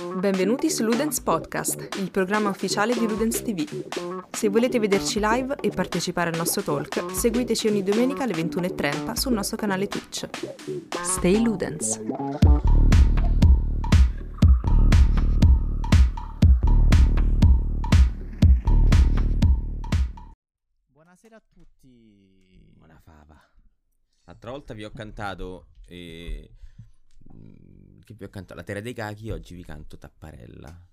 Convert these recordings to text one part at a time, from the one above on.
Benvenuti su Ludens Podcast, il programma ufficiale di Ludens TV. Se volete vederci live e partecipare al nostro talk, seguiteci ogni domenica alle 21.30 sul nostro canale Twitch. Stay Ludens! Buonasera a tutti. Buona fava. L'altra volta vi ho cantato. Eh, mm, che vi ho cantato? La terra dei cachi. Oggi vi canto Tapparella.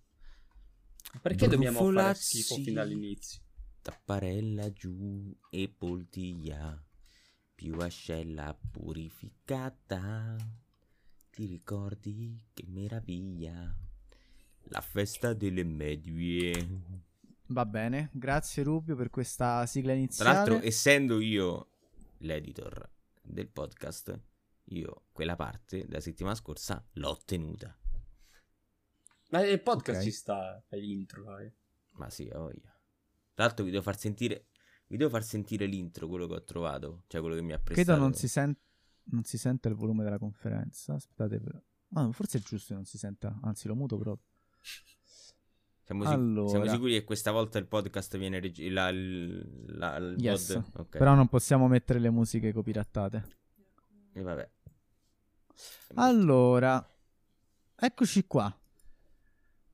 Perché dobbiamo fare schifo fin dall'inizio? Tapparella giù e poltiglia. Più ascella purificata. Ti ricordi che meraviglia? La festa delle medie. Va bene, grazie Rubio per questa sigla Tra iniziale. l'altro, essendo io l'editor del podcast, io quella parte della settimana scorsa l'ho ottenuta. Ma il podcast Ok. ci sta, fai l'intro, vai. Ma sì, ho voglia. Tra l'altro vi devo far sentire. Vi devo far sentire l'intro, quello che ho trovato. Cioè quello che mi ha prestato. Credo non si, sen- non si sente il volume della conferenza. Aspettate però. Ah, forse è giusto che non si senta, anzi lo muto proprio. Siamo, sic- Allora. siamo sicuri che questa volta il podcast viene regi- la, il- la- il Yes. pod? Ok. Però non possiamo mettere le musiche copirattate. E vabbè. Allora, eccoci qua.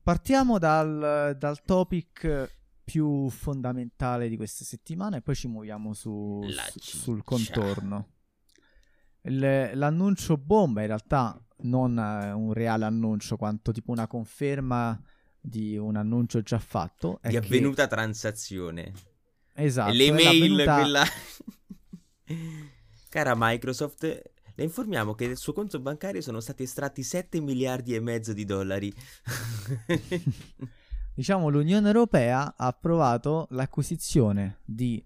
Partiamo dal, dal topic più fondamentale di questa settimana e poi ci muoviamo su- sul contorno. Il- l'annuncio bomba in realtà non è un reale annuncio quanto tipo una conferma di un annuncio già fatto. Di che- avvenuta transazione. esatto, e le è email, l'avvenuta- quella... Cara Microsoft, le informiamo che del suo conto bancario sono stati estratti 7 miliardi e mezzo di dollari. diciamo l'Unione Europea ha approvato l'acquisizione di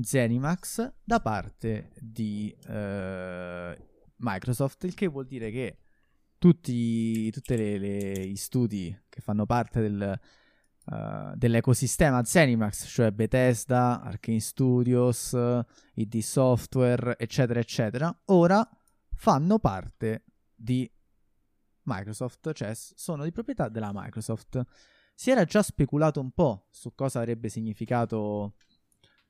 Zenimax da parte di eh, Microsoft, il che vuol dire che tutti le, le- gli studi che fanno parte del, eh, dell'ecosistema Zenimax, cioè Bethesda, Arkane Studios, ID Software, eccetera, eccetera, ora fanno parte di Microsoft, cioè sono di proprietà della Microsoft. Si era già speculato un po' su cosa avrebbe significato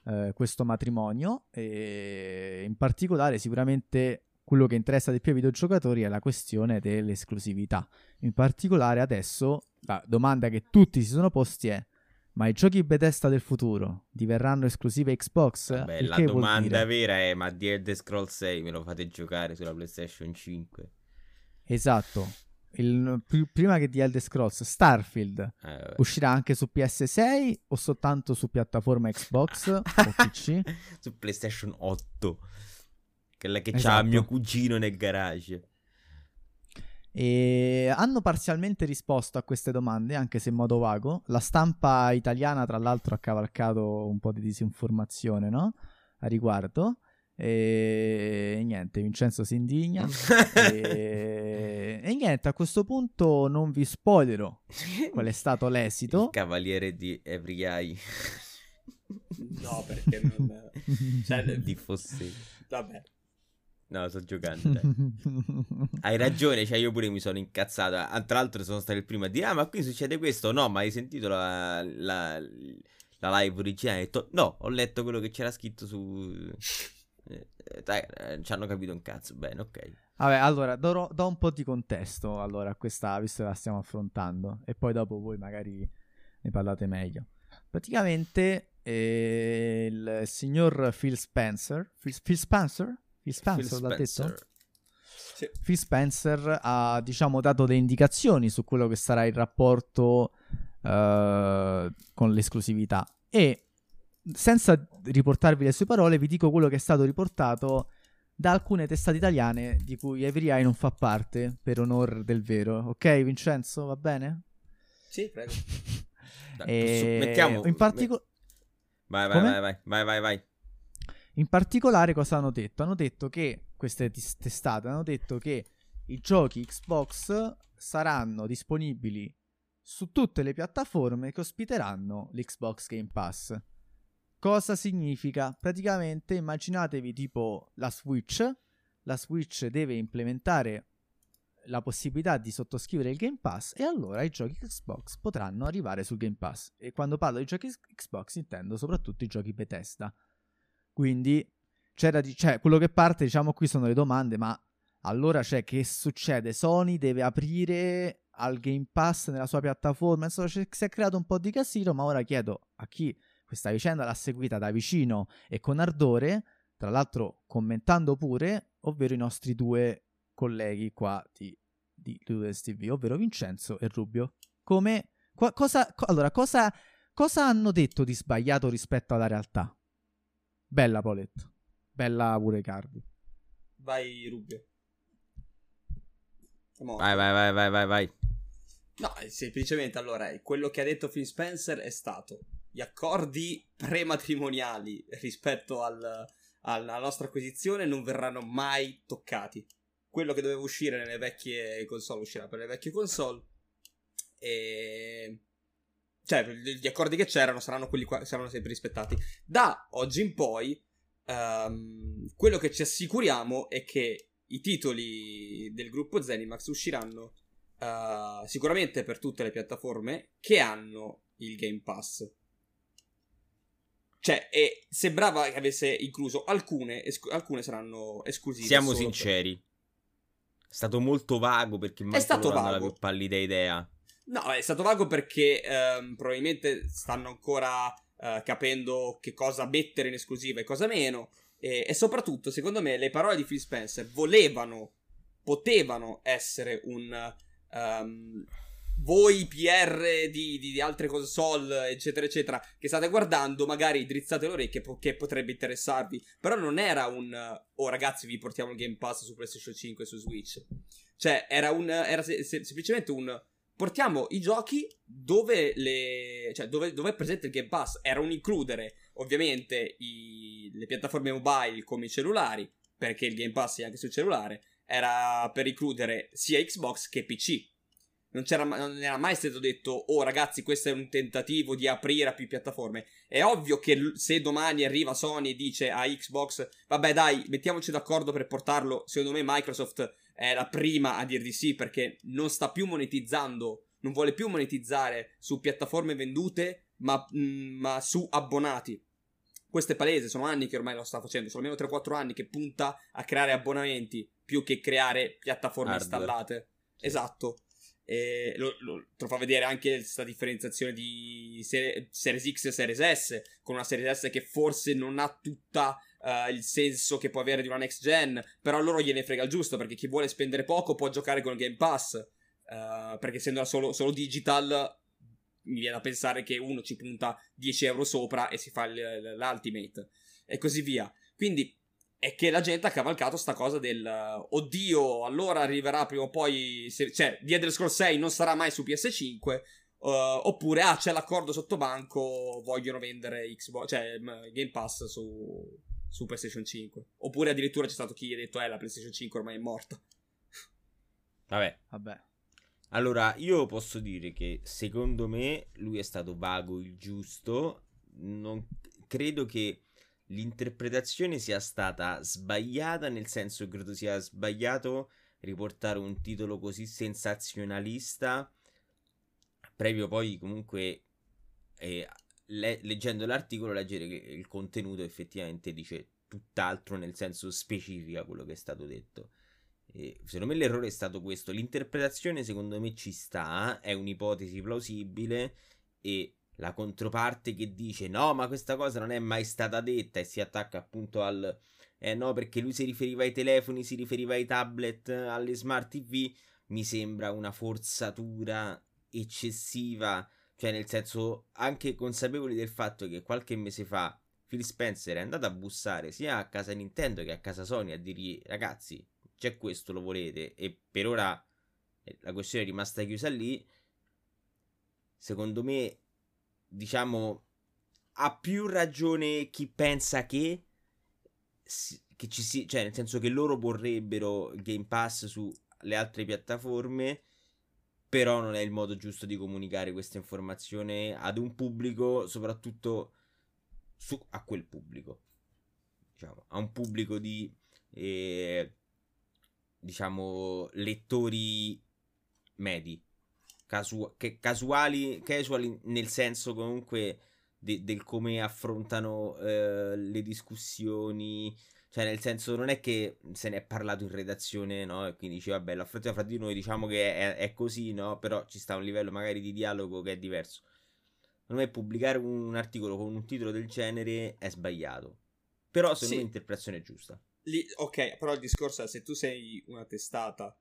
eh, questo matrimonio e in particolare sicuramente quello che interessa di più ai videogiocatori è la questione dell'esclusività. In particolare adesso la domanda che tutti si sono posti è ma i giochi Bethesda del futuro diverranno esclusive Xbox? Vabbè, Il la domanda vera è: ma The Elder Scrolls 6 me lo fate giocare sulla PlayStation 5? Esatto. Il- pri- prima che di Elder Scrolls, Starfield Eh, uscirà anche su PS6 o soltanto su piattaforma Xbox o PC? su PlayStation 8. Quella che c'ha Esatto. mio cugino nel garage. E hanno parzialmente risposto a queste domande, anche se in modo vago. La stampa italiana, tra l'altro, ha cavalcato un po' di disinformazione, no? A riguardo. E niente, Vincenzo si indigna. e... e niente, a questo punto non vi spoilerò qual è stato l'esito. Il cavaliere di Every Eye No, perché non... Cioè, di Fosse. Vabbè. No, sto giocando. Hai ragione, cioè io pure mi sono incazzato. Ah, Tra l'altro sono stato il primo a dire: Ah, ma qui succede questo? No, ma hai sentito la, la, la live originale? Ho detto, no, ho letto quello che c'era scritto su. Eh, eh, dai, eh, ci hanno capito un cazzo. Bene, ok. Vabbè, allora do, do un po' di contesto allora, a questa, visto che la stiamo affrontando, e poi dopo voi magari ne parlate meglio. Praticamente eh, il signor Phil Spencer, Phil, Phil Spencer? Phil Spencer, Phil l'ha detto? Spencer. Sì. Phil Spencer ha diciamo dato delle indicazioni su quello che sarà il rapporto eh, con l'esclusività e senza riportarvi le sue parole vi dico quello che è stato riportato da alcune testate italiane di cui Every Eye non fa parte per onor del vero ok Vincenzo va bene? Sì, prego. Dai, E mettiamo. in, partico- Vai, vai, vai, vai, vai, vai, vai. In particolare cosa hanno detto? Hanno detto che queste testate hanno detto che i giochi Xbox saranno disponibili su tutte le piattaforme che ospiteranno l'Xbox Game Pass. Cosa significa? Praticamente immaginatevi tipo la Switch, la Switch deve implementare la possibilità di sottoscrivere il Game Pass e allora i giochi Xbox potranno arrivare sul Game Pass. E quando parlo di giochi Xbox intendo soprattutto i giochi Bethesda. Quindi c'era di, cioè, quello che parte, diciamo, qui sono le domande, ma allora cioè, che succede? Sony deve aprire al Game Pass nella sua piattaforma. Insomma, si è creato un po' di casino, ma ora chiedo a chi questa vicenda l'ha seguita da vicino e con ardore, tra l'altro commentando pure, ovvero i nostri due colleghi qua di, di Ludens TV, ovvero Vincenzo e Rubio. Come, qua, cosa, co- allora, cosa, cosa hanno detto di sbagliato rispetto alla realtà? Bella Poletto, bella pure Cardi. Vai, Rubio. Vai, vai, vai, vai, vai, vai. No, semplicemente allora, quello che ha detto Phil Spencer è stato gli accordi prematrimoniali rispetto al- alla nostra acquisizione non verranno mai toccati. Quello che doveva uscire nelle vecchie console uscirà per le vecchie console. E... Cioè, gli accordi che c'erano saranno quelli qua, saranno sempre rispettati. Da oggi in poi, ehm, quello che ci assicuriamo è che i titoli del gruppo Zenimax usciranno eh, sicuramente per tutte le piattaforme che hanno il Game Pass. Cioè, e sembrava che avesse incluso alcune, esclu- alcune saranno esclusive. Siamo solo per- sinceri. È stato molto vago perché manco stato vago. la più pallida idea. No, è stato vago perché ehm, probabilmente stanno ancora eh, capendo che cosa mettere in esclusiva e cosa meno. E, e soprattutto, secondo me, le parole di Phil Spencer volevano, potevano essere un... ehm, voi PR di, di- di altre console, eccetera, eccetera, che state guardando, magari drizzate le orecchie che potrebbe interessarvi. Però non era un... oh ragazzi, vi portiamo il Game Pass su PlayStation 5 e su Switch. Cioè, era un... Era se- se- semplicemente un portiamo i giochi dove, le, cioè dove, dove è presente il Game Pass. Era un includere ovviamente i- le piattaforme mobile come i cellulari, perché il Game Pass è anche sul cellulare. Era per includere sia Xbox che PC. Non, non era mai stato detto, oh ragazzi, questo è un tentativo di aprire a più piattaforme. È ovvio che se domani arriva Sony e dice a Xbox, vabbè dai, mettiamoci d'accordo per portarlo, secondo me Microsoft è la prima a dir di sì perché non sta più monetizzando, non vuole più monetizzare su piattaforme vendute, ma, mm, ma su abbonati. Questo è palese, sono anni che ormai lo sta facendo, sono almeno 3-4 anni che punta a creare abbonamenti più che creare piattaforme Hardware. installate. Esatto. E lo, lo- lo fa vedere anche questa differenziazione di serie- Series X e Series S, con una Series S che forse non ha tutta eh, il senso che può avere di una next gen, però a loro gliene frega il giusto, perché chi vuole spendere poco può giocare con il Game Pass, eh, perché essendo solo, solo digital mi viene da pensare che uno ci punta 10 euro sopra e si fa il- l'Ultimate, e così via. Quindi è che la gente ha cavalcato sta cosa del uh, oddio, allora arriverà prima o poi, se- cioè, The Elder Scrolls 6 non sarà mai su PS5, uh, oppure ah, c'è l'accordo sotto banco, vogliono vendere Xbox, cioè Game Pass su, su PlayStation 5. Oppure addirittura c'è stato chi ha detto eh la PlayStation 5 ormai è morta. Vabbè. Vabbè. Allora, io posso dire che secondo me lui è stato vago il giusto. Non credo che l'interpretazione sia stata sbagliata, nel senso che credo sia sbagliato riportare un titolo così sensazionalista. Previo poi comunque eh, le- leggendo l'articolo leggere che il contenuto effettivamente dice tutt'altro nel senso specifica quello che è stato detto. E secondo me l'errore è stato questo. L'interpretazione, secondo me, ci sta. È un'ipotesi plausibile. E la controparte che dice: No, ma questa cosa non è mai stata detta. E si attacca appunto al. Eh no, perché lui si riferiva ai telefoni, si riferiva ai tablet, alle smart TV. Mi sembra una forzatura eccessiva. Cioè, nel senso, anche consapevoli del fatto che qualche mese fa Phil Spencer è andato a bussare sia a casa Nintendo che a casa Sony a dirgli: Ragazzi, c'è questo, lo volete? E per ora eh, la questione è rimasta chiusa lì. Secondo me, diciamo, ha più ragione chi pensa che, che ci sia, cioè nel senso che loro vorrebbero Game Pass sulle altre piattaforme, però non è il modo giusto di comunicare questa informazione ad un pubblico, soprattutto su, a quel pubblico, diciamo, a un pubblico di... eh, diciamo, lettori medi, casu- che casuali, casuali nel senso comunque de- del come affrontano eh, le discussioni. Cioè, nel senso, non è che se ne è parlato in redazione, no? E quindi dice, vabbè, l'affrontiamo fra di noi, diciamo che è, è, così, no? Però ci sta un livello magari di dialogo che è diverso. Secondo me pubblicare un articolo con un titolo del genere è sbagliato. Però secondo sì. me l'interpretazione è giusta. Lì, ok, però il discorso è se tu sei una testata,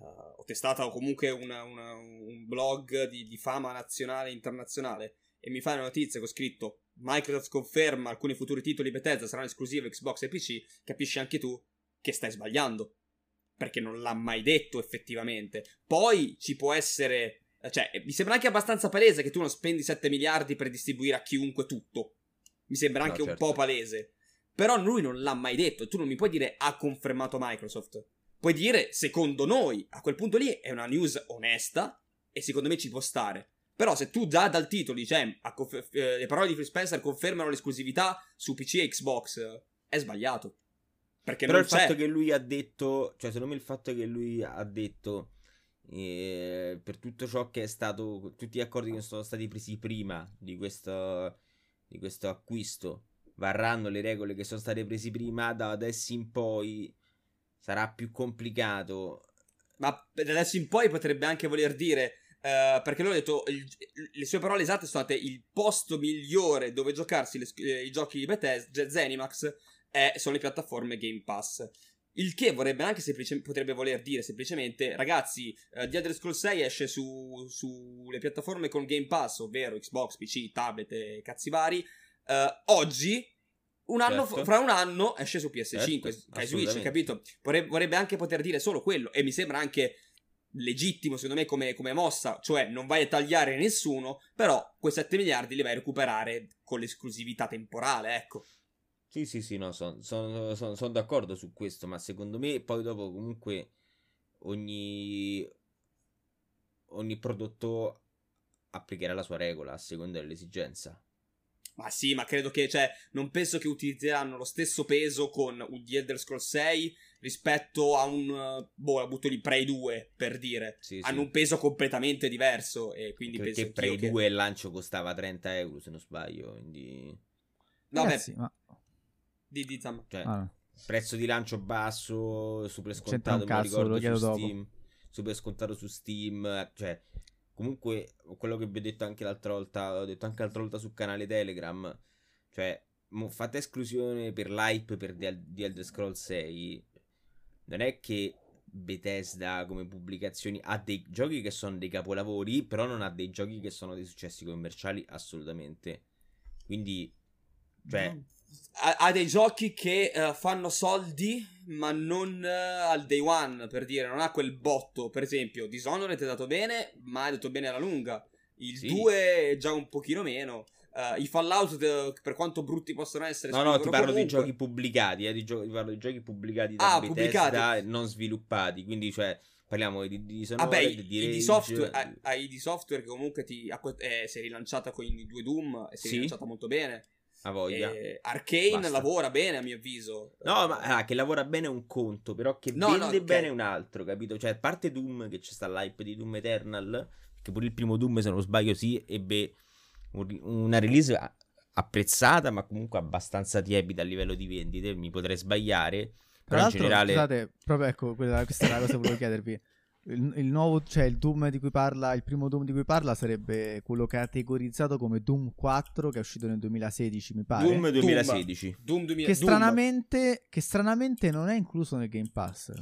uh, o testata o comunque una, una, un blog di, di fama nazionale e internazionale, e mi fai una notizia che ho scritto Microsoft conferma alcuni futuri titoli Bethesda saranno esclusivi Xbox e PC, capisci anche tu che stai sbagliando. Perché non l'ha mai detto effettivamente. Poi ci può essere. Cioè, mi sembra anche abbastanza palese che tu non spendi 7 miliardi per distribuire a chiunque tutto. Mi sembra anche no, certo. un po' palese. Però lui non l'ha mai detto. Tu non mi puoi dire ha confermato Microsoft. Puoi dire, secondo noi, a quel punto lì è una news onesta e secondo me ci può stare. Però se tu già dal titolo dici eh, confer- eh, le parole di Phil Spencer confermano l'esclusività su PC e Xbox, è sbagliato. Perché Però il c'è. fatto che lui ha detto, cioè secondo me il fatto che lui ha detto eh, per tutto ciò che è stato, tutti gli accordi che sono stati presi prima di questo, di questo acquisto, varranno le regole che sono state prese prima, da adesso in poi sarà più complicato. Ma da adesso in poi potrebbe anche voler dire Uh, perché lui ha detto il, le sue parole esatte sono state il posto migliore dove giocarsi le, eh, i giochi di Bethesda Zenimax è, sono le piattaforme Game Pass il che vorrebbe anche semplicemente potrebbe voler dire semplicemente ragazzi uh, The Elder Scrolls 6 esce sulle su piattaforme con Game Pass ovvero Xbox, PC, tablet e cazzi vari uh, oggi un anno, certo. fra un anno esce su PS5 certo, Switch capito? Vorrebbe, vorrebbe anche poter dire solo quello e mi sembra anche legittimo secondo me come, come, mossa, cioè non vai a tagliare nessuno, però quei 7 miliardi li vai a recuperare con l'esclusività temporale, ecco. Sì, sì, sì, no, sono son, son, son d'accordo su questo, ma secondo me poi dopo comunque ogni, ogni prodotto applicherà la sua regola a seconda dell'esigenza. Ma sì, ma credo che, cioè, non penso che utilizzeranno lo stesso peso con un The Elder Scrolls 6 rispetto a un, boh, la butto lì, Prey 2, per dire. Sì, Hanno sì. un peso completamente diverso e quindi che, penso che Prey 2 che... il lancio costava 30 euro, se non sbaglio, quindi... No, beh, sì, ma... Di, di Cioè, ah. prezzo di lancio basso, super scontato, mi ricordo, su Steam. Dopo. Super scontato su Steam, cioè comunque quello che vi ho detto anche l'altra volta, ho detto anche l'altra volta sul canale Telegram, cioè fate esclusione per l'hype per The Elder Scrolls 6, non è che Bethesda come pubblicazioni ha dei giochi che sono dei capolavori, però non ha dei giochi che sono dei successi commerciali assolutamente. Quindi, cioè... Ha, ha dei giochi che uh, fanno soldi, ma non uh, al day one, per dire, non ha quel botto. Per esempio, Dishonored è dato bene, ma è dato bene alla lunga. Il sì. 2 è già un pochino meno. Uh, I Fallout, de, per quanto brutti possono essere, no, no, ti parlo comunque. di giochi pubblicati. Eh, di gio- ti parlo di giochi pubblicati da ah, Bethesda pubblicati. non sviluppati. Quindi, cioè, parliamo di, di Dishonored, Vabbè, di ID Software, a, ID Software che comunque ti, a, eh, si è rilanciata con i due Doom e si è sì. rilanciata molto bene. A voglia. Eh, Arcane Basta. lavora bene, a mio avviso. No, ma ah, che lavora bene è un conto, però che no, vende no, bene è un altro, capito? Cioè, a parte Doom, che c'è sta l'hype di Doom Eternal, che pure il primo Doom, se non sbaglio, sì, ebbe una release apprezzata, ma comunque abbastanza tiepida a livello di vendite. Mi potrei sbagliare. Tra però in generale. Scusate, proprio ecco, quella, questa è la cosa che volevo chiedervi. Il, il, nuovo, cioè il Doom di cui parla, il primo Doom di cui parla sarebbe quello categorizzato come Doom 4 che è uscito nel 2016, mi pare. Doom 2016. Doom 2000, che, stranamente, che stranamente non è incluso nel Game Pass.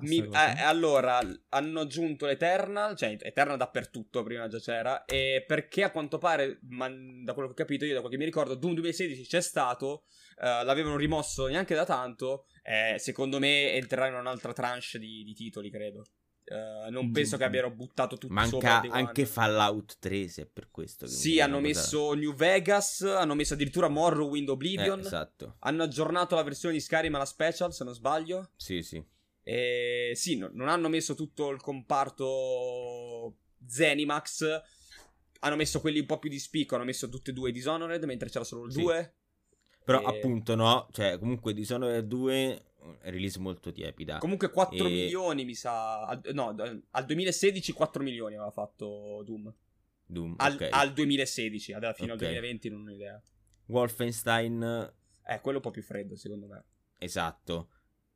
Mi, eh, allora, hanno aggiunto Eternal, cioè Eternal dappertutto, prima già c'era, e perché a quanto pare, ma da quello che ho capito io, da quello che mi ricordo, Doom 2016 c'è stato, uh, l'avevano rimosso neanche da tanto, eh, secondo me entrerà in un'altra tranche di, di titoli, credo. Uh, non penso mm. che abbiano buttato tutto Manca anche Fallout 3 se è per questo Sì, hanno messo New Vegas Hanno messo addirittura Morrowind Oblivion. eh, Esatto. Hanno aggiornato la versione di Skyrim alla special se non sbaglio. Sì, sì. E sì, no, non hanno messo tutto il comparto Zenimax. Hanno messo quelli un po' più di spicco Hanno messo tutte e due Dishonored Mentre c'era solo il 2 sì. Però E- appunto no, cioè comunque Dishonored 2 release molto tiepida. Comunque 4 E- milioni mi sa. al- no, al 2016 4 milioni aveva fatto Doom. Doom, Al, ok. al 2016, alla fine Ok. al 2020 non ho idea. Wolfenstein Eh, quello un po' più freddo secondo me. esatto.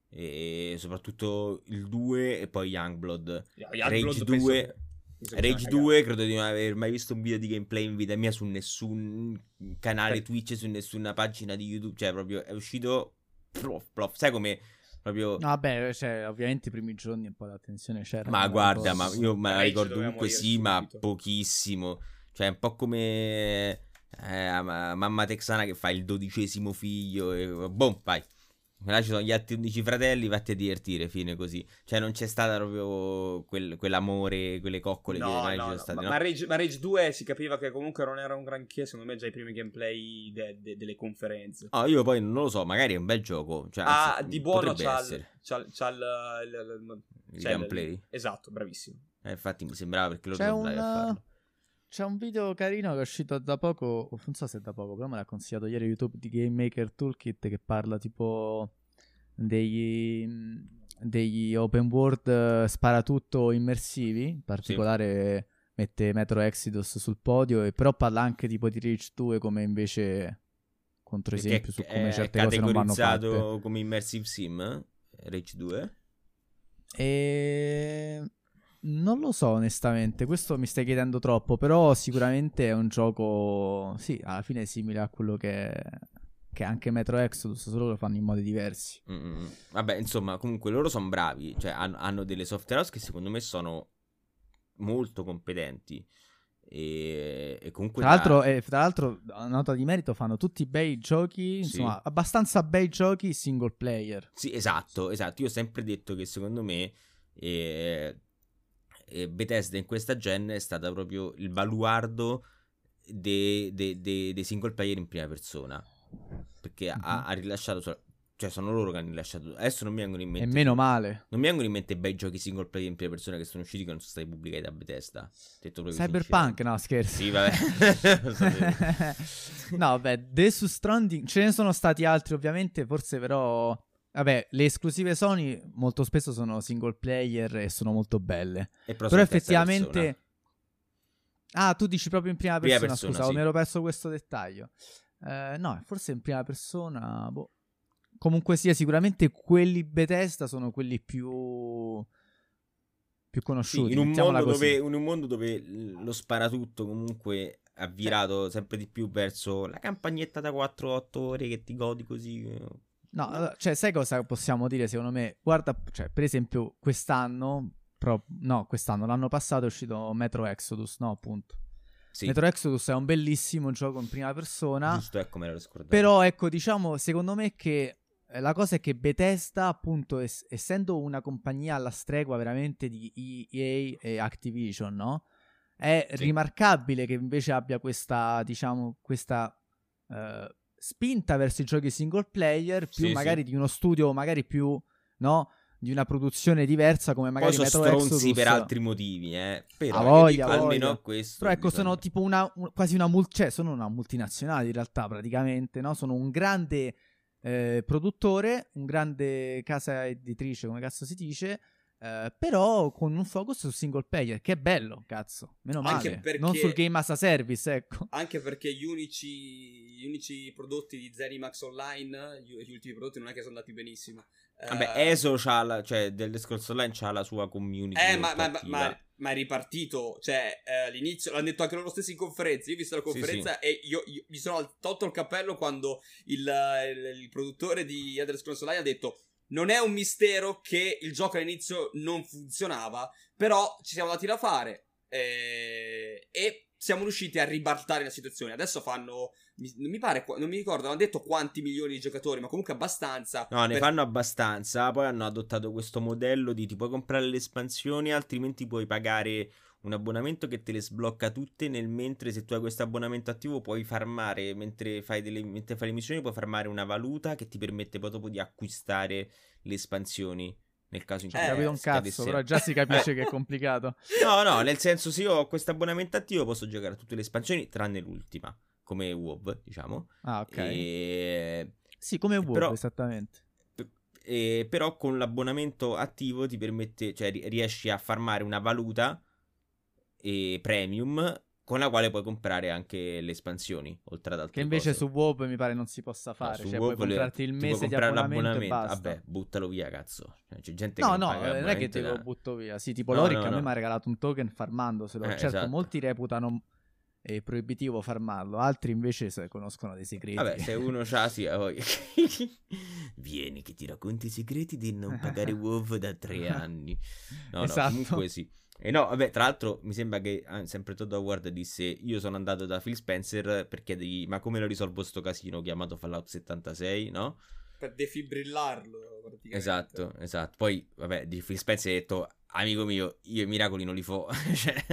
E soprattutto il 2 e poi Youngblood. Youngblood Rage penso 2 che- penso che sia Rage una cagata. 2 credo di non aver mai visto un video di gameplay in vita mia su nessun canale Twitch, su nessuna pagina di YouTube, cioè proprio è uscito plof, plof. sai come proprio No, vabbè, cioè, ovviamente i primi giorni un po' d'attenzione c'era. Ma guarda, ma io me la ricordo comunque sì, ma subito. pochissimo. Cioè, è un po' come eh, ma- mamma texana che fa il dodicesimo figlio e boom, vai. Là ci sono gli altri 11 fratelli, vatti a divertire, fine così. Cioè, non c'è stata proprio quel- quell'amore, quelle coccole che No, magari no, ci sono no, state, ma, no? ma Rage, ma Rage 2 si capiva che comunque non era un granché, secondo me già i primi gameplay de- de- delle conferenze. Oh, io poi non lo so, magari è un bel gioco. Cioè, ah, anzi, di buono c'ha, il, essere c'ha, c'ha il, il- il- il c'è il- gameplay. esatto, bravissimo. Eh, infatti mi sembrava perché loro C'è non un, bravi a farlo. C'è un video carino che è uscito da poco, non so se è da poco, però me l'ha consigliato ieri YouTube di Game Maker Toolkit che parla tipo degli, degli open world sparatutto immersivi, in particolare mette Metro Exodus sul podio, e però parla anche tipo di Rage 2 come invece controesempio su Perché come è certe cose non vanno fatte. categorizzato come immersive sim, eh? Rage 2? E... Non lo so onestamente, questo mi stai chiedendo troppo, però sicuramente è un gioco, sì, alla fine è simile a quello che, che anche Metro Exodus, solo lo fanno in modi diversi. Mm, Vabbè, insomma, comunque loro sono bravi, cioè hanno, hanno delle software house che secondo me sono molto competenti. E, e comunque Tra l'altro, eh, tra l'altro, nota di merito, fanno tutti bei giochi, Sì. insomma, abbastanza bei giochi single player. Sì, esatto, esatto. Io ho sempre detto che secondo me eh, eh, Bethesda in questa gen è stata proprio il baluardo dei dei- dei- dei single player in prima persona. Perché ha, Mhm. ha rilasciato, cioè sono loro che hanno rilasciato. Adesso non mi vengono in E mente. meno male. Non mi vengono in mente bei giochi single player in prima persona che sono usciti che non sono stati pubblicati da Bethesda. Cyberpunk, no scherzo. Sì, vabbè. No, vabbè, The Stranding ce ne sono stati altri ovviamente, forse però vabbè, le esclusive Sony molto spesso sono single player e sono molto belle. Però effettivamente persona. Ah, tu dici proprio in prima Prima persona, persona, scusa, sì. mi ero perso questo dettaglio. Eh, no, forse in prima persona, boh. Comunque sia, sicuramente quelli Bethesda sono quelli più più Sì, conosciuti, in, un dove, in un mondo dove lo sparatutto comunque ha virato sempre di più verso la campagnetta da 4-8 ore che ti godi così. No, cioè, sai cosa possiamo dire secondo me? Guarda, cioè, per esempio, quest'anno, pro- no, quest'anno, l'anno passato è uscito Metro Exodus, no, appunto. Sì, Metro Exodus è un bellissimo gioco in prima persona, giusto, ecco, me l'ero scordato. però ecco, diciamo, secondo me che eh, la cosa è che Bethesda, appunto, es- essendo una compagnia alla stregua veramente di EA e Activision, no? È Sì. rimarcabile che invece abbia questa, diciamo, questa eh, spinta verso i giochi single player, più Sì, magari sì. di uno studio, magari più, no? Di una produzione diversa come Poi magari sono Metro stronzi Exodus. per altri motivi, eh. Però A voglia, almeno voglia. questo. Però ecco, bisogna- sono tipo una, un- quasi una, mul- cioè, sono una multinazionale in realtà praticamente, no? Sono un grande eh, produttore, un grande casa editrice, come cazzo si dice, eh, però con un focus su single player, che è bello, cazzo, meno Anche male. perché- Non sul game as a service, ecco. Anche perché gli unici, gli unici prodotti di Zenimax Online, gli, gli ultimi prodotti non è che sono andati benissimo. Eh, Vabbè, ESO c'ha la, cioè, del discorso online c'ha la sua community. Eh, ma, ma- ma- ma- è ripartito. Cioè, eh, all'inizio l'hanno detto anche loro stessi in conferenza. Io ho visto la Sì, conferenza e io, io mi sono tolto il cappello quando il, il- il produttore di Elder Scrolls Online ha detto. Non è un mistero che il gioco all'inizio non funzionava, però ci siamo dati da fare eh, e siamo riusciti a ribaltare la situazione. Adesso fanno, mi, mi pare, non mi ricordo, hanno detto quanti milioni di giocatori, ma comunque abbastanza. No, ne per- fanno abbastanza. Poi hanno adottato questo modello di ti puoi comprare le espansioni, altrimenti puoi pagare un abbonamento che te le sblocca tutte. Nel mentre se tu hai questo abbonamento attivo, puoi farmare mentre fai, delle, mentre fai le missioni, puoi farmare una valuta che ti permette poi dopo di acquistare le espansioni. Nel caso in cui Eh, capito un cazzo, però già si capisce che è complicato. No, no, nel senso, se io ho questo abbonamento attivo, posso giocare a tutte le espansioni, tranne l'ultima. come WoW, diciamo. Ah, ok. E... Sì, come WoW, però- esattamente. e- però con l'abbonamento attivo ti permette, cioè ri- riesci a farmare una valuta e premium con la quale puoi comprare anche le espansioni, oltre ad altre Che invece cose. su WoW mi pare non si possa No, fare. su cioè, WoW puoi comprarti il mese di abbonamento, basta. Vabbè, buttalo via, cazzo. Cioè, C'è gente No, che non no, paga non è che te lo butto via. Sì, tipo No, Loric no, a me no. mi ha regalato un token farmandoselo. Eh, certo, esatto. molti reputano eh, proibitivo farmarlo, altri invece se conoscono dei segreti. Vabbè, se uno c'ha, sì, ha voglia. Vieni che ti racconti i segreti di non pagare WoW da tre anni. No, Esatto. no, comunque sì. E no, vabbè, tra l'altro mi sembra che ah, sempre Todd Howard disse io sono andato da Phil Spencer per chiedergli ma come lo risolvo sto casino chiamato Fallout 76, no? Per defibrillarlo, praticamente. Esatto, esatto. Poi, vabbè, di Phil Spencer ha detto amico mio, io i miracoli non li fo. Cioè-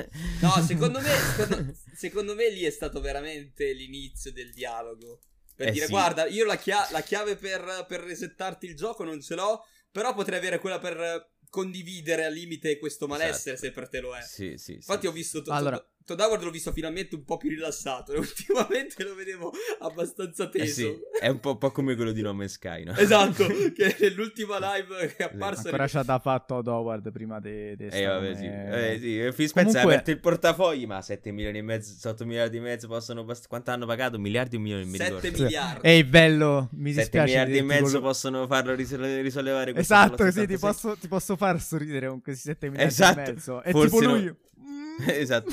No, secondo me, secondo, secondo me lì è stato veramente l'inizio del dialogo. Per Eh dire, sì. guarda, io la, chia- la chiave per, per resettarti il gioco non ce l'ho, però potrei avere quella per condividere al limite questo malessere Esatto. se per te lo è. Sì, sì, sì. Infatti ho visto to- Allora- to- Todd Howard l'ho visto finalmente un po' più rilassato e ultimamente lo vedevo abbastanza Eh teso. sì, è un po', un po' come quello di No Man's Sky, no? Esatto, che nell'ultima live che è apparsa Ancora c'ha da fatto Todd Howard prima di... di Eh, vabbè, sì. come- Eh, sì. Phil Spencer Comunque- ha aperto il portafogli, ma 7 milioni e mezzo, 8 miliardi e mezzo possono bast- Quanto hanno pagato? Miliardi o milioni? Non mi 7 ricordo. miliardi. Ehi, bello, mi 7 dispiace. miliardi e mezzo quello- possono farlo risole- risollevare Esatto, sì, ti 76. posso, ti posso far sorridere con questi 7 miliardi Esatto, e mezzo. E forse tipo no- lui... Esatto.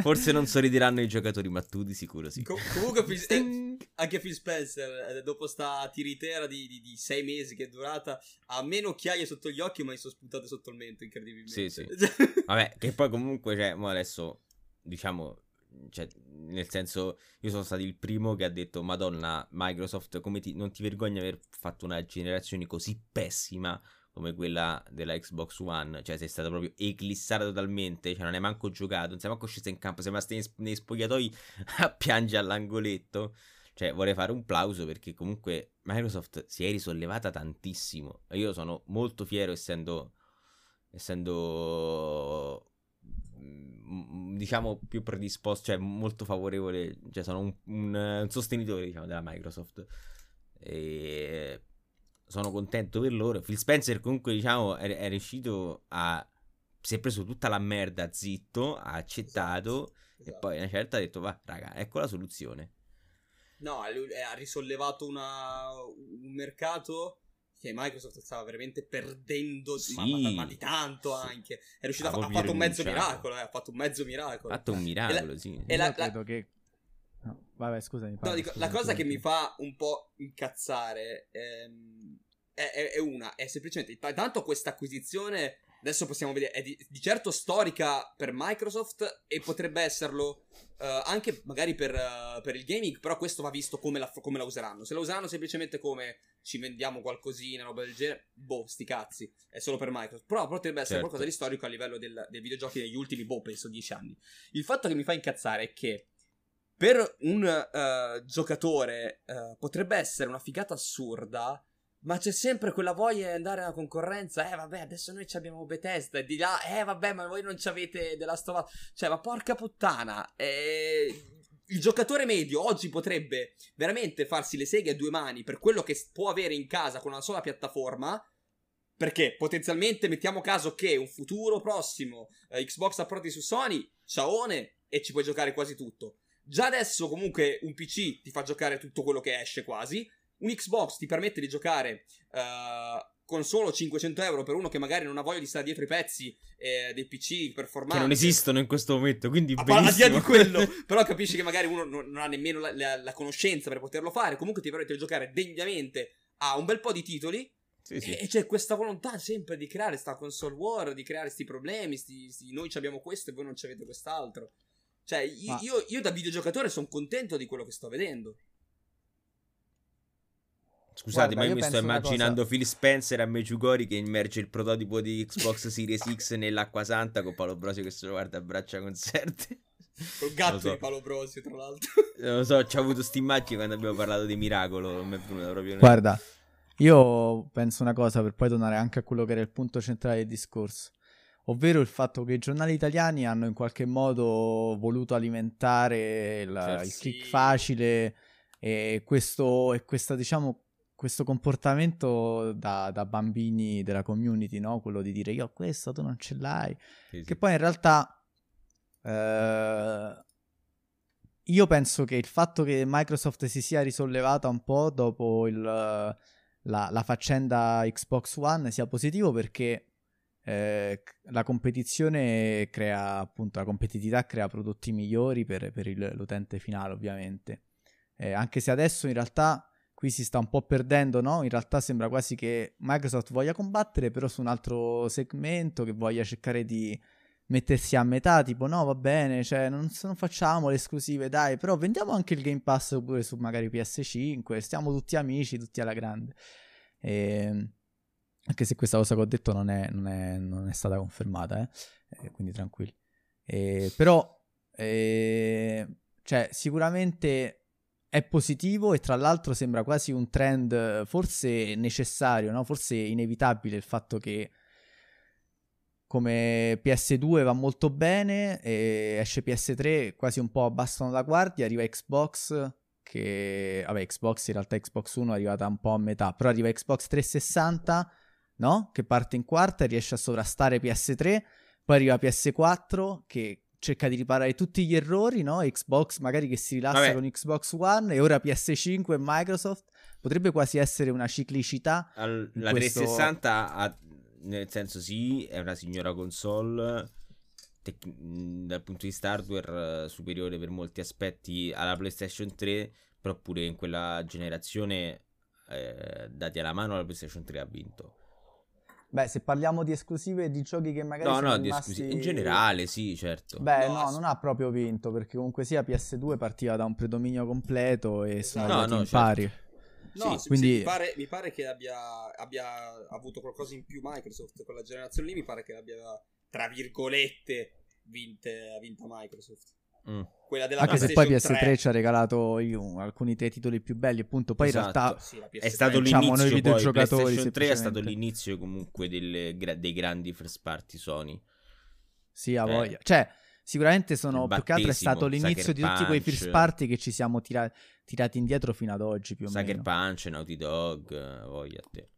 Forse non sorrideranno i giocatori, ma tu di sicuro sì. Co- comunque Phil- eh, anche Phil Spencer eh, dopo sta tiritera di, di, di sei mesi che è durata ha meno occhiaie sotto gli occhi ma gli sono spuntate sotto il mento incredibilmente Sì, Vabbè, che poi comunque, cioè, mo adesso, diciamo, cioè, nel senso, io sono stato il primo che ha detto, Madonna, Microsoft, come ti, non ti vergogni di aver fatto una generazione così pessima come quella della Xbox One, cioè sei stata proprio eclissata totalmente, cioè non hai manco giocato, non sei manco scesa in campo, sei rimasta nei, spogliatoi a piangere all'angoletto. Cioè, vorrei fare un plauso perché comunque Microsoft si è risollevata tantissimo. Io sono molto fiero essendo essendo mm, diciamo più predisposto, cioè molto favorevole, cioè sono un, un- un sostenitore diciamo della Microsoft e sono contento per loro. Phil Spencer comunque diciamo è, è riuscito a si è preso tutta la merda zitto, ha accettato e Esatto. poi una certa ha detto va raga, ecco la soluzione. no eh, ha risollevato una- un mercato che Microsoft stava veramente perdendo Sì. ma, ma- ma di tanto Sì. anche è riuscito a, Ha fa- ha fatto un mezzo miracolo eh, ha fatto un mezzo Ha miracolo fatto un miracolo, sì. e la- Io credo che... No, vabbè, scusami. No, parla, dico, la scusami, cosa che scusami. mi fa un po' incazzare ehm, è, è- è una, è semplicemente, tanto questa acquisizione, adesso possiamo vedere, è di, di certo storica per Microsoft e potrebbe esserlo eh, anche magari per, eh, per il gaming, però questo va visto come la, come la useranno. Se la useranno semplicemente come ci vendiamo qualcosina, roba del genere, boh, sti cazzi, è solo per Microsoft. Però potrebbe essere Certo. qualcosa di storico a livello del- dei videogiochi negli ultimi, boh, penso, dieci anni. Il fatto che mi fa incazzare è che per un eh, giocatore potrebbe essere una figata assurda, ma c'è sempre quella voglia di andare alla concorrenza. Eh, vabbè, adesso noi ci abbiamo Bethesda e di là, eh, vabbè, ma voi non ci avete della stova. Cioè, ma porca puttana, eh, il giocatore medio oggi potrebbe veramente farsi le seghe a due mani per quello che può avere in casa con una sola piattaforma. Perché potenzialmente mettiamo caso che un futuro prossimo eh, Xbox approdi su Sony, ciaone, e ci puoi giocare quasi tutto. Già adesso comunque un PC ti fa giocare tutto quello che esce quasi. Un Xbox ti permette di giocare eh, con solo 500 euro per uno che magari non ha voglia di stare dietro i pezzi eh, dei PC performanti. Che non esistono in questo momento, quindi A pa- al di là benissimo. di quello, però capisci che magari uno non, non ha nemmeno la, la- la conoscenza per poterlo fare. Comunque ti permette di giocare degnamente a un bel po' di titoli. Sì, sì. E, e c'è questa volontà sempre di creare sta console war, di creare sti problemi. Sti, sti- noi ci abbiamo questo e voi non ci avete quest'altro. Cioè, io, Ma- io, io da videogiocatore sono contento di quello che sto vedendo. Scusate, Guarda, ma io io mi sto immaginando cosa. Phil Spencer a Meggiugori che immerge il prototipo di Xbox Series X nell'acqua santa con Paolo Brosio che se lo guarda a braccia concerte. Col gatto so. di Paolo Brosio, tra l'altro. Non lo so, ci ho avuto sta immagine quando abbiamo parlato di Miracolo. Non mi è venuta proprio. Guarda, io penso una cosa per poi tornare anche a quello che era il punto centrale del discorso. ovvero il fatto che i giornali italiani hanno in qualche modo voluto alimentare il, Certo. il Sì. click facile e questo, e questa, diciamo, questo comportamento da, da bambini della community, no? Quello di dire io ho questo, tu non ce l'hai. Sì, sì. Che poi in realtà eh, io penso che il fatto che Microsoft si sia risollevata un po' dopo il, la, la faccenda Xbox One sia positivo perché eh, la competizione crea appunto la competitività crea prodotti migliori per, per il- l'utente finale ovviamente Eh, anche se adesso in realtà qui si sta un po' perdendo no? in realtà sembra quasi che Microsoft voglia combattere però su un altro segmento che voglia cercare di mettersi a metà tipo no va bene cioè non, non facciamo le esclusive dai però vendiamo anche il Game Pass pure su magari PS5 stiamo tutti amici tutti alla grande Ehm, anche se questa cosa che ho detto non è, non è- non è stata confermata, eh. Eh, quindi tranquilli. Eh, però, eh, cioè, sicuramente è positivo e tra l'altro sembra quasi un trend forse necessario, no? forse inevitabile il fatto che come PS2 va molto bene, e esce PS3 quasi un po' abbassano la guardia, arriva Xbox che vabbè Xbox in realtà Xbox 1 è arrivata un po' a metà, però arriva Xbox 360, no? Che parte in quarta e riesce a sovrastare PS3, poi arriva PS4 che cerca di riparare tutti gli errori, no? Xbox magari che si rilassa Vabbè. con Xbox One e ora PS5 e Microsoft potrebbe quasi essere una ciclicità Al- in la questo- 360 ha- nel senso sì, è una signora console tec- dal punto di vista hardware eh, superiore per molti aspetti alla PlayStation 3, però pure in quella generazione eh, dati alla mano la PlayStation 3 ha vinto. Beh, se parliamo di esclusive di giochi che magari No, sono no, di rimasti... esclusi- in generale sì, certo. Beh, No, no, non ha proprio vinto perché comunque sia PS2 partiva da un predominio completo e sono Esatto. No, no, in certo. pari. No, Sì, quindi- sì, mi, pare, mi pare che abbia, abbia avuto qualcosa in più Microsoft quella generazione lì. Mi pare che l'abbia, tra virgolette, vinte, vinta Microsoft. Mm. Quella della Anche se poi PlayStation PS3 3 ci ha regalato io, alcuni dei titoli più belli, appunto. Poi Esatto. in realtà Sì, PS3. È stato Diciamo, noi l'inizio poi, videogiocatori, PlayStation 3 è stato l'inizio comunque delle dei grandi first party Sony. sì, ha Eh. voglia. Cioè, sicuramente sono più che altro è stato l'inizio di tutti quei Sucker first party che ci siamo tira- tirati indietro fino ad oggi più o Sucker meno. Punch, Naughty Dog, voglia a te.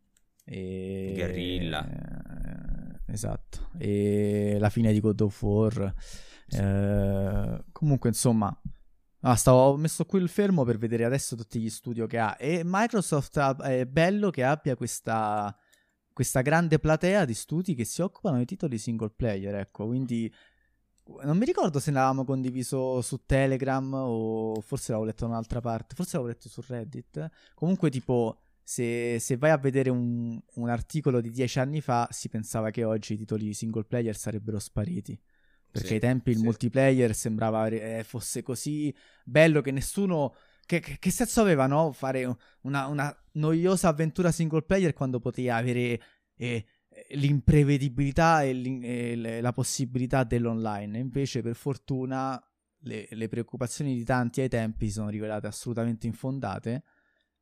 E... Guerrilla. Eh, esatto. E la fine di God of War. Eh, comunque, insomma, ah, stavo, ho messo qui il fermo per vedere adesso tutti gli studio che ha. E Microsoft ha- è bello che abbia questa, questa grande platea di studi che si occupano di titoli single player. Ecco, quindi. Non mi ricordo se l'avevamo condiviso su Telegram o forse l'avevo letto da un'altra parte, forse l'avevo letto su Reddit. Comunque, tipo, se, se vai a vedere un, un articolo di dieci anni fa, si pensava che oggi i titoli single player sarebbero spariti. Perché Sì, ai tempi il sì. multiplayer sembrava eh, fosse così bello che nessuno. Che, che- che senso aveva, no? Fare una, una noiosa avventura single player quando potevi avere eh, l'imprevedibilità e, l'in- e la possibilità dell'online. Invece, per fortuna, le, le preoccupazioni di tanti ai tempi sono rivelate assolutamente infondate.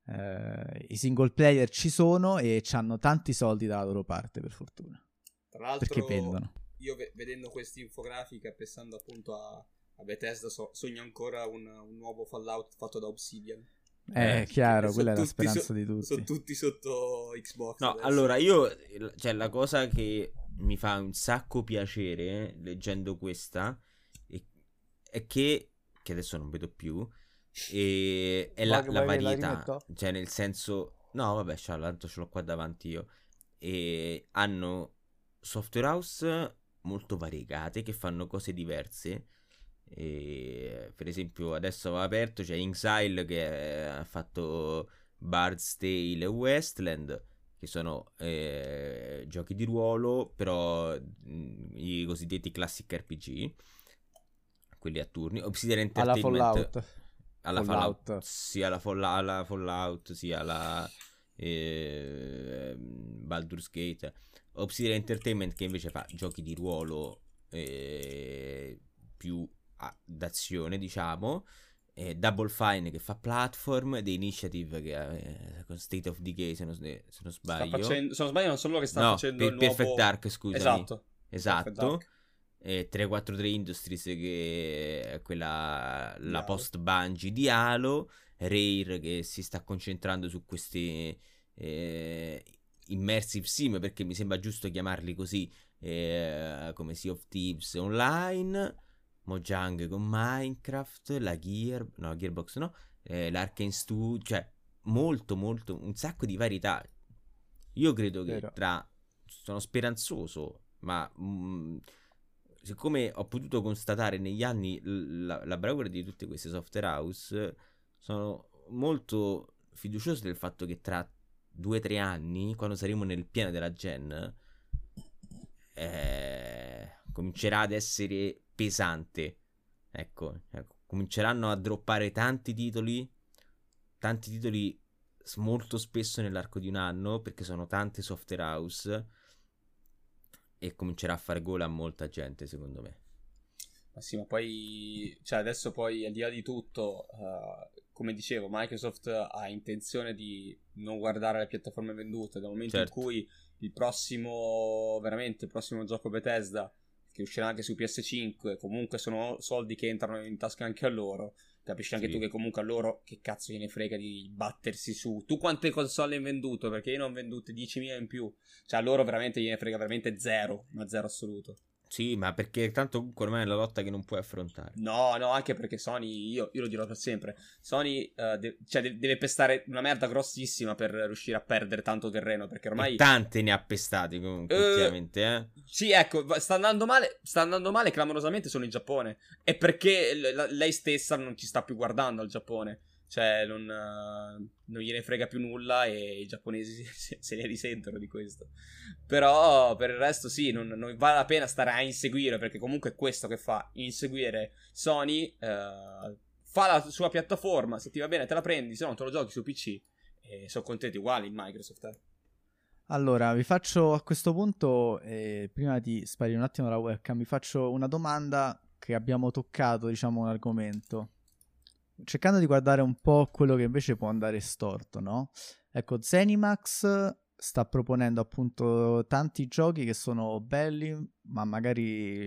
Eh, I single player ci sono e hanno tanti soldi dalla loro parte, per fortuna. Tra l'altro, Perché vendono. Io ve- vedendo questa infografica, pensando appunto a, a Bethesda, so- sogno ancora un, un nuovo Fallout fatto da Obsidian. Eh, Eh, chiaro, quella è la speranza so- di tutti. Sono tutti sotto Xbox. No, adesso. allora io, cioè la cosa che mi fa un sacco piacere eh, leggendo questa è, è che, che adesso non vedo più, e, è la, la la varietà, rimetto? cioè nel senso, no vabbè, ciao, tanto ce l'ho qua davanti io, e hanno software house molto variegate che fanno cose diverse. E, per esempio, adesso ho aperto c'è Inxile che ha fatto Bard's Tale e Westland, che sono eh, giochi di ruolo, però mh, i cosiddetti classic RPG, quelli a turni. Obsidian Alla Entertainment Fallout. alla Fallout. Fallout, sia alla, Fall- alla Fallout, sia alla eh, Baldur's Gate. Obsidian Entertainment che invece fa giochi di ruolo eh, più a- d'azione, diciamo. E Double Fine che fa platform, The Initiative che è con State of Decay se non, se non Sta sbaglio. facendo, se non sbaglio, non sono loro che stanno no, facendo per- il nuovo... Perfect Dark, scusami. Esatto. esatto. E 343 Industries che è quella la Halo. post Bungie di Halo, Rare che si sta concentrando su questi eh, immersive sim perché mi sembra giusto chiamarli così eh, come Sea of Thieves online, Mojang con Minecraft, la Gear, no, la Gearbox no, eh, l'Arkane Studio, cioè molto molto un sacco di varietà. Io credo che Vero. tra sono speranzoso, ma mm, siccome ho potuto constatare negli anni la, la bravura di tutte queste software house, sono molto fiducioso del fatto che tra due o tre anni, quando saremo nel pieno della gen, eh, comincerà ad essere pesante. Ecco, ecco, cominceranno a droppare tanti titoli, tanti titoli molto spesso nell'arco di un anno, perché sono tante software house e comincerà a fare gola a molta gente, secondo me. Ma sì, ma poi, cioè adesso poi al di là di tutto, eh, come dicevo, Microsoft ha intenzione di non guardare le piattaforme vendute dal momento Certo. in cui il prossimo, veramente il prossimo gioco Bethesda, che uscirà anche su PS5, comunque sono soldi che entrano in tasca anche a loro. Capisci anche Sì. tu che comunque a loro che cazzo gliene frega di battersi su. Tu quante console hai venduto? Perché io ne ho vendute 10.000 in più. Cioè a loro veramente gliene frega veramente zero, ma zero assoluto. Sì, ma perché tanto comunque ormai è la lotta che non puoi affrontare. No, no, anche perché Sony, io, io lo dirò per sempre, Sony eh, de- cioè, de- deve pestare una merda grossissima per riuscire a perdere tanto terreno, perché ormai... E tante ne ha pestate comunque, Eh, ultimamente, eh. Sì, ecco, sta andando male, sta andando male clamorosamente solo in Giappone. E perché l- lei stessa non ci sta più guardando al Giappone. Cioè, non, eh, non gliene frega più nulla e i giapponesi se, ne risentono di questo. Però per il resto sì, non, non vale la pena stare a inseguire, perché comunque è questo che fa, inseguire Sony, eh, fa la sua piattaforma, se ti va bene te la prendi, se no te lo giochi su PC. E sono contenti uguali in Microsoft. eh. Allora, vi faccio a questo punto, eh, prima di sparire un attimo la webcam, vi faccio una domanda che abbiamo toccato, diciamo, un argomento. Cercando di guardare un po' quello che invece può andare storto, no? Ecco, Zenimax sta proponendo appunto tanti giochi che sono belli, ma magari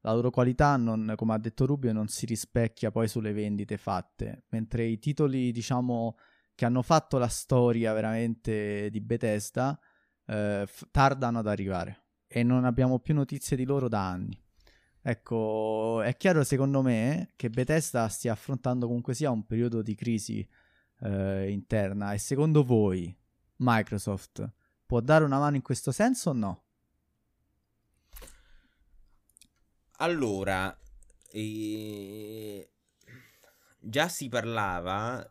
la loro qualità, non, come ha detto Rubio, non si rispecchia poi sulle vendite fatte, mentre i titoli, diciamo, che hanno fatto la storia veramente di Bethesda eh, tardano ad arrivare e non abbiamo più notizie di loro da anni. Ecco, è chiaro secondo me che Bethesda stia affrontando comunque sia un periodo di crisi eh, interna e secondo voi Microsoft può dare una mano in questo senso o no? Allora, eh, già si parlava,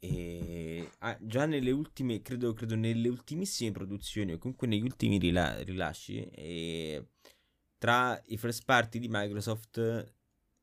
eh, già nelle ultime, credo, credo nelle ultimissime produzioni o comunque negli ultimi rila- rilasci, eh, tra i first party di Microsoft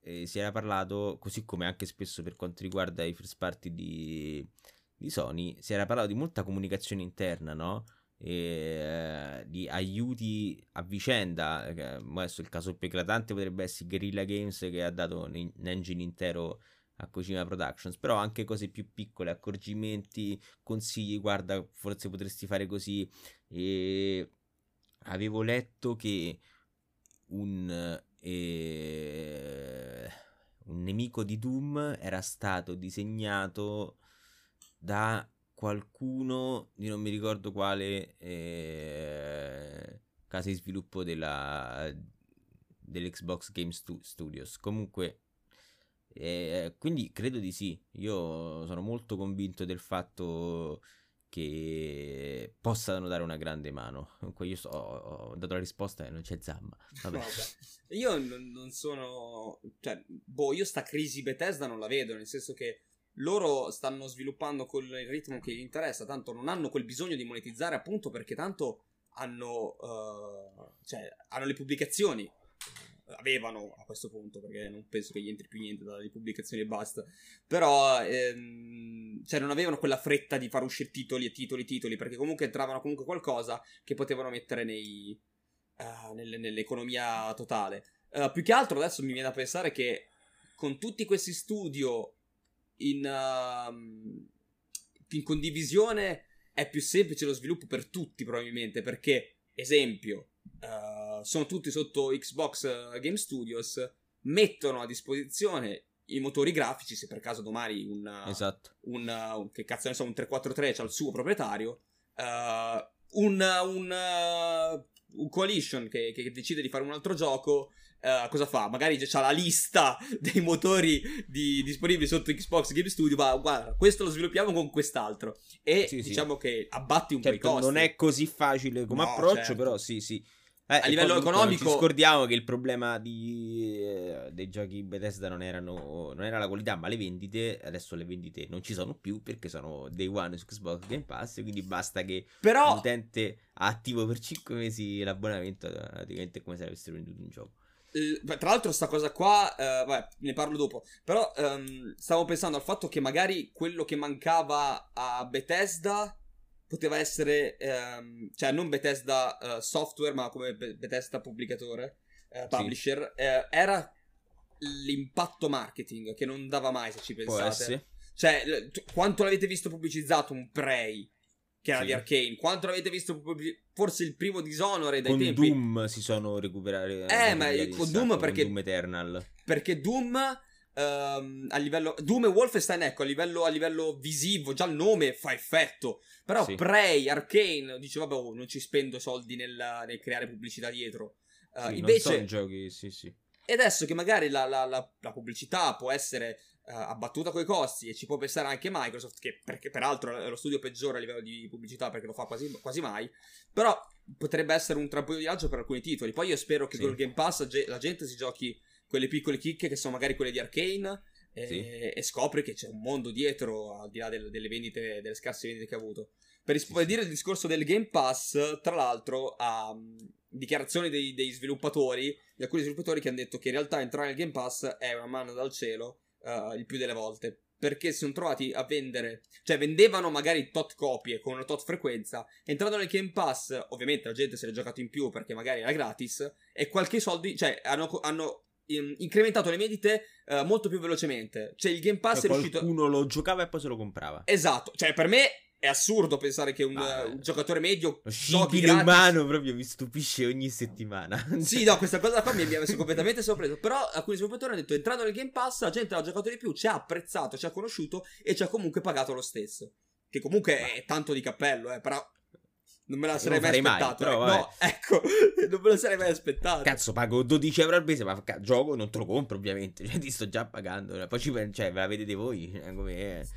eh, si era parlato, così come anche spesso per quanto riguarda i first party di, di Sony, si era parlato di molta comunicazione interna, no? e, eh, di aiuti a vicenda. eh, Adesso il caso più eclatante potrebbe essere Guerrilla Games che ha dato un, engine intero a Kojima Productions, però anche cose più piccole, accorgimenti, consigli, guarda, forse potresti fare così. E avevo letto che un, eh, un nemico di Doom era stato disegnato da qualcuno di non mi ricordo quale eh, casa di sviluppo della, dell'Xbox Game Stu- Studios. Comunque, eh, quindi credo di sì. Io sono molto convinto del fatto che possano dare una grande mano. Comunque, io so- ho dato la risposta e non c'è zamma. Vabbè. Io non, sono. Cioè, boh, io sta crisi Bethesda non la vedo, nel senso che loro stanno sviluppando con il ritmo che gli interessa, tanto non hanno quel bisogno di monetizzare, appunto perché tanto hanno. eh, cioè, hanno le pubblicazioni. Avevano a questo punto, perché non penso che gli entri più niente dalle pubblicazioni e basta. Però, ehm, cioè, non avevano quella fretta di far uscire titoli e titoli e titoli, perché comunque entravano comunque qualcosa che potevano mettere nei, eh, nelle- nell'economia totale. Eh, più che altro adesso mi viene da pensare che con tutti questi studio in, ehm, in condivisione è più semplice lo sviluppo per tutti probabilmente perché, esempio, eh, sono tutti sotto Xbox eh, Game Studios, mettono a disposizione i motori grafici, se per caso domani un, esatto. un, un che cazzo ne so, un 343 c'ha il suo proprietario, uh, un, un, uh, un coalition che, che, decide di fare un altro gioco. Uh, cosa fa? Magari c'ha la lista dei motori di, disponibili sotto Xbox Game Studio. Ma guarda, questo lo sviluppiamo con quest'altro. E sì, diciamo sì. che abbatti un certo, po' i costi. Non è così facile come no, approccio, certo. però sì, sì. Eh, a livello economico. Non ci scordiamo che il problema di, eh, dei giochi Bethesda non, erano, non era la qualità, ma le vendite. Adesso le vendite non ci sono più perché sono day one su Xbox Game Pass. Quindi basta che Però... l'utente ha attivo per 5 mesi l'abbonamento. Praticamente è come se avesse venduto un gioco. tra l'altro, sta cosa qua, uh, vabbè, ne parlo dopo. Però um, stavo pensando al fatto che magari quello che mancava a Bethesda poteva essere, ehm, cioè non Bethesda uh, Software, ma come Bethesda pubblicatore, uh, publisher, sì. eh, era l'impatto marketing che non dava mai se ci pensate. Cioè, t- quanto l'avete visto pubblicizzato un Prey? Che era sì. di Arcane. Quanto l'avete visto pubblic- forse il primo Dishonored dai con tempi. Doom si sono recuperati. Eh, ma con Doom perché. Con Doom Eternal. Perché Doom Um, a livello Doom e Wolfenstein ecco a livello, a livello visivo già il nome fa effetto però sì. Prey Arcane dice vabbè oh, non ci spendo soldi nel, nel creare pubblicità dietro uh, sì, invece giochi sì sì e adesso che magari la, la, la, la pubblicità può essere uh, abbattuta coi costi e ci può pensare anche Microsoft che perché peraltro è lo studio peggiore a livello di pubblicità perché lo fa quasi, quasi mai però potrebbe essere un trampolino di lancio per alcuni titoli poi io spero che sì. con il Game Pass la gente si giochi quelle piccole chicche che sono magari quelle di Arkane e, sì. e scopri che c'è un mondo dietro al di là del, delle vendite, delle scarse vendite che ha avuto. Per rispondere sì, il discorso del Game Pass, tra l'altro, a um, dichiarazioni dei, dei, sviluppatori, di alcuni sviluppatori che hanno detto che in realtà entrare nel Game Pass è una mano dal cielo uh, il più delle volte. Perché si sono trovati a vendere, cioè vendevano magari tot copie con una tot frequenza, entrando nel Game Pass, ovviamente la gente se l'è giocato in più perché magari era gratis, e qualche soldi, cioè hanno, hanno incrementato le vendite uh, molto più velocemente. Cioè, il Game Pass cioè, è riuscito. Qualcuno lo giocava e poi se lo comprava. Esatto. Cioè, per me è assurdo pensare che un, ah, un giocatore medio giochi gratis. umano proprio mi stupisce ogni settimana. sì, no, questa cosa qua mi, mi ha messo completamente sorpreso. Però alcuni sviluppatori hanno detto: entrando nel Game Pass, la gente l'ha giocato di più, ci ha apprezzato, ci ha conosciuto e ci ha comunque pagato lo stesso. Che comunque Ma... è tanto di cappello, eh, però non me la sarei mai aspettato. Mai, però, no, ecco, non me la sarei mai aspettato. Cazzo, pago 12 euro al mese, ma gioco non te lo compro, ovviamente. Cioè, ti sto già pagando. Poi ci, cioè, ve la vedete voi. Cioè, come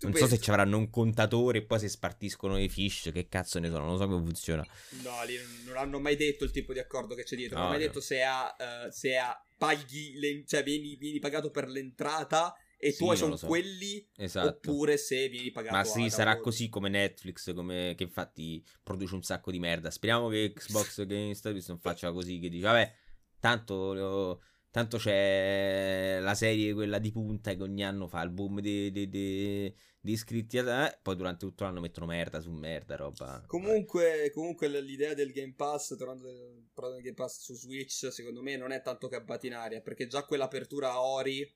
non pensi... so se ci avranno un contatore e poi se spartiscono i fish, che cazzo ne sono, non so come funziona. No, lì non hanno mai detto il tipo di accordo che c'è dietro, non hanno mai no. detto se ha, uh, se ha paghi, le, cioè vieni, vieni pagato per l'entrata e sì, tuoi sono so. quelli esatto. oppure se vieni pagato ma sì sarà così come Netflix come, che infatti produce un sacco di merda speriamo che Xbox Game Studios non faccia così che dice vabbè tanto tanto c'è la serie quella di punta che ogni anno fa il boom di, di, di, di iscritti eh, poi durante tutto l'anno mettono merda su merda roba comunque, comunque l'idea del Game Pass tornando al Game Pass su Switch secondo me non è tanto che abbatti in aria perché già quell'apertura a Ori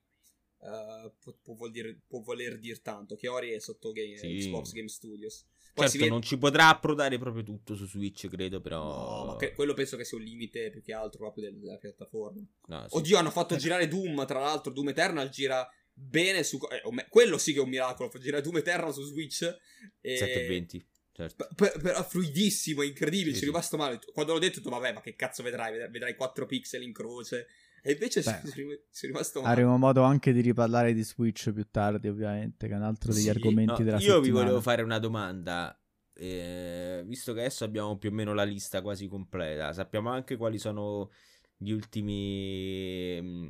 Uh, può, può, vuol dire, può, voler dire tanto che Ori è sotto game, sì. Xbox Game Studios. Poi certo, viene... non ci potrà approdare proprio tutto su Switch, credo, però... No, ma che, quello penso che sia un limite più che altro proprio della, piattaforma. No, sì. Oddio, hanno fatto girare Doom, tra l'altro Doom Eternal gira bene su... Eh, quello sì che è un miracolo, fa girare Doom Eternal su Switch. E... 720. Certo. Per, per, fluidissimo, incredibile, sì, ci è rimasto male. Quando l'ho detto, ho detto, vabbè, ma che cazzo vedrai? Vedrai 4 pixel in croce. E invece Beh, sono rimasto male. Avremo modo anche di riparlare di Switch più tardi, ovviamente, che è un altro degli sì, argomenti no, della io settimana. Io vi volevo fare una domanda. Eh, visto che adesso abbiamo più o meno la lista quasi completa, sappiamo anche quali sono gli ultimi, mm,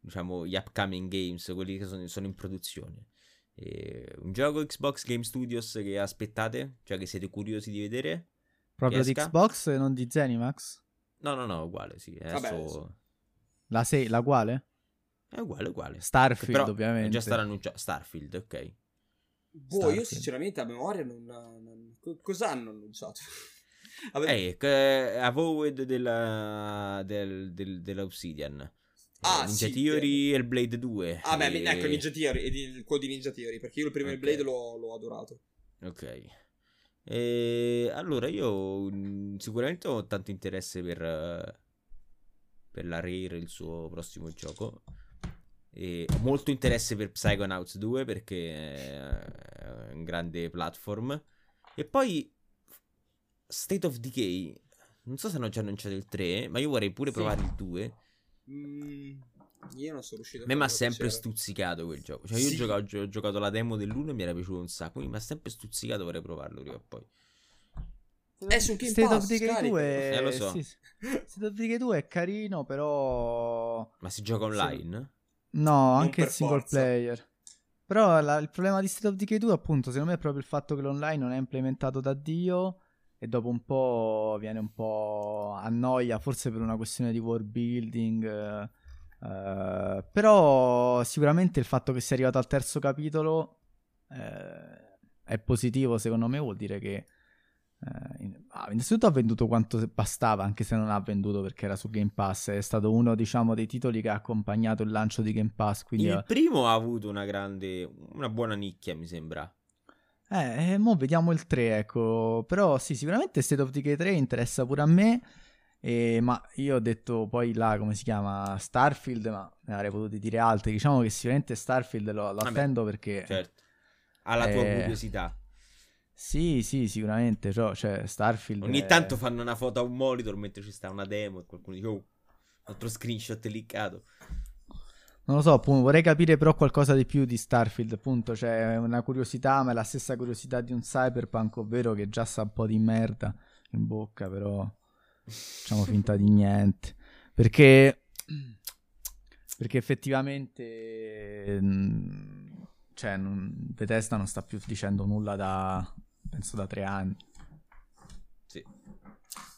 diciamo, gli upcoming games, quelli che sono, sono in produzione. Eh, un gioco Xbox Game Studios che aspettate? Cioè che siete curiosi di vedere? Proprio di Xbox e non di Zenimax? No, no, no, uguale, sì. Adesso... Vabbè, la 6, la quale? È uguale, uguale. Starfield, Però ovviamente. È già stato annunciato. Starfield, ok. Boh, Starfield. io sinceramente a memoria non... non... Cosa hanno annunciato? Ave... Eh, Avowed della, del, del, dell'Obsidian. Ah, Ninja sì, Theory e il Blade 2. Ah, beh, ecco Ninja Theory, il quote di Ninja Theory, perché io il primo okay. Blade l'ho, l'ho adorato. Ok. E allora io mm, sicuramente ho tanto interesse per per la Rare il suo prossimo gioco. E ho molto interesse per Psychonauts 2 perché è un grande platform. E poi State of Decay. Non so se hanno già annunciato il 3, ma io vorrei pure Sì. provare il 2. Mm, io non sono riuscito A me mi ha sempre stuzzicato quel gioco. Cioè, io ho Sì. giocato, gio- ho giocato la demo dell'1 e mi era piaciuto un sacco. Quindi mi ha sempre stuzzicato, vorrei provarlo prima o poi. È su Game State Pass, of Decay scarica. 2 è... Eh, lo so. sì, sì. State of Decay 2 è carino, però... Ma si gioca online? No, anche per il single forza. player. Però la- il problema di State of Decay 2, appunto, secondo me è proprio il fatto che l'online non è implementato da Dio e dopo un po' viene un po' a noia, forse per una questione di world building. eh, eh, però sicuramente il fatto che sia arrivato al terzo capitolo eh, è positivo, secondo me, vuol dire che eh, in- ah, innanzitutto ha venduto quanto bastava, anche se non ha venduto perché era su Game Pass. È stato uno, diciamo, dei titoli che ha accompagnato il lancio di Game Pass. Quindi, Il primo ha avuto una grande, una buona nicchia, mi sembra. eh, eh, mo vediamo il 3, ecco. Però sì, sicuramente State of Decay 3 interessa pure a me. e- ma io ho detto poi là, come si chiama? Starfield, ma ne avrei potuto dire altri. Diciamo che sicuramente Starfield lo, lo attendo perché... Certo. Ha la tua Eh, curiosità. Sì, sì, sicuramente. Cioè, cioè, Starfield... Ogni è- tanto fanno una foto a un monitor mentre ci sta una demo e qualcuno dice, oh, altro screenshot liccato. Non lo so, appunto, vorrei capire però qualcosa di più di Starfield, appunto, c'è una curiosità, ma è la stessa curiosità di un cyberpunk, ovvero che già sa un po' di merda in bocca, però facciamo finta di niente. Perché perché effettivamente mm, cioè, non- Bethesda non sta più dicendo nulla da penso da tre anni. Sì.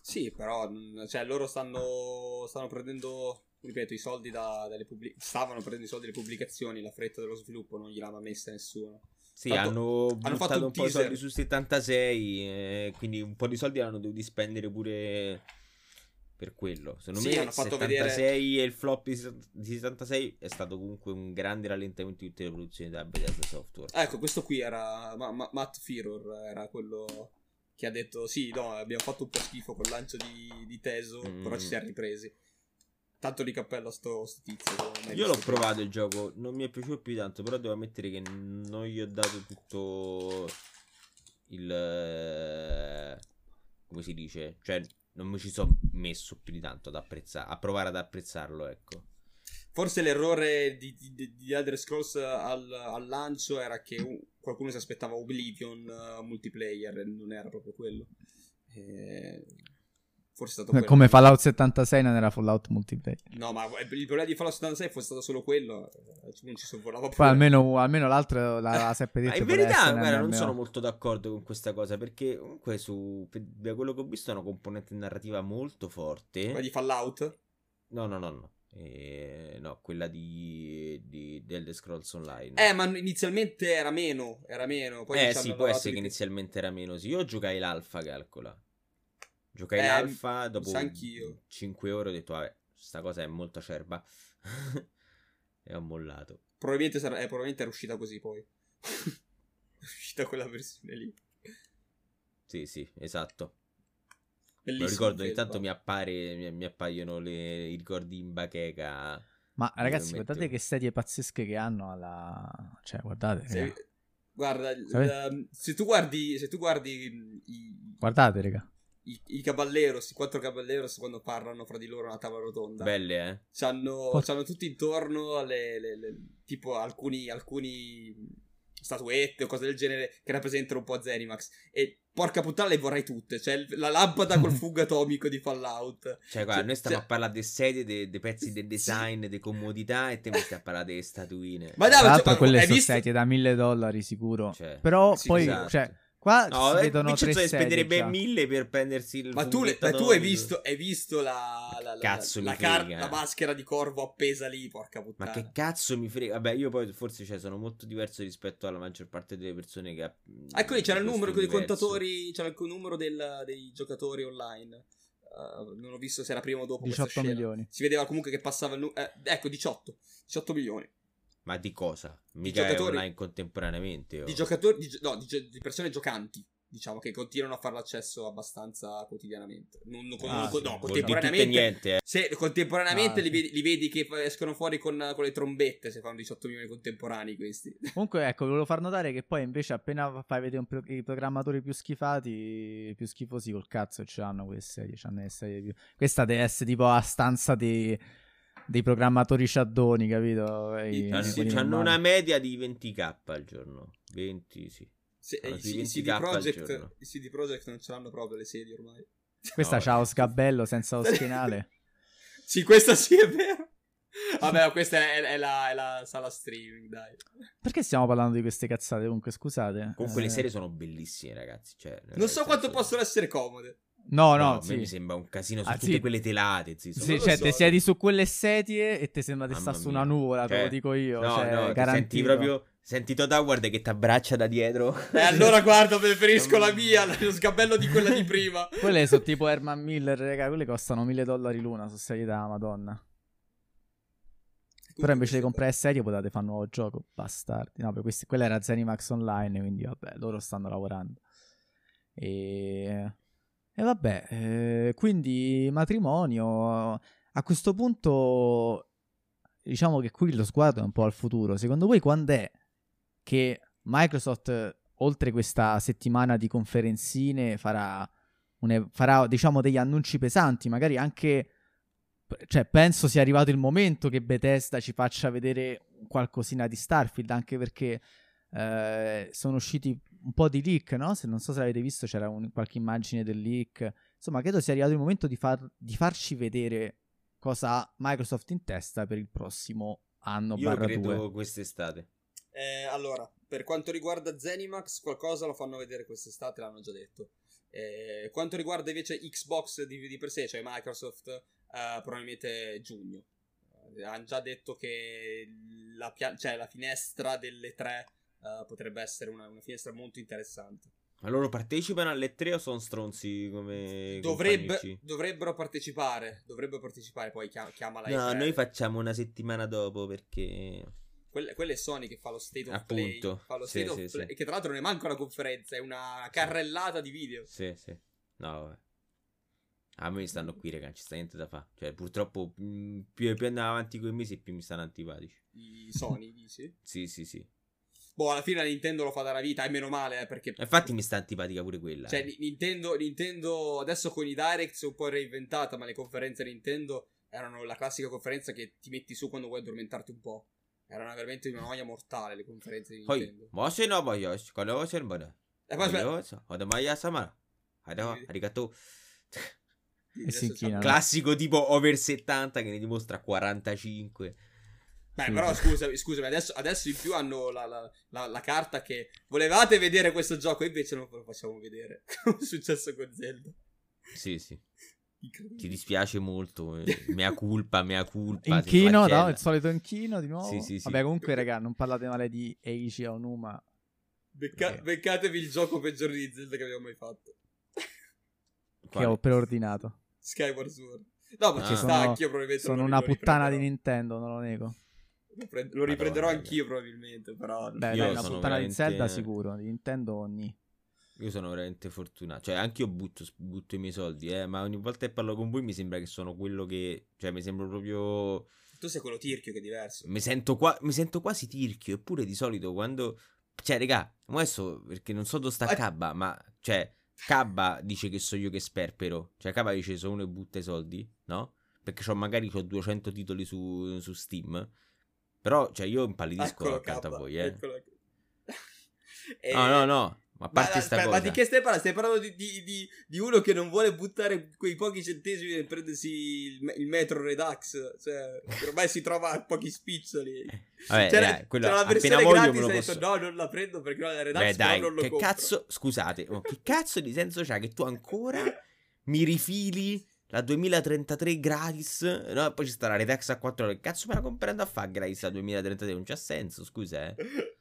Sì, però cioè, loro stanno, stanno prendendo, ripeto, i soldi da, dalle pubblic- stavano prendendo i soldi dalle pubblicazioni, la fretta dello sviluppo non gliel'ha mai messa nessuno. Sì, Tanto hanno, hanno fatto un un po' di soldi su 76, eh, quindi un po' di soldi hanno dovuti spendere pure per quello. Secondo Sì, me hanno fatto 76 e il flop di set- di 76 è stato comunque un grande rallentamento di tutte le produzioni da Bethesda Software. Ecco, questo qui era Ma- Ma- Matt Firor, era quello che ha detto sì, no, abbiamo fatto un po' schifo col lancio di, di Teso, Mm. però ci siamo ripresi. Tanto di cappello a sto, sto tizio. Io l'ho provato il gioco, non mi è piaciuto più tanto, però devo ammettere che non gli ho dato tutto il... come si dice? Cioè, non mi ci sono messo più di tanto ad apprezzare, a provare ad apprezzarlo, ecco. Forse l'errore di, di, di Elder Scrolls al, al lancio era che u- qualcuno si aspettava Oblivion uh, multiplayer non era proprio quello. E... Forse è stato quello. Come Fallout 76 non era Fallout multiplayer. No, ma il problema di Fallout 76 fosse stato solo quello. eh, Non ci sorvolava Poi pure. almeno, almeno l'altro la, la seppe Ma detto in verità, guarda, non sono molto d'accordo con questa cosa, perché comunque su, da quello che ho visto è una componente narrativa molto forte. Quella di Fallout? No, no, no, no. Eh, no, quella di, di, di Elder Scrolls Online. Eh, ma inizialmente era meno. Era meno. Poi Eh sì, può essere che di inizialmente era meno. Sì, io giocai l'alfa, calcola. Giocai Eh, l'alfa, dopo sa anch'io. 5 ore ho detto, vabbè, sta cosa è molto acerba. e ho mollato. Probabilmente, sarà- eh, probabilmente era uscita così poi. è uscita quella versione lì. Sì, sì, esatto. Me lo Bellissimo. ricordo, film, intanto va. mi, appare, mi, mi appaiono le- i ricordi in bacheca. Ma ragazzi, guardate che sedie pazzesche che hanno alla... Cioè, guardate, Se- guarda, Sapete- ehm, se tu guardi, se tu guardi mm, i, Guardate, raga. I, i caballeros, i quattro caballeros quando parlano fra di loro a una tavola rotonda, Belle, eh? c'hanno, Po- c'hanno tutti intorno le, le- le- tipo alcuni, alcuni statuette o cose del genere che rappresentano un po' Zenimax. E porca puttana le vorrei tutte. Cioè la lampada col fungo atomico di Fallout. Cioè, guarda, Cioè- noi stiamo cioè- a parlare dei sedie, dei, dei pezzi del design, delle comodità e te mi stai a parlare delle statuine. Ma Tra dai, l'altro ma- quelle sono visto- sedie da mille dollari sicuro. Cioè, Però sì, poi, esatto. cioè, qua No, si eh, vedono tre sedie spenderebbe già. mille per prendersi il Ma tu, le- ma tu hai visto, hai visto la, la, la, Cazzo la, mi car- la maschera di corvo appesa lì, porca Ma puttana. che cazzo mi frega? Vabbè, io poi forse cioè, sono molto diverso rispetto alla maggior parte delle persone che ha. Ecco lì, c'era il numero dei contatori, c'era il numero del- dei giocatori online. Uh, non ho visto se era prima o dopo questa 18 scena. milioni. Si vedeva comunque che passava il numero. ecco, 18. 18 milioni. Ma di cosa? Mica è giocatori. online contemporaneamente. oh. Di giocatori, di, no, di, di persone giocanti. diciamo che continuano a fare l'accesso abbastanza quotidianamente. Non, non, Ah, non- sì. no, contemporaneamente. niente, eh. Se contemporaneamente Ah, li, vedi, li vedi che escono fuori con, con le trombette se fanno 18 milioni contemporanei questi. Comunque, ecco, volevo far notare che poi invece appena fai vedere un pro- i programmatori più schifati, più schifosi col cazzo ce l'hanno queste serie più... Questa deve essere tipo a stanza dei, dei programmatori sciaddoni, capito? I- Hanno, quelli hanno una media di 20k al giorno. 20, sì. Se, Allora, i, i 20K CD al Projekt, giorno. i CD Projekt non ce l'hanno proprio le sedie ormai. Questa No, c'ha lo eh. sgabello senza lo schienale. Sì, questa sì è vero. Vabbè, questa è, è la, è la sala streaming, dai. Perché stiamo parlando di queste cazzate? Comunque, scusate. Comunque Eh, le serie sono bellissime, ragazzi. Cioè, Non so quanto possono essere comode. No, No, no, a me sì. mi sembra un casino su Ah, tutte sì. quelle telate. Sì, Sì, cioè, so. te siedi su quelle sedie e ti sembra di stare su una nuvola, te Cioè, lo dico io. No, cioè, no, ti garantito. senti proprio. Senti Todd Howard che ti abbraccia da dietro. E allora guarda, preferisco la mia, mia. lo sgabello di quella di prima. Quelle sono tipo Herman Miller, raga, quelle costano 1000 dollari l'una, sono serie da madonna. Però invece di comprare serie potete fare un nuovo gioco, bastardi. No, per questi, quella era Zenimax Online, quindi vabbè, loro stanno lavorando. E, e vabbè, eh, quindi matrimonio. A questo punto, diciamo che qui lo sguardo è un po' al futuro. Secondo voi quando è che Microsoft, oltre questa settimana di conferenzine, farà, un- farà diciamo degli annunci pesanti, magari anche cioè, penso sia arrivato il momento che Bethesda ci faccia vedere qualcosina di Starfield, anche perché eh, sono usciti un po' di leak, no? Se non so se l'avete visto, c'era un- qualche immagine del leak. Insomma, credo sia arrivato il momento di, far- di farci vedere cosa ha Microsoft in testa per il prossimo anno Io barra credo 2. quest'estate. Eh, allora, per quanto riguarda Zenimax, qualcosa lo fanno vedere quest'estate, l'hanno già detto. Eh, quanto riguarda invece Xbox di, di per sé, cioè Microsoft, eh, probabilmente giugno. Eh, hanno già detto che la, pia- cioè, la finestra delle tre eh, potrebbe essere una, una finestra molto interessante. Ma loro partecipano alle tre o sono stronzi come Dovrebbe- dovrebbero partecipare, dovrebbero partecipare, poi chiam- chiamala No, E3. noi facciamo una settimana dopo perché... Quelle, quelle è Sony che fa lo state of play. Appunto, Fa lo sì, state sì, play. sì. Che tra l'altro non è manco una conferenza, è una carrellata di video. Sì, sì. No, vabbè. A me stanno qui, raga, non ci sta niente da fare. Cioè, purtroppo, mh, più, più andiamo avanti con i mesi, più mi stanno antipatici. I Sony, dici? Sì, sì, sì. Boh, alla fine la Nintendo lo fa dalla vita, e meno male, eh, perché... Infatti mi sta antipatica pure quella. Cioè, eh. Ni- Nintendo, Nintendo adesso con i Direct si è un po' reinventata, ma le conferenze Nintendo erano la classica conferenza che ti metti su quando vuoi addormentarti un po'. Erano veramente una noia mortale le conferenze di Poi, Nintendo. mo se no voglio, quando se ne E poi aspetta, ho da mai samara. Ada, Sì. arigato. Classico tipo over 70 che ne dimostra 45. Beh, Sì. però scusami, scusami adesso, adesso in più hanno la, la- la- la carta che volevate vedere questo gioco, invece non ve lo facciamo vedere. Come è successo con Zelda. Sì, sì. Ci dispiace molto. eh. Mea culpa, mea culpa. Inchino, no? Il solito inchino di nuovo. Sì, sì, sì. Vabbè, comunque, raga, non parlate male di Eiji Aonuma. Becca- Ok. Beccatevi il gioco peggiore di Zelda che abbiamo mai fatto. Che Quale? ho preordinato. Skyward Sword. No, ma Ah. ci sta, Sono- anch'io probabilmente Sono una puttana di. Nintendo, non lo nego. Lo, pre- lo riprenderò Madonna, anch'io probabilmente, però... Beh, Io dai, una puttana di veramente- Zelda sicuro. Di Nintendo ogni. Io sono veramente fortunato. Cioè, anche io butto, butto i miei soldi, eh. Ma ogni volta che parlo con voi mi sembra che sono quello che. Cioè, mi sembro proprio. Tu sei quello tirchio che è diverso. Mi sento, qua... mi sento quasi tirchio. Eppure di solito quando. Cioè, regà, adesso perché non so dove sta Ah. Cabba, ma. Cioè, Cabba dice che so io che sperpero. Cioè, Cabba dice sono uno e butta i soldi, no? Perché c'ho, magari ho 200 titoli su, su Steam. Però, cioè, io impallidisco Eccolo, accanto a K, voi, eh. E- No, no, no. Ma a Ma, parte sta aspetta, cosa. ma di che stai parlando? Stai parlando di, di- di- di uno che non vuole buttare quei pochi centesimi per prendersi il, il metro Redux. Cioè, ormai si trova a pochi spiccioli. Vabbè, c'era, dai, quello c'era la versione gratis e ha posso... detto no, non la prendo perché no, la Redux Beh, dai, non lo che compro. cazzo, scusate, ma che cazzo di senso c'ha che tu ancora mi rifili la 2033 gratis? No, poi ci sta la Redux a 4 euro. Cazzo me la comprando a fare gratis la 2033? Non c'ha senso, scusa, eh.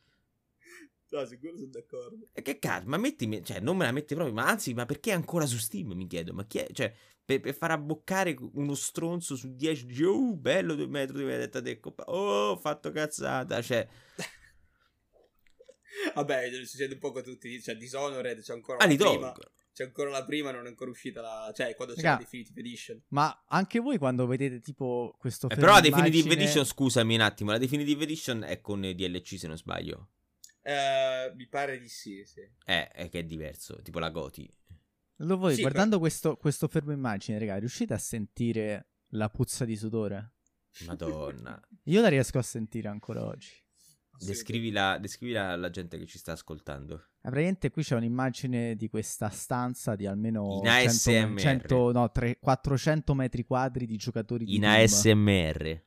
No, sicuro sono d'accordo. E che cazzo, ma mettimi, cioè, non me la metti proprio, ma anzi, ma perché è ancora su Steam, mi chiedo, ma chi è, cioè, per, per far abboccare uno stronzo su 10, dici, oh, bello, due metri di vedetta te, compa- oh, ho fatto cazzata, cioè, Vabbè, succede un po' con tutti. Cioè, Dishonored c'è ancora Ah, li prima. tolgo. C'è ancora la prima, non è ancora uscita la. Cioè, quando c'è Raga. la Definitive Edition. Ma anche voi quando vedete tipo questo Eh, fermo però la Definitive immagine- Edition, scusami un attimo, la Definitive Edition è con DLC se non sbaglio. Eh, mi pare di sì, sì. Eh, è che è diverso, tipo la Goti. Lo voi, Sì, guardando questo, questo fermo immagine, raga, riuscite a sentire la puzza di sudore? Madonna. Io la riesco a sentire ancora oggi. Descrivila, descrivila alla gente che ci sta ascoltando. Eh, Praticamente qui c'è un'immagine di questa stanza di almeno In 100, ASMR. 100 no, tre- 400 metri quadri di giocatori di In Doom. ASMR.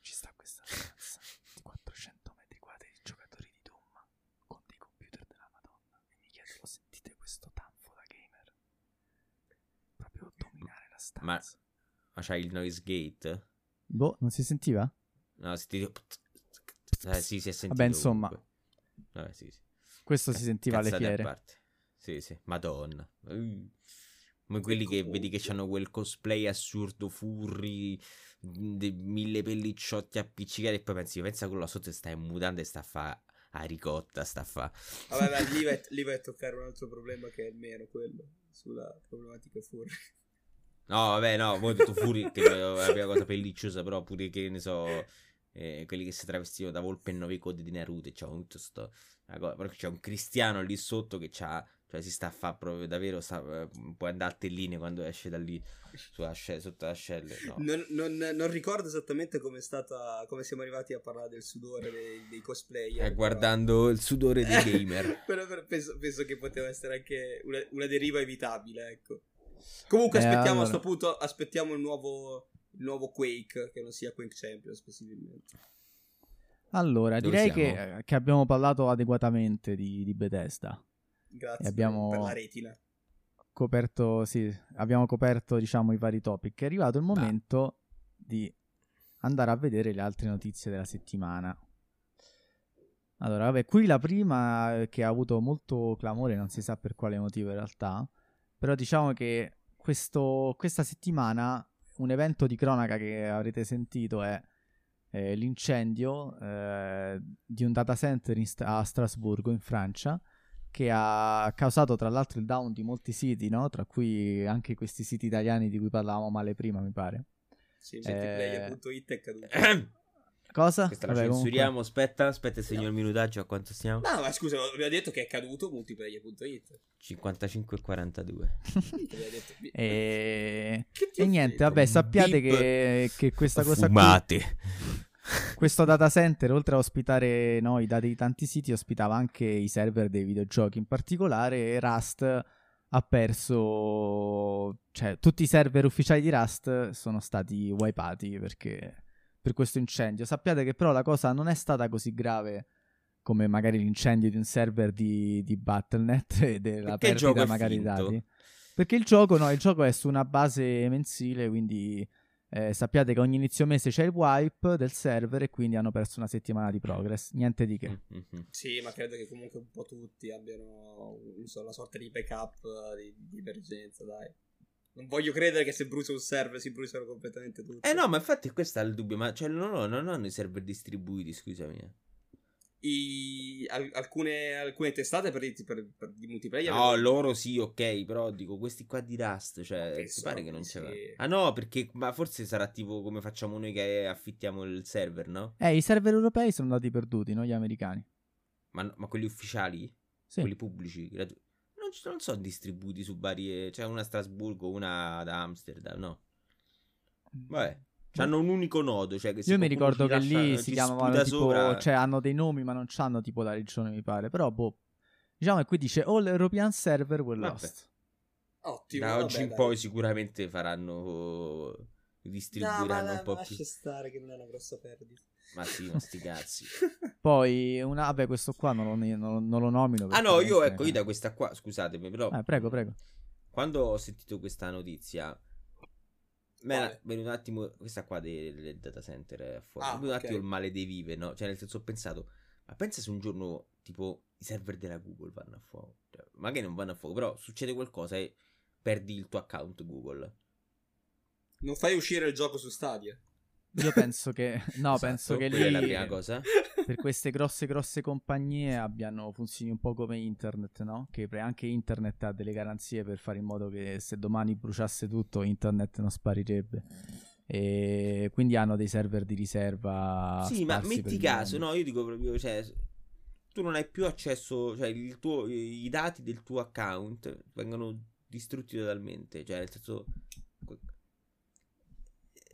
Ci sta questa stanza di 400 metri quadri di giocatori di Doom con dei computer della Madonna. E mi chiedo, sentite questo tanfo da gamer? Proprio dominare la stanza. Ma- Ma c'hai il noise gate? Boh, non si sentiva? No, si ti... Eh, sì, si è sentito. Vabbè, insomma. Vabbè, sì, sì. Questo si sentiva alle Cazzate a fiere. parte. Sì, sì, madonna. Uh. Come quelli che vedi che hanno quel cosplay assurdo, furri, de- mille pellicciotti appiccicati e poi pensi, pensa quello là sotto sta in mutande e sta a fa a ricotta, sta a fa... Vabbè, beh, lì, vai, lì vai a toccare un altro problema che è il meno quello. Sulla problematica furry. No, vabbè, no, voi tutto furri, che è la prima cosa pellicciosa, però pure che ne so... eh, quelli che si travestivano da volpe e nove codi di Naruto, e c'è tutto sto... però c'è un cristiano lì sotto che c'ha... Cioè si sta a fare proprio davvero, sta, eh, può andare a telline quando esce da lì sulla sce- sotto la scelle. No. Non, non- non ricordo esattamente come è stata. come siamo arrivati a parlare del sudore dei, dei cosplayer. Eh, però- guardando il sudore dei gamer. Però, però penso, penso che poteva essere anche una, una deriva evitabile, ecco. Comunque Eh, aspettiamo a allora. sto punto, aspettiamo il nuovo, il nuovo Quake, che non sia Quake Champions possibilmente. Allora, Dove direi che, che abbiamo parlato adeguatamente di, di Bethesda. Grazie E abbiamo- per la retina. Coperto, sì, abbiamo coperto, diciamo, i vari topic. È arrivato il momento di andare a vedere le altre notizie della settimana. Allora, vabbè, qui la prima eh, che ha avuto molto clamore, non si sa per quale motivo in realtà, però diciamo che questo- questa settimana un evento di cronaca che avrete sentito è eh, l'incendio eh, di un data center in St- a Strasburgo, in Francia, che ha causato tra l'altro il down di molti siti, no? tra cui anche questi siti italiani di cui parlavamo male prima, mi pare. Sì, Eh, multiplayer.it è caduto. Cosa? Questa la Vabbè, comunque- censuriamo, aspetta, aspetta, segno il minutaggio a quanto stiamo. No, ma scusa, abbiamo detto che è caduto multiplayer.it. 55 e 42. Abbiamo detto- E... E niente, vabbè, sappiate che, che questa cosa qui, questo data center, oltre a ospitare no, i dati di tanti siti, ospitava anche i server dei videogiochi. In particolare, Rust ha perso, cioè, tutti i server ufficiali di Rust sono stati wipati perché per questo incendio. Sappiate che però la cosa non è stata così grave come magari l'incendio di un server di, di Battle.net e della Perché perdita magari dati. Perché il gioco, no, il gioco è su una base mensile, quindi eh, sappiate che ogni inizio mese c'è il wipe del server e quindi hanno perso una settimana di progress. Niente di che. Mhm. Sì, ma credo che comunque un po' tutti abbiano non so, una sorta di backup eh, di, di emergenza, dai. Non voglio credere che se brucia un server si bruciano completamente tutti. Eh no, ma infatti questo è il dubbio, ma cioè, no, no, non hanno i server distribuiti, scusami. I- al- alcune, alcune testate per, i- per- per- di multiplayer. No, loro sì, ok, però dico questi qua di Rust, cioè, ti pare che non sì. c'è. Ah no, perché ma forse sarà tipo come facciamo noi che affittiamo il server, no? Eh, i server europei sono andati perduti, non gli americani. Ma, ma quelli ufficiali? Sì. Quelli pubblici? gratu- Non, non sono distribuiti su varie... C'è una a Strasburgo, una ad Amsterdam, no? Vabbè. Hanno un unico nodo, cioè Io mi ricordo che lascia- lì ci si chiamavano tipo, sopra- cioè hanno dei nomi ma non hanno tipo la regione mi pare, però boh. Diciamo che qui dice All European Server were Vabbè. lost. Ottimo. Da vabbè, oggi in dai. poi sicuramente faranno No, ma, distribuiranno dai, un ma po' lascia più. stare che non è una grossa perdita. Ma sì, ma sti cazzi. Poi una, vabbè, questo qua non lo, non- non lo nomino. ah no, io ecco, io da questa qua, scusatemi, però Eh, prego, prego. quando ho sentito questa notizia Quale? venuto un attimo questa qua del, del data center è fuori. Ah, un ok. attimo il male dei vive, no? Cioè nel senso ho pensato ma pensa se un giorno tipo i server della Google vanno a fuoco. Cioè, magari non vanno a fuoco, però succede qualcosa e perdi il tuo account Google. Non fai uscire il gioco su Stadia. Io penso che no, Esatto, penso che quella è la lì prima cosa. per queste grosse grosse compagnie abbiano funzioni un po' come internet, no? Che anche internet ha delle garanzie per fare in modo che se domani bruciasse tutto internet non sparirebbe. E quindi hanno dei server di riserva. Sì, ma metti caso, no, io dico proprio, cioè, tu non hai più accesso, cioè tuo- i dati del tuo account vengono distrutti totalmente, cioè nel senso...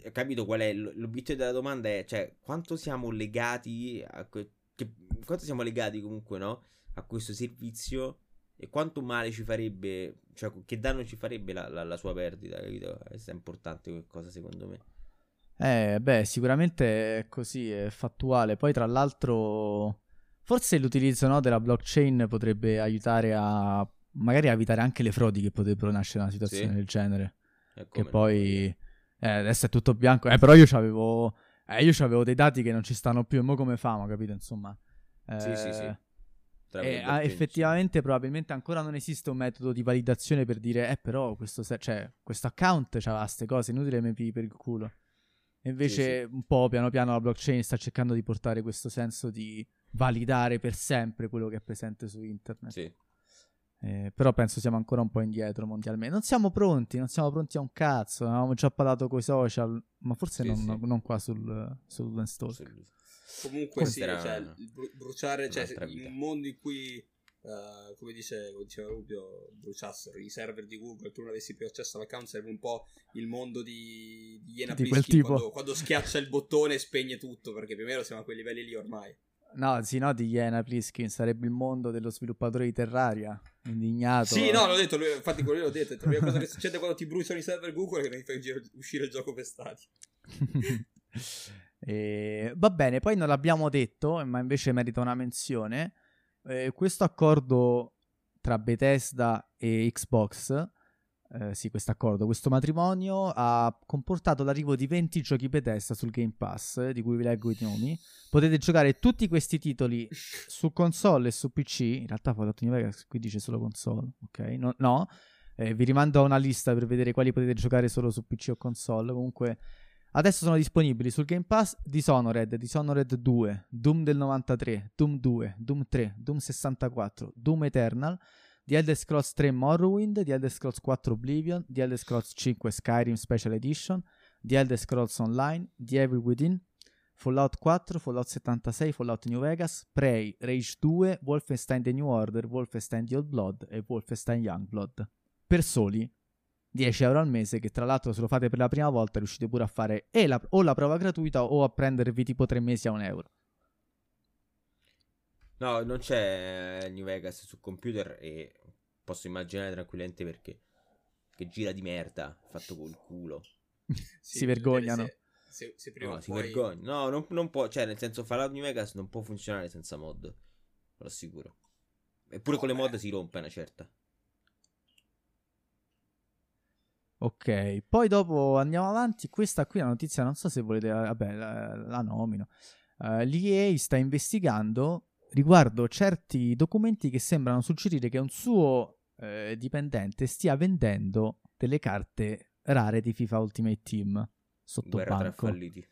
Ho capito qual è l'obiettivo della domanda è, cioè, quanto siamo legati a que- che- quanto siamo legati comunque, no, a questo servizio e quanto male ci farebbe, cioè che danno ci farebbe la, la- la sua perdita, capito? Questa è importante come cosa secondo me. Eh, beh, sicuramente è così, è fattuale. Poi, tra l'altro, forse l'utilizzo no, della blockchain potrebbe aiutare a magari a evitare anche le frodi che potrebbero nascere in una situazione Sì. del genere. E Che come no, poi eh, adesso è tutto bianco. Eh, però io c'avevo, eh, io c'avevo dei dati che non ci stanno più. E mo come famo, capito? Insomma, Sì, sì, sì. Eh, e, ah, sì. effettivamente, probabilmente ancora non esiste un metodo di validazione per dire, eh, però questo, se- cioè, questo account c'aveva queste cose, inutile pigliare per il culo. E invece, un po' piano piano la blockchain sta cercando di portare questo senso di validare per sempre quello che è presente su internet. Sì. Eh, però penso siamo ancora un po' indietro mondialmente. Non siamo pronti, non siamo pronti a un cazzo. Avevamo già parlato coi social, ma forse Sì, non, sì. non qua sul, sul Lens Talk. Sì. Comunque sì, cioè, il bru- bruciare, cioè, un mondo in cui, eh, come dice, come diceva Rubio, bruciassero i server di Google, tu non avessi più accesso all'account, sarebbe un po' il mondo di, di Iena Di quel tipo. quando, quando schiaccia il bottone e spegne tutto, perché più o meno siamo a quei livelli lì ormai. No, sì, no, di Iena Pliskin sarebbe il mondo dello sviluppatore di Terraria. Indignato. Sì, no, l'ho detto, lui- infatti quello l'ho detto, la prima cosa che succede quando ti bruciano i server Google è che non fai giro- uscire il gioco per stati. E, va bene, poi non l'abbiamo detto, ma invece merita una menzione. Eh, questo accordo tra Bethesda e Xbox, eh, sì, questo accordo, questo matrimonio ha comportato l'arrivo di 20 giochi Bethesda sul Game Pass, di cui vi leggo i nomi. Potete giocare tutti questi titoli su console e su PC. In realtà Fallout New Vegas qui dice solo console, ok? No, no. Eh, vi rimando a una lista per vedere quali potete giocare solo su PC o console. Comunque, adesso sono disponibili sul Game Pass Dishonored, Dishonored 2, Doom del 93, Doom 2, Doom 3, Doom 64, Doom Eternal, The Elder Scrolls 3 Morrowind, The Elder Scrolls 4 Oblivion, The Elder Scrolls 5 Skyrim Special Edition, The Elder Scrolls Online, The Evil Within, Fallout 4, Fallout 76, Fallout New Vegas, Prey, Rage 2, Wolfenstein The New Order, Wolfenstein The Old Blood e Wolfenstein Youngblood. Per soli 10 euro al mese, che tra l'altro se lo fate per la prima volta riuscite pure a fare la- o la prova gratuita o a prendervi tipo 3 mesi a un euro. No, non c'è New Vegas su computer e posso immaginare tranquillamente perché. Che gira di merda, fatto col culo. Si Sì, vergognano. Se, se, se prima No, si vergogna. No, non, non può, cioè nel senso Fallout New Vegas non può funzionare senza mod. Ve lo assicuro. Eppure con le mod si rompe una certa. Ok, poi dopo andiamo avanti. Questa qui è una notizia, non so se volete, vabbè, la, la nomino. Eh, L'EA sta investigando riguardo certi documenti che sembrano suggerire che un suo eh, dipendente stia vendendo delle carte rare di FIFA Ultimate Team sotto Guerra tra banco. falliti.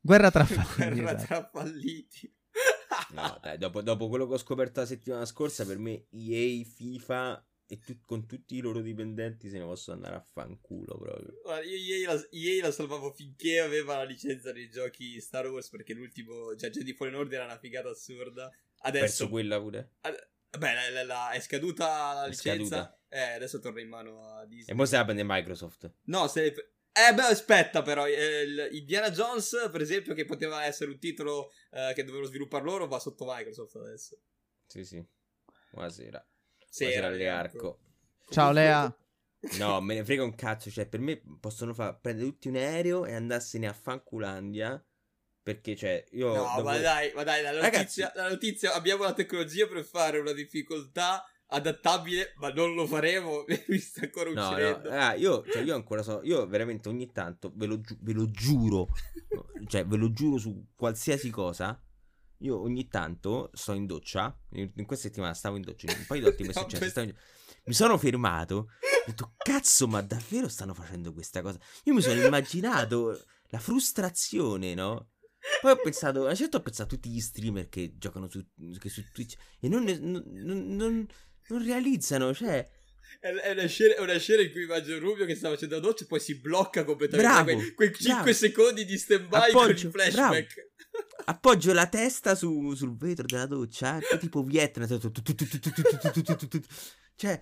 Guerra tra falliti. Guerra esatto. tra falliti. No, dai, dopo, dopo quello che ho scoperto la settimana scorsa, per me EA, FIFA e tu- con tutti i loro dipendenti se ne possono andare a fanculo proprio. Guarda, io EA la, EA la salvavo finché aveva la licenza dei giochi Star Wars perché l'ultimo, cioè Jedi Fallen Order era una figata assurda. Perso Adesso, quella pure. ad- vabbè, la- la- la- è scaduta la È licenza. scaduta. Eh, adesso torna in mano a Disney. E poi se la prende Microsoft. No, se... Eh beh, aspetta però, eh, il- Indiana Jones, per esempio, che poteva essere un titolo eh, che dovevano sviluppare loro, va sotto Microsoft adesso. Sì, sì. Buonasera. Sì, Buonasera era Learco. Ciao Lea. No, me ne frega un cazzo. Cioè, per me possono fare prendere tutti un aereo e andarsene a fanculandia. Perché, cioè, io. No, dopo- ma dai, ma dai, la notizia, la notizia, abbiamo la tecnologia per fare una difficoltà adattabile, ma non lo faremo, mi sta ancora No, no, uccidendo. ah, io, cioè, io ancora so, io veramente ogni tanto ve lo, giu- ve lo giuro, no, cioè ve lo giuro su qualsiasi cosa. Io ogni tanto sto in doccia. In, questa settimana stavo in doccia. Un paio di volte mi è No, successo. questo- stavo in- Mi sono fermato. Ho detto, cazzo, ma davvero stanno facendo questa cosa? Io mi sono immaginato la frustrazione, no? Poi ho pensato, a un certo ho pensato a tutti gli streamer che giocano su, che su Twitch e non, non, non, non realizzano, cioè... È una, scena, è una, scena, in cui immagino Rubio che sta facendo la doccia e poi si blocca completamente. Bravo, quei, quei 5 bravo. secondi di stand-by con il flashback. Bravo. Appoggio la testa su, sul vetro della doccia, eh, tipo Vietnam. Cioè,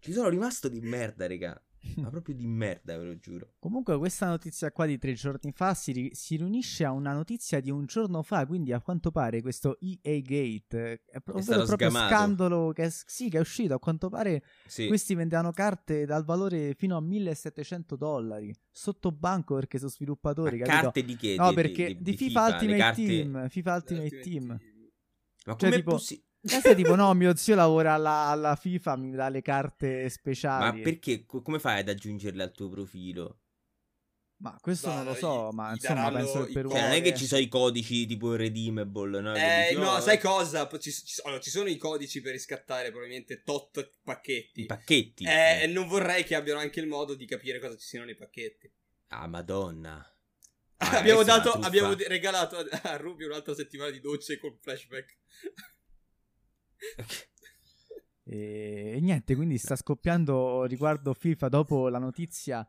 ci sono rimasto di merda, raga. Ma proprio di merda, ve lo giuro. Comunque, questa notizia qua di tre giorni fa si, ri- si riunisce a una notizia di un giorno fa. Quindi, a quanto pare, questo EA Gate è, pro- È stato proprio sgamato. scandalo che è, sì, che è uscito. A quanto pare, Sì. questi vendevano carte dal valore fino a 1700 dollari sotto banco perché sono sviluppatori. Ma capito? carte di che? No, Di- perché di, di, di FIFA, le Ultimate carte- Team. FIFA Ultimate, Ultimate Team. Ma Cioè, come tipo- possi- Eh, sai, tipo, no, mio zio lavora alla, alla FIFA, mi dà le carte Ma speciali. perché? Co- Come fai ad aggiungerle al tuo profilo? Ma questo No, non lo gli- so, ma gli insomma, daranno penso che per codici. Cioè, non è che ci sono i codici tipo redeemable, no? Eh, dici, no, oh, sai cosa? Ci, ci- allora, ci sono i codici per riscattare probabilmente tot pacchetti. I pacchetti. Eh, e non vorrei che abbiano anche il modo di capire cosa ci siano nei pacchetti. Ah, madonna. Ah, abbiamo, dato, abbiamo regalato a, a Rubio un'altra settimana di docce con flashback. E, e niente, quindi sta scoppiando riguardo FIFA dopo la notizia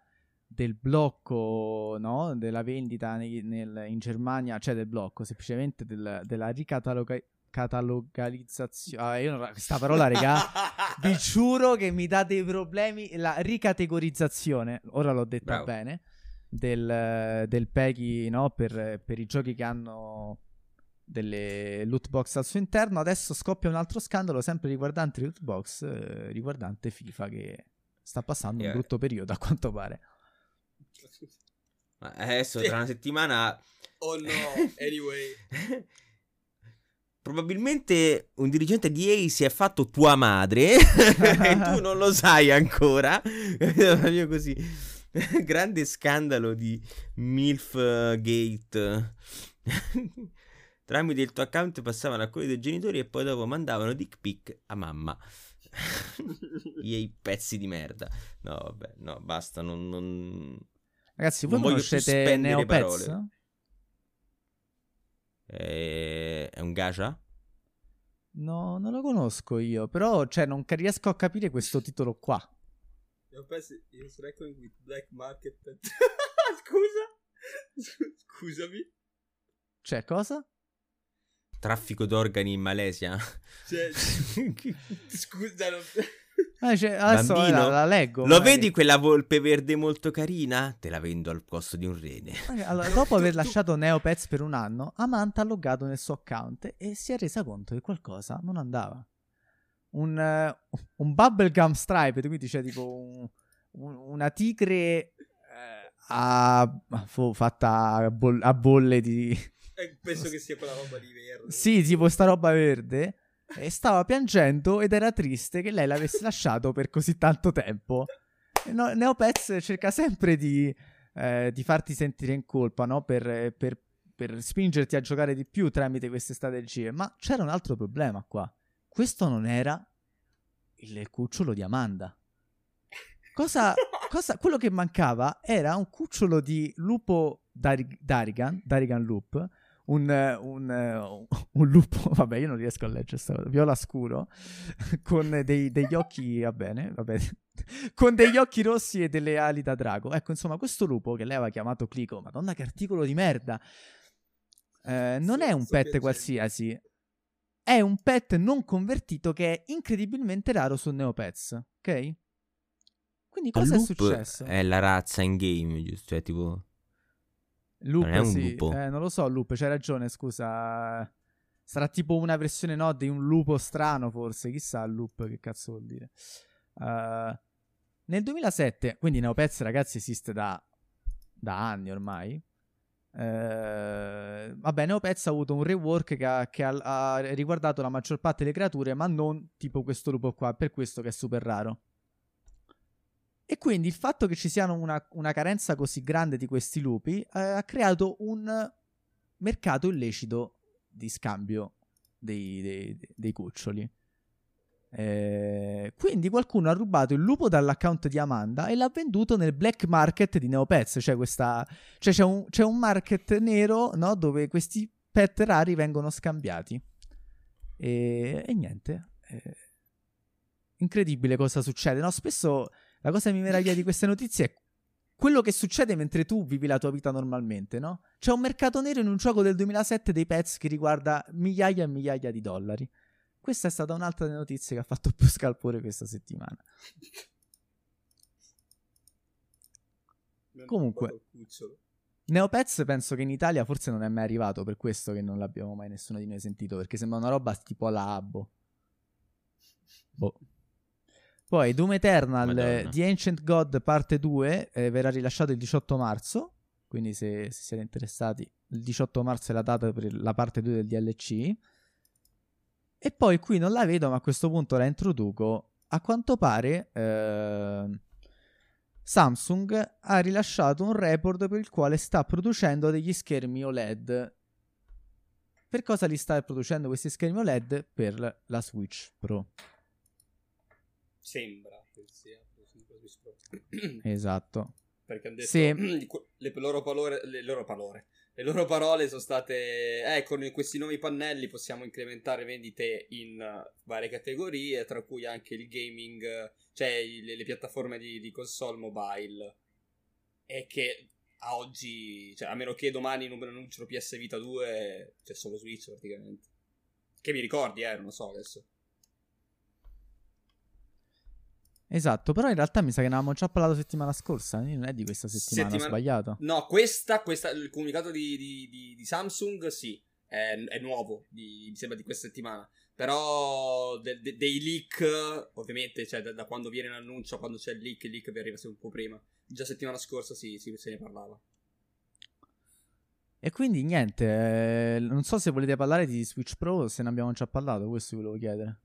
del blocco, no? Della vendita nei- nel- in Germania, cioè del blocco, semplicemente del- della ricataloga- catalogalizzazione. Ah, io non, questa parola, regà, vi giuro che mi dà dei problemi. La ricategorizzazione, ora l'ho detta Bravo. bene, del, del PEGI, no? Per, per i giochi che hanno delle loot box al suo interno. Adesso scoppia un altro scandalo, sempre riguardante le loot box, eh, riguardante FIFA che sta passando un Eh. brutto periodo, a quanto pare. Ma adesso tra una settimana oh no, anyway. Probabilmente un dirigente di EA si è fatto tua madre e tu non lo sai ancora. Proprio così. Grande scandalo di MILF Gate. Tramite il tuo account passavano a quelli dei genitori e poi dopo mandavano dick pic a mamma. EA pezzi di merda. No, vabbè, no, basta, non... non... Ragazzi, voi Non conoscete Neopets? parole. Eh, È un gacha? No, non lo conosco io, però cioè, non riesco a capire questo titolo qua. Io penso is reckoning with black market. Scusa? Scusami. Cioè, cosa? Traffico d'organi in Malesia? Cioè, scusa, non... Ah, cioè, adesso Bambino, la, la leggo. Lo magari. vedi quella volpe verde molto carina? Te la vendo al costo di un rene. Eh, Allora, dopo aver lasciato Neopets per un anno, Amanta ha loggato nel suo account e si è resa conto che qualcosa non andava. Un, eh, un bubblegum stripe, quindi c'è tipo un- un- una tigre eh, a, fu- fatta a, bol- a bolle di... eh, penso che sia quella roba di verde. Sì, tipo sta roba verde. E stava piangendo ed era triste che lei l'avesse lasciato per così tanto tempo. No- Neopets cerca sempre di, eh, di farti sentire in colpa, no? Per, per- per spingerti a giocare di più tramite queste strategie. Ma c'era un altro problema qua. Questo non era il cucciolo di Amanda. Cosa, cosa- quello che mancava era un cucciolo di lupo Dari- Darigan, Darigan Loop, un, un, un lupo, vabbè io non riesco a leggere sta cosa, viola scuro, con dei- degli occhi, va bene, va bene, con degli occhi rossi e delle ali da drago. Ecco, insomma, questo lupo che lei aveva chiamato Clico, madonna che articolo di merda, eh, non è un pet qualsiasi, è un pet non convertito che è incredibilmente raro su Neopets, ok? Quindi cosa è successo? È la razza in game, giusto? Cioè, tipo... Loop, Non sì. Eh, non lo so, Loop, c'hai ragione, scusa. Sarà tipo una versione, no, di un lupo strano, forse. Chissà, Loop, che cazzo vuol dire. Uh, nel 2007, quindi Neopets, ragazzi, esiste da, da anni ormai. Eh, vabbè, Neopets ha avuto un rework che, ha, che ha- ha riguardato la maggior parte delle creature, ma non tipo questo lupo qua, per questo che è super raro. E quindi il fatto che ci siano una, una carenza così grande di questi lupi eh, ha creato un mercato illecito di scambio dei, dei- dei cuccioli. Eh, quindi qualcuno ha rubato il lupo dall'account di Amanda e l'ha venduto nel black market di Neopets, cioè, questa, cioè c'è, un, c'è un market nero no, dove questi pet rari vengono scambiati. E, e niente. Eh, incredibile cosa succede. No? Spesso la cosa che mi meraviglia di queste notizie è quello che succede mentre tu vivi la tua vita normalmente, no? C'è un mercato nero in un gioco del 2007 dei pets che riguarda migliaia e migliaia di dollari. Questa è stata un'altra delle notizie che ha fatto più scalpore questa settimana. Comunque, Neopets penso che in Italia forse non è mai arrivato, per questo che non l'abbiamo mai nessuno di noi sentito, perché sembra una roba tipo alla Abbo. Boh. Poi Doom Eternal, Madonna. The Ancient God parte 2 eh, verrà rilasciato il 18 marzo, quindi se, se, siete interessati, il 18 marzo è la data per la parte 2 del DLC. E poi qui non la vedo, ma a questo punto la introduco. A quanto pare eh, Samsung ha rilasciato un report per il quale sta producendo degli schermi OLED. Per cosa li sta producendo questi schermi OLED? Per la Switch Pro. Sembra che sia Esatto. Perché hanno detto sì. le loro parole, le loro parole, le loro parole sono state, eh, con questi nuovi pannelli possiamo incrementare vendite in varie categorie, tra cui anche il gaming, cioè le, le piattaforme di, di, console mobile. E che a oggi, cioè a meno che domani non annunciano PS Vita 2, c'è solo Switch praticamente. Che mi ricordi, eh, non lo so adesso. Esatto, però in realtà mi sa che ne avevamo già parlato settimana scorsa, non è di questa settimana, settimana... ho sbagliato. No, questa, questa, il comunicato di, di, di, di Samsung sì, è, è nuovo, mi sembra di questa settimana. Però de, de, dei leak, ovviamente, cioè da, da, quando viene l'annuncio, quando c'è il leak, il leak vi arriva un po' prima. Già settimana scorsa sì, sì se ne parlava. E quindi niente, eh, non so se volete parlare di Switch Pro, se ne abbiamo già parlato, questo vi volevo chiedere.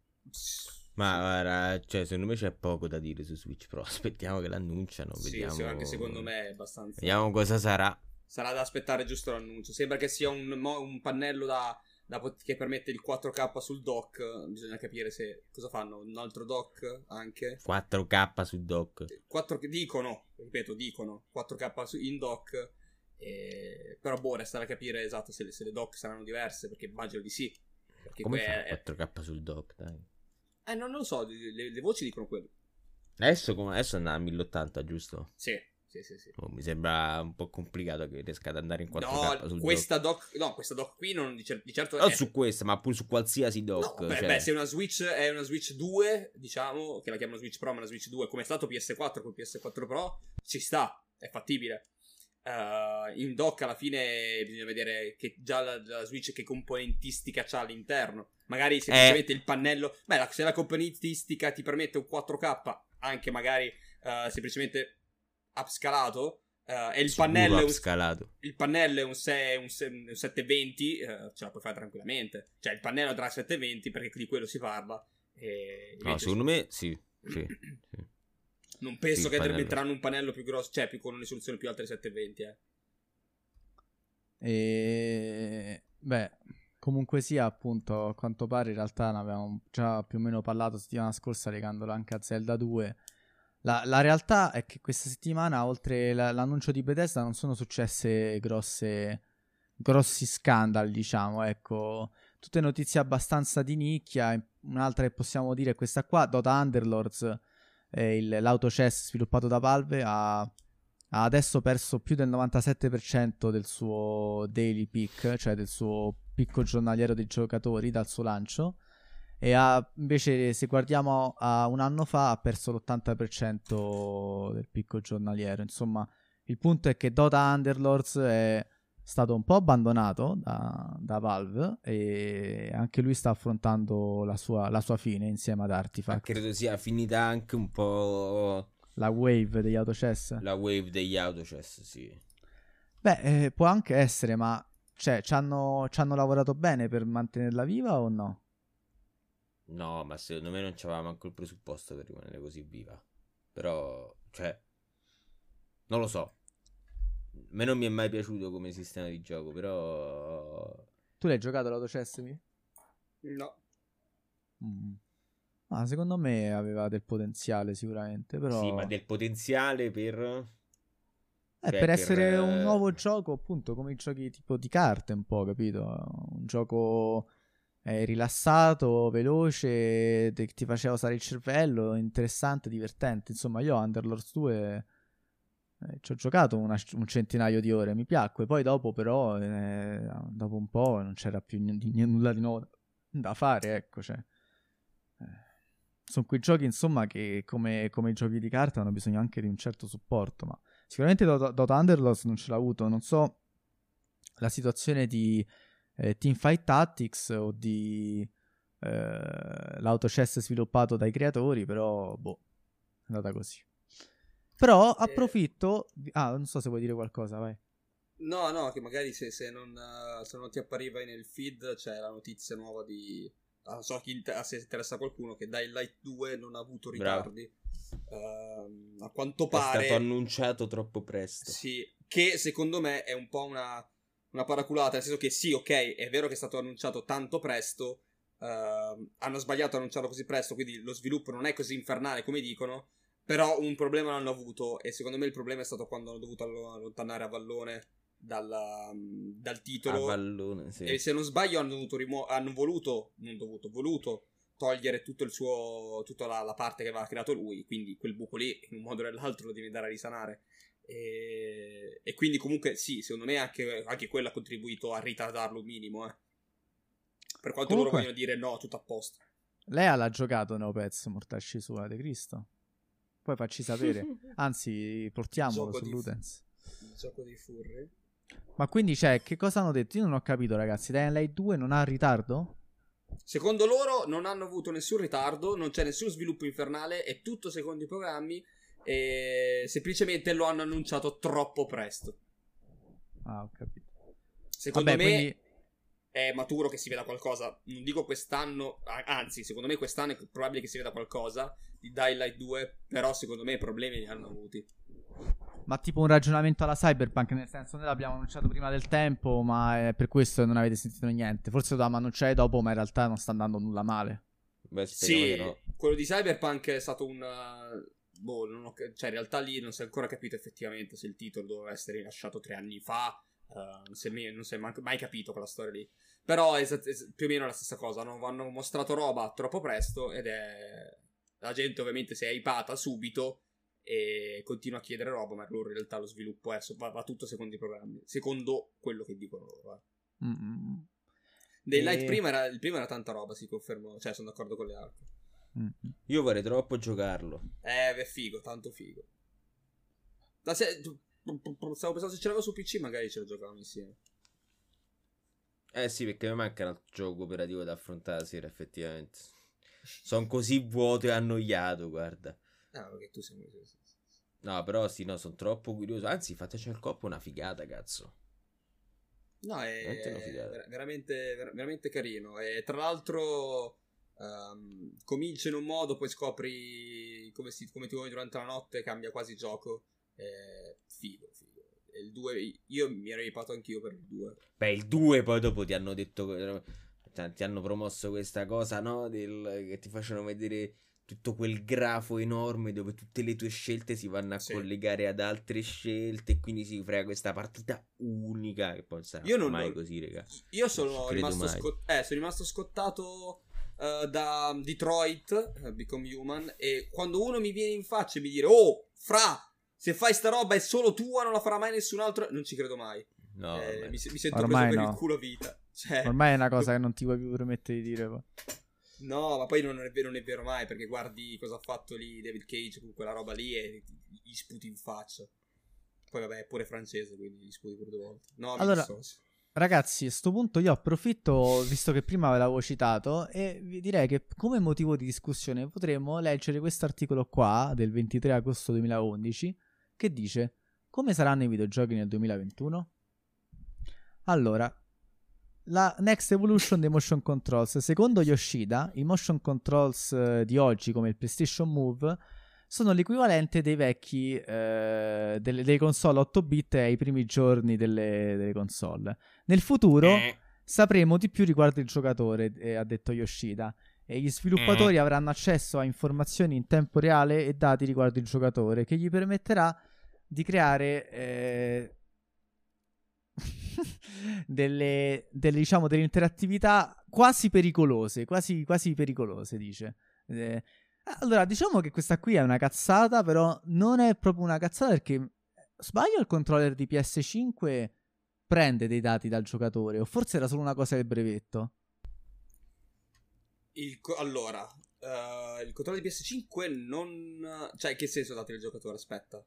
Ma guarda, cioè, secondo me c'è poco da dire su Switch Pro. Aspettiamo che l'annunciano. Sì, vediamo... sì, anche secondo me è abbastanza. Vediamo cosa sarà. Sarà da aspettare giusto l'annuncio. Sembra che sia un, un pannello da, da, che permette il 4K sul dock. Bisogna capire se cosa fanno. Un altro dock anche. 4K sul dock. 4, dicono, ripeto, dicono 4K in dock. Eh, però boh, resta da capire esatto se le, se le dock saranno diverse. Perché immagino di sì. Perché Come è... 4K sul dock, dai. Eh, non, lo so, le, le, voci dicono quello. Adesso, come, adesso andrà a 1080, giusto? Sì. Sì, sì, sì. Oh, mi sembra un po' complicato che riesca ad andare in 4K no, questa dock. No, questa dock qui non di, cer- di certo Non è... su questa, ma pure su qualsiasi dock. No, beh, cioè... beh, se una Switch è una Switch 2, diciamo, che la chiamano Switch Pro, ma una Switch 2, come è stato PS4 con PS4 Pro, ci sta, è fattibile. Uh, in dock alla fine bisogna vedere che già la, la Switch che componentistica c'ha all'interno. Magari semplicemente eh. il pannello. Beh, la, se la componentistica ti permette un 4K, anche magari uh, semplicemente upscalato. Uh, e il pannello, è un, il pannello è un, 6, un, 6, un 720, uh, ce la puoi fare tranquillamente. Cioè, il pannello tra 720 perché di quello si parla. E no, secondo me sì. sì, sì. Non penso che metteranno un pannello più grosso, cioè più, con una risoluzione più alta di 720. Eh. E... Beh, Comunque sia, appunto, a quanto pare in realtà ne avevamo già più o meno parlato settimana scorsa legandolo anche a Zelda 2. La, la realtà è che questa settimana, oltre la, l'annuncio di Bethesda, non sono successe grosse, grossi scandali, diciamo, ecco. Tutte notizie abbastanza di nicchia. Un'altra che possiamo dire è questa qua, Dota Underlords, eh, il, l'autochess sviluppato da Valve, ha, ha adesso perso più del 97% del suo daily peak, cioè del suo picco giornaliero dei giocatori dal suo lancio e ha, invece se guardiamo a un anno fa ha perso l'80% del picco giornaliero. Insomma il punto è che Dota Underlords è stato un po' abbandonato da, da Valve e anche lui sta affrontando la sua, la sua fine insieme ad Artifact. Ma credo sia finita anche un po' la wave degli autochess. La wave degli autochess, sì. Beh, eh, può anche essere, ma cioè, ci hanno, lavorato bene per mantenerla viva o no? No, ma secondo me non c'aveva manco il presupposto per rimanere così viva. Però, cioè, non lo so. A me non mi è mai piaciuto come sistema di gioco, però... Tu l'hai giocato l'autocessimi? No. Mm. Ma secondo me aveva del potenziale sicuramente, però... Sì, ma del potenziale per... Eh, cioè, per essere per, un eh, nuovo gioco, appunto, come i giochi tipo di carte, un po', capito? Un gioco eh, rilassato, veloce, che ti faceva usare il cervello, interessante, divertente. Insomma, io Underlords 2 eh, ci ho giocato una- un centinaio di ore, mi piacque. Poi dopo, però, eh, dopo un po' non c'era più n- n- nulla di nuovo da fare, ecco, cioè. Sono quei giochi, insomma, che come, come i giochi di carta hanno bisogno anche di un certo supporto, ma Sicuramente Dota, Dota Underlords non ce l'ha avuto. Non so la situazione di eh, Teamfight Tactics o di eh, l'autochess sviluppato dai creatori, però boh, è andata così. Però approfitto. di- Ah, non so se vuoi dire qualcosa, vai. No, no, che magari se, se non, eh, se non ti appariva nel feed c'è la notizia nuova di... ah, so chi inter- se interessa qualcuno che Dying Light 2 non ha avuto ritardi. Ehm, a quanto È pare... stato annunciato troppo presto. Sì, che secondo me è un po' una, una paraculata, nel senso che sì, ok, è vero che è stato annunciato tanto presto, ehm, hanno sbagliato a annunciarlo così presto, quindi lo sviluppo non è così infernale come dicono, però un problema l'hanno avuto e secondo me il problema è stato quando hanno dovuto allo- allontanare Avallone dalla- dal A titolo pallone, sì. e se non sbaglio hanno, dovuto rimu- hanno voluto, non dovuto, voluto togliere tutto il suo, tutta la, la parte che aveva creato lui, quindi quel buco lì in un modo o nell'altro lo devi andare a risanare. E, e quindi comunque sì, secondo me anche, anche quello ha contribuito a ritardarlo un minimo. eh. Per quanto loro Comunque- vogliono dire no, tutto a posto. Lea l'ha giocato Neopets Mortacci Sua De Cristo. Poi facci sapere. Anzi, portiamolo su Ludens. Il gioco dei furri. Ma quindi c'è, che cosa hanno detto? Io non ho capito, ragazzi. Dying Light 2 non ha ritardo? Secondo loro non hanno avuto nessun ritardo, non c'è nessun sviluppo infernale, è tutto secondo i programmi e semplicemente lo hanno annunciato troppo presto. Ah, ho capito. Secondo Vabbè, me quindi è maturo che si veda qualcosa. Non dico quest'anno, anzi, secondo me quest'anno è probabile che si veda qualcosa di Dying Light 2, però secondo me i problemi li hanno avuti. Ma tipo un ragionamento alla Cyberpunk, nel senso noi l'abbiamo annunciato prima del tempo, ma è per questo che non avete sentito niente. Forse lo dovevamo annunciare dopo, ma in realtà non sta andando nulla male. Beh, Sì, no. quello di Cyberpunk è stato un... Boh, non ho- cioè in realtà lì non si è ancora capito effettivamente se il titolo doveva essere rilasciato tre anni fa. Uh, non si è, me- non si è man- mai capito quella storia lì. Però è esat- es- più o meno la stessa cosa. no? Hanno mostrato roba troppo presto ed è... La gente ovviamente si è hypata subito e continua a chiedere roba, ma loro in realtà lo sviluppo è, va, va tutto secondo i programmi. Secondo quello che dicono loro. eh. Mm, Daylight E- prima era, il primo era tanta roba, si confermò. Cioè, sono d'accordo con le altre. mm, mm. Io vorrei troppo giocarlo. Eh, è figo, tanto figo. Ma se, stavo pensando se ce l'avevo su PC, magari ce lo giocavamo insieme. Eh sì, perché mi manca un altro gioco cooperativo da affrontare la sera, effettivamente. Sono così vuoto e annoiato, guarda. Ah, perché tu sei... No, però sì, no, sono troppo curioso. Anzi, fateci il coppo una figata, cazzo. No, è ver- veramente, ver- veramente carino. E tra l'altro ehm, comincia in un modo, poi scopri come, si, come ti muovi durante la notte, cambia quasi gioco. È figo, figo. Il 2, io mi ero ipato anch'io per il 2. Beh, il 2 poi dopo ti hanno detto... cioè, Ti hanno promosso questa cosa, no? Del, che ti facevano vedere tutto quel grafo enorme dove tutte le tue scelte si vanno a Sì. collegare ad altre scelte e quindi si crea questa partita unica che poi non sarà Io non- mai così, raga. Io sono rimasto, scot- eh, sono rimasto scottato eh, da Detroit, eh, Become Human, e quando uno mi viene in faccia e mi dire Oh, fra, se fai sta roba è solo tua, non la farà mai nessun altro, non ci credo mai. No, Eh, mi, mi sento Ormai preso per no. il culo vita. Cioè, Ormai è una cosa che non ti puoi più permettere di dire. poi. no, ma poi non è, vero, non è vero mai, perché guardi cosa ha fatto lì David Cage con quella roba lì e gli sputi in faccia. Poi vabbè, è pure francese, quindi gli sputi pure due volte. No, mi Allora- dissocio. Ragazzi, a sto punto io approfitto, visto che prima ve l'avevo citato, e vi direi che come motivo di discussione potremmo leggere questo articolo qua del 23 agosto 2011 che dice come saranno i videogiochi nel 2021? Allora, la Next Evolution dei motion controls. Secondo Yoshida, i motion controls eh, di oggi, come il PlayStation Move, sono l'equivalente dei vecchi eh, delle, delle console 8 bit ai primi giorni delle, delle console. Nel futuro Eh, sapremo di più riguardo il giocatore, eh, ha detto Yoshida. E gli sviluppatori Eh. avranno accesso a informazioni in tempo reale e dati riguardo il giocatore che gli permetterà di creare eh, delle, delle, diciamo, delle interattività quasi pericolose, quasi, quasi pericolose, dice. Eh, allora, diciamo che questa qui è una cazzata, però non è proprio una cazzata perché sbaglio il controller di PS5 prende dei dati dal giocatore o forse era solo una cosa del brevetto. Il co- allora, eh, il controllo di PS5 non... Cioè, che senso dati al giocatore? Aspetta.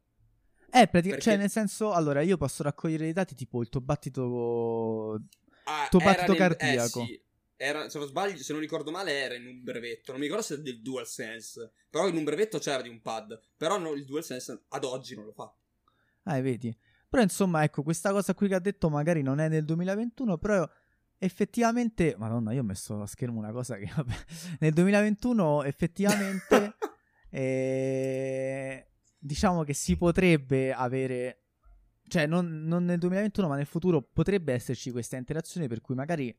Eh, pratica- Perché- cioè nel senso, allora io posso raccogliere dei dati tipo il tuo battito Ah, Tuo era battito nel- cardiaco. Eh, sì. Era, se non sbaglio, se non ricordo male, era in un brevetto. Non mi ricordo se è del DualSense. Però in un brevetto c'era di un pad. Però no, il DualSense ad oggi non lo fa. Ah, vedi. Però insomma, ecco, questa cosa qui che ha detto magari non è nel 2021, però effettivamente, madonna, io ho messo a schermo una cosa che vabbè, nel 2021 effettivamente eh, diciamo che si potrebbe avere cioè non, non nel 2021, ma nel futuro potrebbe esserci questa interazione per cui magari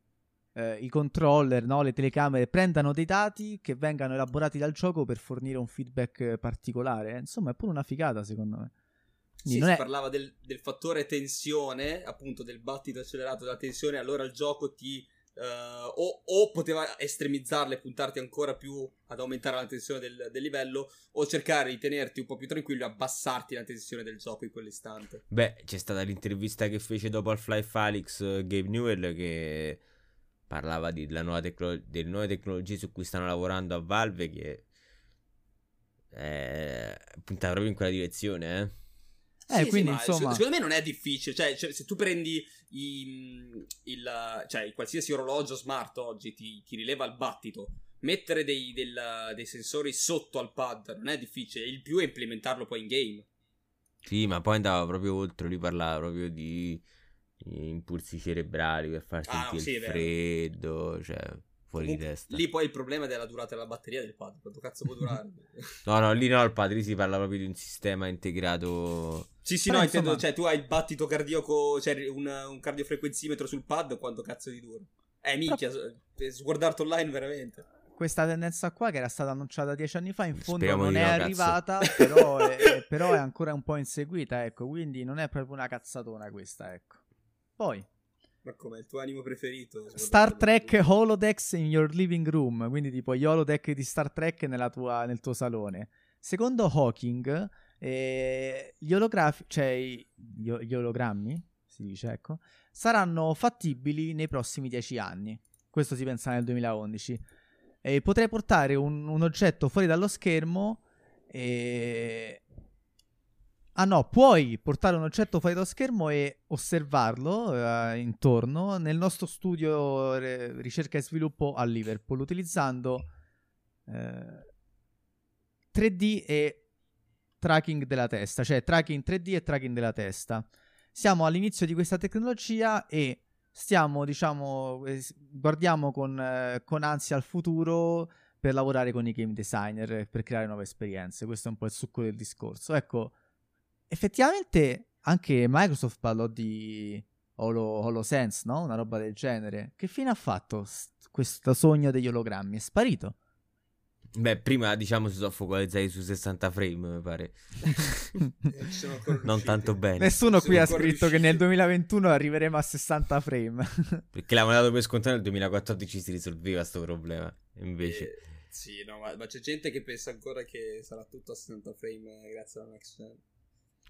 eh, i controller, no, le telecamere prendano dei dati che vengano elaborati dal gioco per fornire un feedback particolare. Insomma, è pure una figata, secondo me. Sì, non si è- parlava del, del fattore tensione, appunto del battito accelerato della tensione, allora il gioco ti... eh, o, o poteva estremizzarle e puntarti ancora più ad aumentare la tensione del, del livello, o cercare di tenerti un po' più tranquillo e abbassarti la tensione del gioco in quell'istante. Beh, c'è stata l'intervista che fece dopo Half-Life Alyx eh, Gabe Newell che parlava di- della nuova tecno- delle nuove tecnologie su cui stanno lavorando a Valve che eh, puntava proprio in quella direzione, eh. Eh, Sì, quindi, sì, ma insomma- se- secondo me non è difficile. Cioè, cioè, se tu prendi i- il, cioè, qualsiasi orologio smart oggi ti, ti rileva il battito, mettere dei, del- dei sensori sotto al pad non è difficile. Il più è implementarlo poi in game. Sì, ma poi andava proprio oltre, lui parlava proprio di impulsi cerebrali per far Ah, sentire sì, il freddo, cioè fuori di Comunque, testa. Lì poi il problema è della durata della batteria del pad. Quanto cazzo può durare? No, no, lì no, al padre si parla proprio di un sistema integrato. Sì, sì, Però, no, intendo, insomma- cioè, tu hai il battito cardiaco, cioè un, un cardiofrequenzimetro sul pad, quanto cazzo di dura? Eh, minchia, s- sguardarti online veramente. questa tendenza qua che era stata annunciata dieci anni fa in fondo Speriamo non è no, arrivata però è, però è ancora un po' inseguita ecco quindi non è proprio una cazzatona questa ecco poi Ma come, il tuo animo preferito? Star Trek Holodeck in your living room quindi tipo gli holodeck di Star Trek nella tua- nel tuo salone secondo Hawking eh, gli olografi cioè gli, gli ologrammi si dice ecco saranno fattibili nei prossimi dieci anni. Questo si pensa nel 2011 e potrei portare un, un oggetto fuori dallo schermo e... Ah no, puoi portare un oggetto fuori dallo schermo e osservarlo eh, intorno. Nel nostro studio eh, ricerca e sviluppo a Liverpool utilizzando eh, 3D e tracking della testa, cioè tracking 3D e tracking della testa. Siamo all'inizio di questa tecnologia e stiamo, diciamo, eh, guardiamo con, eh, con ansia al futuro per lavorare con i game designer e per creare nuove esperienze. Questo è un po' il succo del discorso. Ecco, effettivamente anche Microsoft parlò di Holo, HoloSense, no? Una roba del genere. Che fine ha fatto s- questo sogno degli ologrammi? È sparito. Beh, prima diciamo si sono focalizzati su 60 frame, mi pare. non tanto bene. Nessuno qui ha scritto che riusciti. nel 2021 arriveremo a 60 frame. Perché l'avevano dato per scontato nel 2014 si risolveva sto problema. Invece, Eh, sì, no, ma, ma c'è gente che pensa ancora che sarà tutto a 60 frame eh, grazie alla next gen.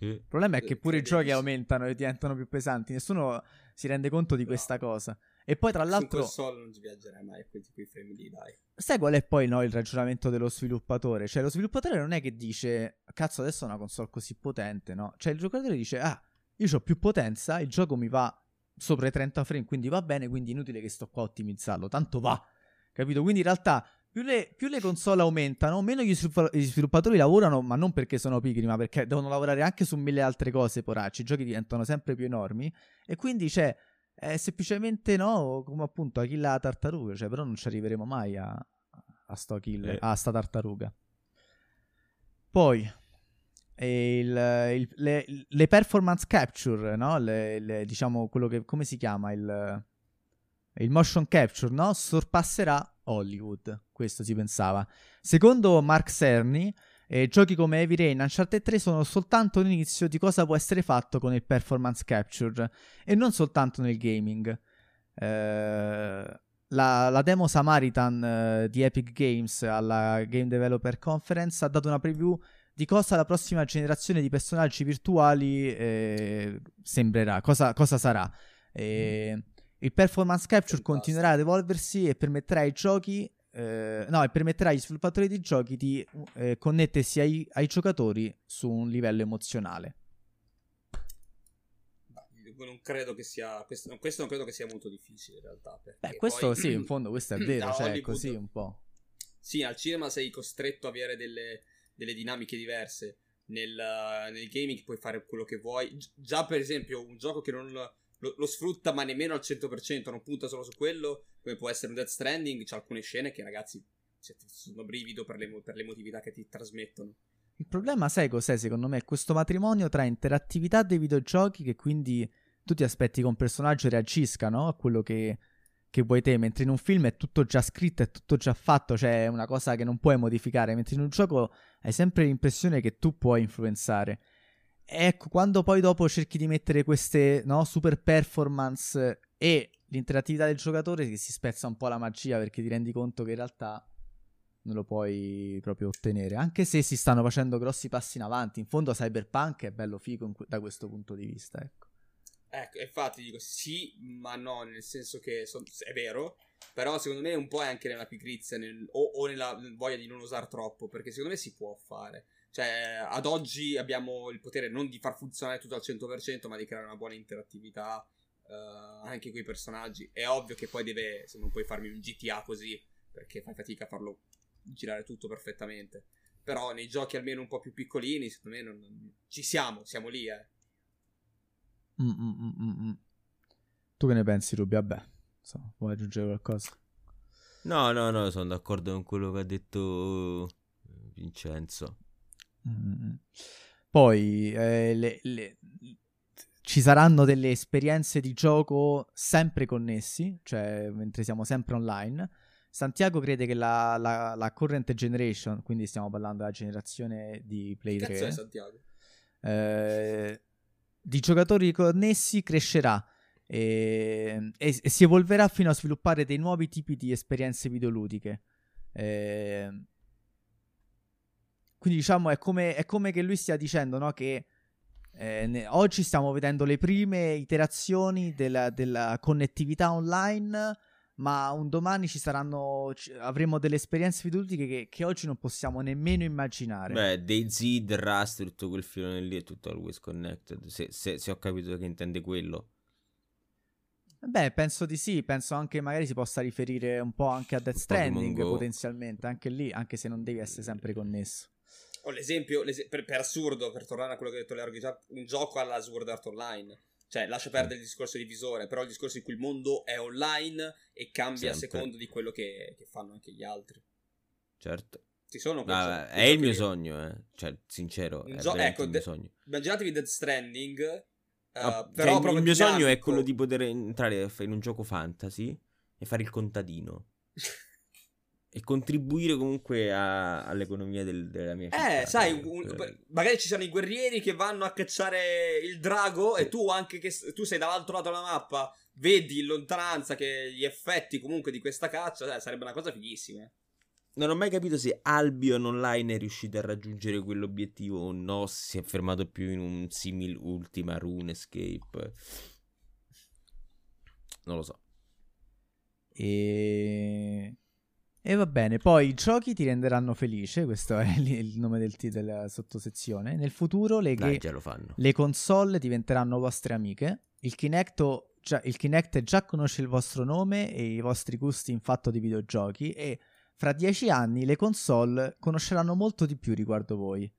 eh, Il problema è che pure i giochi aumentano e diventano più pesanti. Nessuno si rende conto di No. questa cosa. E poi, tra Su l'altro, console non ci viaggerai mai a quei, frame lì, dai. sai qual è poi no, il ragionamento dello sviluppatore? Cioè, lo sviluppatore non è che dice, cazzo, adesso è una console così potente, no? Cioè, il giocatore dice, ah, io ho più potenza, il gioco mi va sopra i 30 frame, quindi va bene, quindi inutile che sto qua a ottimizzarlo, tanto va. Capito? Quindi in realtà più le, più le console aumentano, meno gli sviluppatori lavorano, ma non perché sono pigri, ma perché devono lavorare anche su mille altre cose, poracci. I giochi diventano sempre più enormi. E quindi c'è è semplicemente no, come appunto Achille la tartaruga, cioè però non ci arriveremo mai a, a sto Achille, Eh. a sta tartaruga. Poi e il- il- le, le performance capture, no? Le- le- diciamo quello che come si chiama il, il motion capture, no? Sorpasserà Hollywood, questo si pensava. Secondo Mark Cerny, eh, giochi come Heavy Rain e Uncharted 3 sono soltanto l'inizio di cosa può essere fatto con il performance capture e non soltanto nel gaming. Eh, la, la, demo Samaritan eh, di Epic Games alla Game Developer Conference ha dato una preview di cosa la prossima generazione di personaggi virtuali eh, sembrerà, cosa, cosa sarà. Mm. Il performance capture continuerà ad evolversi e permetterà ai giochi eh, no, e permetterà agli sviluppatori di giochi di eh, connettersi ai, ai, giocatori su un livello emozionale. Non credo che sia. Questo, questo, non credo che sia molto difficile in realtà. Beh, questo poi, sì, in fondo questo è vero, cioè Hollywood, così un po'. Sì, al cinema sei costretto a avere delle, delle dinamiche diverse. Nel, nel, gaming puoi fare quello che vuoi. Già, per esempio, un gioco che non lo, lo, sfrutta, ma nemmeno al 100%, non punta solo su quello come può essere un Death Stranding, c'è alcune scene che ragazzi sono brivido per le, per l'emotività che ti trasmettono. Il problema, sai cos'è secondo me? Questo matrimonio tra interattività dei videogiochi che quindi tu ti aspetti che un personaggio reagisca no? a quello che, che vuoi te, mentre in un film è tutto già scritto, è tutto già fatto, cioè è una cosa che non puoi modificare, mentre in un gioco hai sempre l'impressione che tu puoi influenzare. Ecco, quando poi dopo cerchi di mettere queste no, super performance e l'interattività del giocatore si spezza un po' la magia perché ti rendi conto che in realtà non lo puoi proprio ottenere. Anche se si stanno facendo grossi passi in avanti. In fondo Cyberpunk è bello figo da questo punto di vista, ecco. Ecco, infatti dico sì, ma no, nel senso che son, è vero, però secondo me un po' è anche nella pigrizia nel, o, o, nella voglia di non usare troppo, perché secondo me si può fare. Cioè, ad oggi abbiamo il potere non di far funzionare tutto al 100%, ma di creare una buona interattività uh, anche con i personaggi. È ovvio che poi deve, se non puoi farmi un GTA così, perché fai fatica a farlo girare tutto perfettamente. Però nei giochi almeno un po' più piccolini, secondo me non, non... ci siamo, siamo lì, eh. Mm, mm, mm, tu che ne pensi, Ruby? Vabbè, so, vuoi aggiungere qualcosa? No, no, no, sono d'accordo con quello che ha detto Vincenzo. Poi eh, le, le, ci saranno delle esperienze di gioco sempre connessi, cioè mentre siamo sempre online. Santiago crede che la, la, la current generation, quindi stiamo parlando della generazione di Play 3, è Santiago? Eh, di giocatori connessi crescerà e, e, e, si evolverà fino a sviluppare dei nuovi tipi di esperienze videoludiche. Eh, quindi diciamo è come, è come che lui stia dicendo no? che eh, ne, oggi stiamo vedendo le prime iterazioni della, della, connettività online, ma un domani ci saranno, ci, avremo delle esperienze videoludiche che, che, oggi non possiamo nemmeno immaginare. Beh, DayZ, The Rust, tutto quel filone lì è tutto always connected, se, se, se ho capito che intende quello. Beh, penso di sì, penso anche magari si possa riferire un po' anche a Death Stranding potenzialmente, anche lì, anche se non devi essere sempre connesso. O l'esempio, l'esempio per, per, assurdo, per tornare a quello che ha detto Leo già, un gioco alla Sword Art Online. Cioè, lascia perdere il discorso di visore, però il discorso in cui il mondo è online e cambia Sempre. a secondo di quello che, che, fanno anche gli altri. Certo. Ci sono ah, È il mio sogno, eh. Cioè, sincero, è gio- ecco, il mio sogno. Immaginatevi Dead Stranding, uh, no, però cioè, il mio sogno è quello di poter entrare in un gioco fantasy e fare il contadino. e contribuire comunque a, all'economia del, della mia città. Eh, sai, un, magari ci sono i guerrieri che vanno a cacciare il drago e tu anche che tu sei dall'altro lato della mappa, vedi in lontananza che gli effetti comunque di questa caccia, eh, sarebbe una cosa fighissima. Non ho mai capito se Albion Online è riuscito a raggiungere quell'obiettivo o no, se si è fermato più in un simil Ultima RuneScape. Non lo so. E e va bene, poi i giochi ti renderanno felice, questo è il nome del t- della sottosezione. Nel futuro le, Dai, lo le console diventeranno vostre amiche. Il Kinect, già, il Kinect già conosce il vostro nome e i vostri gusti in fatto di videogiochi e fra dieci anni le console conosceranno molto di più riguardo voi.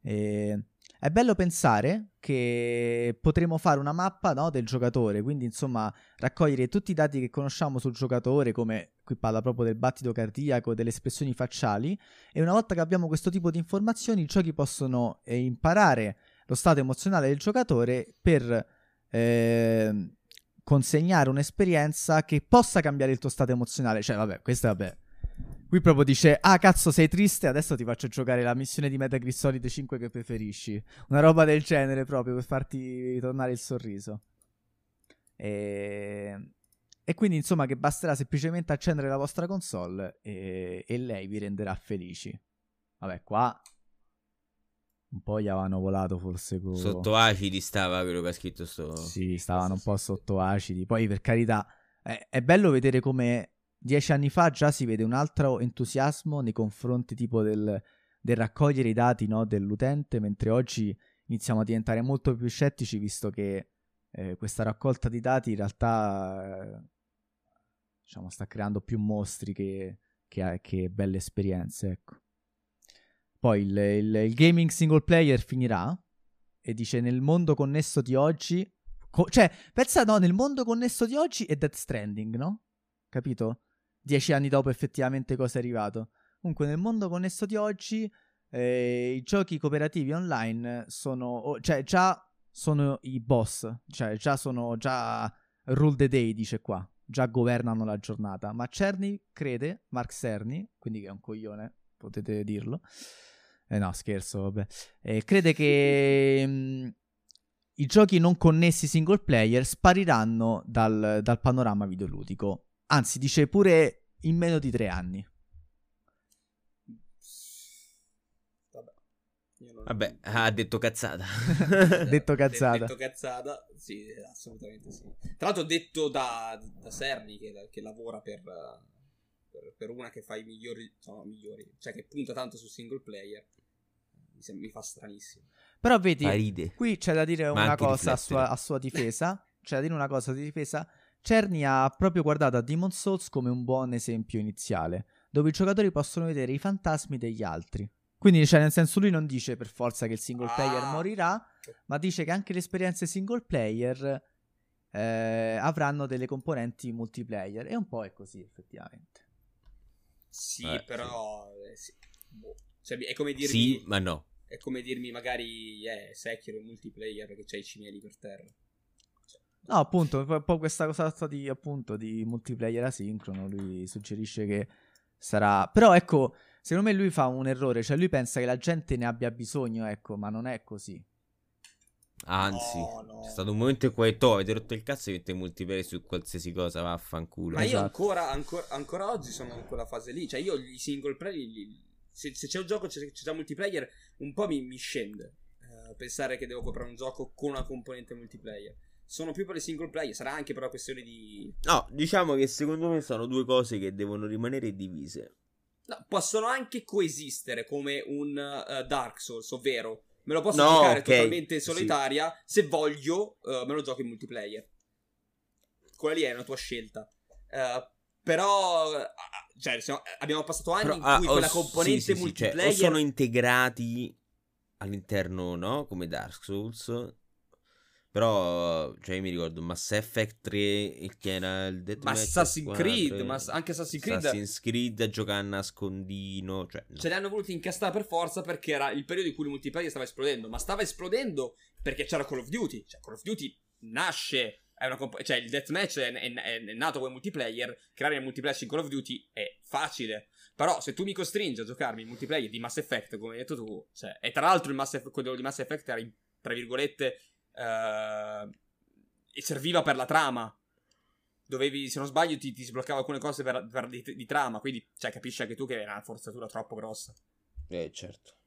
E è bello pensare che potremo fare una mappa no, del giocatore, quindi insomma raccogliere tutti i dati che conosciamo sul giocatore, come qui parla proprio del battito cardiaco, delle espressioni facciali, e una volta che abbiamo questo tipo di informazioni i giochi possono eh, imparare lo stato emozionale del giocatore per eh, consegnare un'esperienza che possa cambiare il tuo stato emozionale. Cioè, vabbè, questo vabbè. Qui proprio dice, ah cazzo sei triste, adesso ti faccio giocare la missione di Metal Solid 5 che preferisci. Una roba del genere proprio per farti ritornare il sorriso. E... e quindi insomma che basterà semplicemente accendere la vostra console e, e lei vi renderà felici. Vabbè, qua un po' gli avevano volato forse con... Sotto acidi stava quello che ha scritto sto... Sì, stavano un po' sotto acidi. Poi per carità, è, è bello vedere come dieci anni fa già si vede un altro entusiasmo nei confronti tipo del, del raccogliere i dati no, dell'utente, mentre oggi iniziamo a diventare molto più scettici visto che eh, questa raccolta di dati in realtà eh, diciamo, sta creando più mostri che, che, che belle esperienze. Ecco. Poi il, il, il, gaming single player finirà e dice nel mondo connesso di oggi... Co- cioè, pensa no, nel mondo connesso di oggi è Death Stranding, no? Capito? Dieci anni dopo effettivamente cosa è arrivato. Comunque nel mondo connesso di oggi eh, i giochi cooperativi online sono, cioè già sono i boss, cioè già sono già rule the day dice qua, già governano la giornata, ma Cerny crede, Mark Cerny, quindi che è un coglione, potete dirlo. Eh no, scherzo, vabbè. Eh, crede che mh, mm, i giochi non connessi single player spariranno dal, dal panorama videoludico Anzi, dice pure in meno di tre anni. Vabbè, ha detto cazzata. detto cazzata. detto cazzata, sì, assolutamente sì. Tra l'altro detto da, da Serni che, che lavora per, per, per, una che fa i migliori, no, migliori, cioè che punta tanto su single player. Mi, sembra, mi fa stranissimo. Però vedi, qui c'è da dire una cosa a sua, a sua difesa. c'è da dire una cosa di difesa Cerny ha proprio guardato a Demon Souls come un buon esempio iniziale, dove i giocatori possono vedere i fantasmi degli altri. Quindi, cioè, nel senso, lui non dice per forza che il single player ah. morirà, ma dice che anche le esperienze single player eh, avranno delle componenti multiplayer. E un po' è così, effettivamente. Sì, eh, però. Eh, sì. Boh. Cioè, è come dirmi. Sì, ma no. È come dirmi, magari, eh, Sekiro in multiplayer che c'hai i cimeli per terra. No, appunto, un po' questa cosa di, appunto, di multiplayer asincrono, lui suggerisce che sarà... Però ecco, secondo me lui fa un errore, cioè lui pensa che la gente ne abbia bisogno, ecco, ma non è così. Anzi, no, no. è stato un momento in cui tu avete rotto il cazzo e mette multiplayer su qualsiasi cosa, vaffanculo. Ma io esatto. ancora, ancora, ancora, oggi sono in quella fase lì, cioè io i single player, li, se, se, c'è un gioco, c'è, c'è già multiplayer, un po' mi, mi scende. Uh, pensare che devo comprare un gioco con una componente multiplayer sono più per le single player, sarà anche per una questione di... No, diciamo che secondo me sono due cose che devono rimanere divise. No, possono anche coesistere come un uh, Dark Souls, ovvero me lo posso no, giocare okay. totalmente solitaria, sì. se voglio uh, me lo gioco in multiplayer. Quella lì è una tua scelta. Uh, però cioè, siamo, abbiamo passato anni però, in cui ah, quella componente sì, sì, multiplayer... Cioè, o sono integrati all'interno, no? Come Dark Souls però, cioè, io mi ricordo Mass Effect 3, il che era il Death Ma Assassin's Creed, ma anche Assassin's Creed. Assassin's Creed a giocare a nascondino. Cioè, no. Ce li hanno voluti incastare per forza perché era il periodo in cui il multiplayer stava esplodendo. Ma stava esplodendo perché c'era Call of Duty. Cioè, Call of Duty nasce. Comp- cioè, il deathmatch è, è, è, è nato come multiplayer. Creare il multiplayer in Call of Duty è facile. Però se tu mi costringi a giocarmi il multiplayer di Mass Effect, come hai detto tu, cioè, e tra l'altro il Mass Effect, quello di Mass Effect era, tra virgolette, Uh, e serviva per la trama. Dovevi, se non sbaglio, ti, ti sbloccava alcune cose per, per di, di, trama. Quindi, cioè, capisci anche tu che era una forzatura troppo grossa. Eh, certo.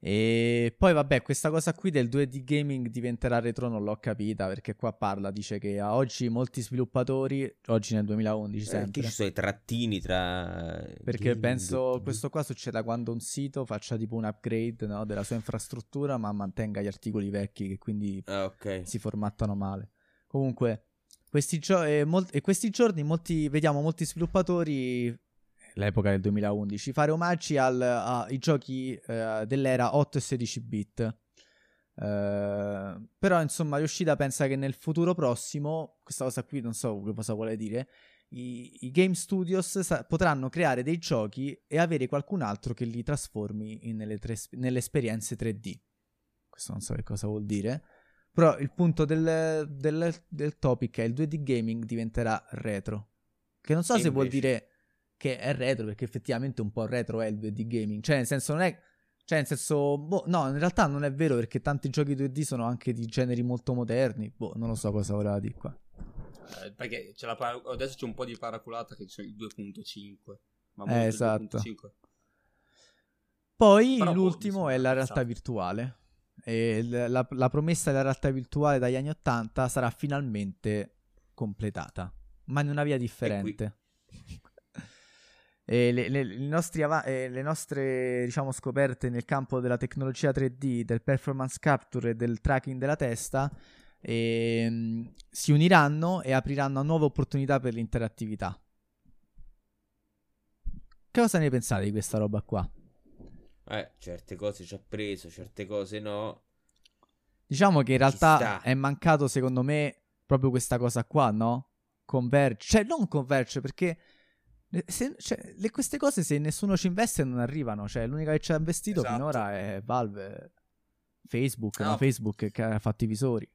E poi vabbè, questa cosa qui del 2D gaming diventerà retro non l'ho capita perché qua parla, dice che a oggi molti sviluppatori, oggi nel 2011 eh, sempre. ci sono i trattini tra... Perché gaming, penso questo qua succeda quando un sito faccia tipo un upgrade no, della sua infrastruttura ma mantenga gli articoli vecchi che quindi ah, okay. si formattano male. Comunque, questi, gio- e, mol- e questi giorni molti, vediamo molti sviluppatori l'epoca del 2011, fare omaggi al, ai giochi uh, dell'era 8 e 16 bit. Uh, però insomma Yoshida pensa che nel futuro prossimo, questa cosa qui non so cosa vuole dire, i, i game studios sa- potranno creare dei giochi e avere qualcun altro che li trasformi nelle, tre, nelle esperienze 3D. Questo non so che cosa vuol dire. Però il punto del, del, del topic è il 2D gaming diventerà retro. Che non so E se vuol invece? dire che è retro, perché effettivamente un po' retro è il 2D gaming. Cioè, nel senso, non è. Cioè, nel senso, boh, no, in realtà non è vero perché tanti giochi 2D sono anche di generi molto moderni. Boh, non lo so cosa voleva dire qua. Eh, perché c'è la para- adesso c'è un po' di paraculata che sono il 2.5. Ma Eh, esatto. 2.5. Poi Però, boh, l'ultimo mi è la realtà pensato. virtuale. E la, la promessa della realtà virtuale dagli anni 80 sarà finalmente completata, ma in una via differente. E le, le- nostri ava- eh, le nostre diciamo, scoperte nel campo della tecnologia 3D, del performance capture e del tracking della testa ehm, si uniranno e apriranno a nuove opportunità per l'interattività. Che cosa ne pensate di questa roba qua? Eh, certe cose ci ha preso, certe cose no. Diciamo che in realtà è mancato secondo me proprio questa cosa qua, no? Converge, cioè non converge perché le- se- cioè, le- queste cose se nessuno ci investe non arrivano, cioè l'unica che ci ha investito Esatto. finora è Valve, Facebook, No. no, Facebook che ha fatto i visori.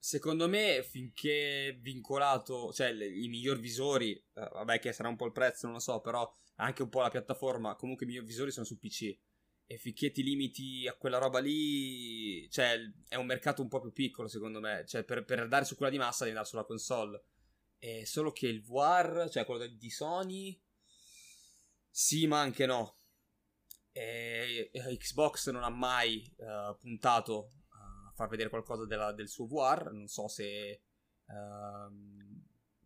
Secondo me, finché vincolato, cioè le- i miglior visori, eh, vabbè che sarà un po' il prezzo, non lo so, però anche un po' la piattaforma, comunque i miglior visori sono su PC. E finché ti limiti a quella roba lì, cioè è un mercato un po' più piccolo secondo me, cioè per, per andare su quella di massa devi andare sulla console. È solo che il VR, cioè quello di Sony, sì ma anche no. E, e Xbox non ha mai eh, puntato a far vedere qualcosa della- del suo VR. Non so se. ehm,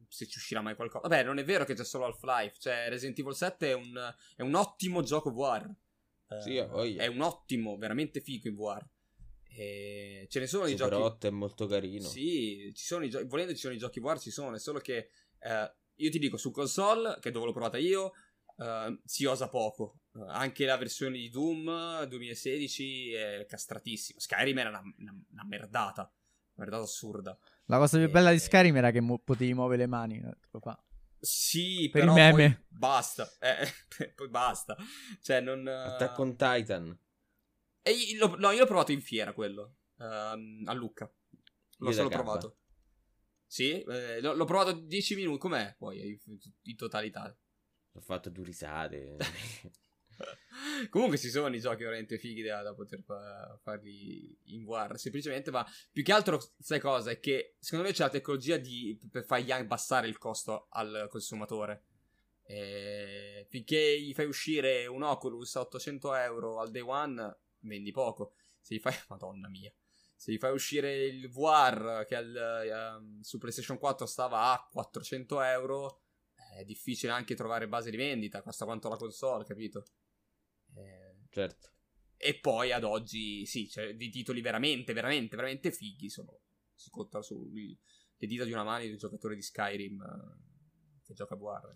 se ci uscirà mai qualcosa. Vabbè, non è vero che c'è solo Half-Life. Cioè, Resident Evil 7 è un, è un ottimo gioco VR. Eh, Sì, ha voglia. è un ottimo, veramente figo in VR. E ce ne sono di Super giochi. 8 è molto carino. Sì, ci sono i giochi. Volendo, ci sono i giochi VR, ci sono. È solo che eh, io ti dico su console, che dove l'ho provata io, eh, si osa poco. Eh, anche la versione di Doom 2016 è castratissima. Skyrim era una, una- una merdata. Una merdata assurda. La cosa più Eh, bella di Skyrim era che mo- potevi muovere le mani. Tipo qua. Sì, Per però meme. poi basta. Eh, poi basta. Cioè, non. eh, Attack on Titan. E io, no, io l'ho provato in fiera quello. ehm, a Lucca. L'ho solo provato. Sì, eh, l'ho, l'ho provato 10 minuti. Com'è poi in, in totalità? Ho fatto due risate. Comunque ci sono i giochi veramente fighi da, da poter fa- farli in VR. Semplicemente, ma più che altro, sai cosa? È che secondo me c'è la tecnologia di, per fargli abbassare il costo al consumatore. E finché gli fai uscire un Oculus a 800 euro al day one, vendi poco. Se gli fai, madonna mia, se gli fai uscire il VR che al, ehm, su PlayStation 4 stava a 400 euro, è difficile anche trovare base di vendita. Costa quanto la console, capito? Eh, certo. e poi ad oggi, sì, cioè, di titoli veramente, veramente, veramente fighi sono. Si contano su le dita di una mano di un giocatore di Skyrim eh, che gioca a VR.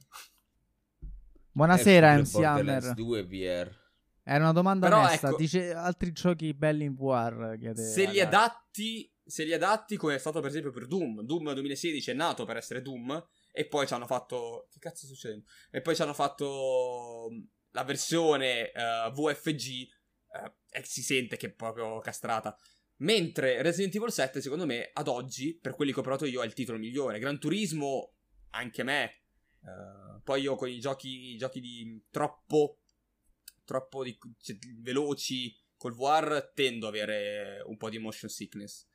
Buonasera, Eh, MC Borderlands Hammer. 2 VR. Era una domanda Però, onesta. ecco- Dice altri giochi belli in VR. chiede Se li adatti, se li adatti come è stato per esempio per Doom. Doom 2016 è nato per essere Doom e poi ci hanno fatto... Che cazzo sta succedendo? E poi ci hanno fatto mh, la versione eh, VFG eh, e si sente che è proprio castrata. Mentre Resident Evil 7, secondo me, ad oggi, per quelli che ho provato io, è il titolo migliore. Gran Turismo, anche me. Eh, poi io con i giochi, i giochi di troppo, troppo di- cioè, veloci col VR tendo ad avere un po' di motion sickness.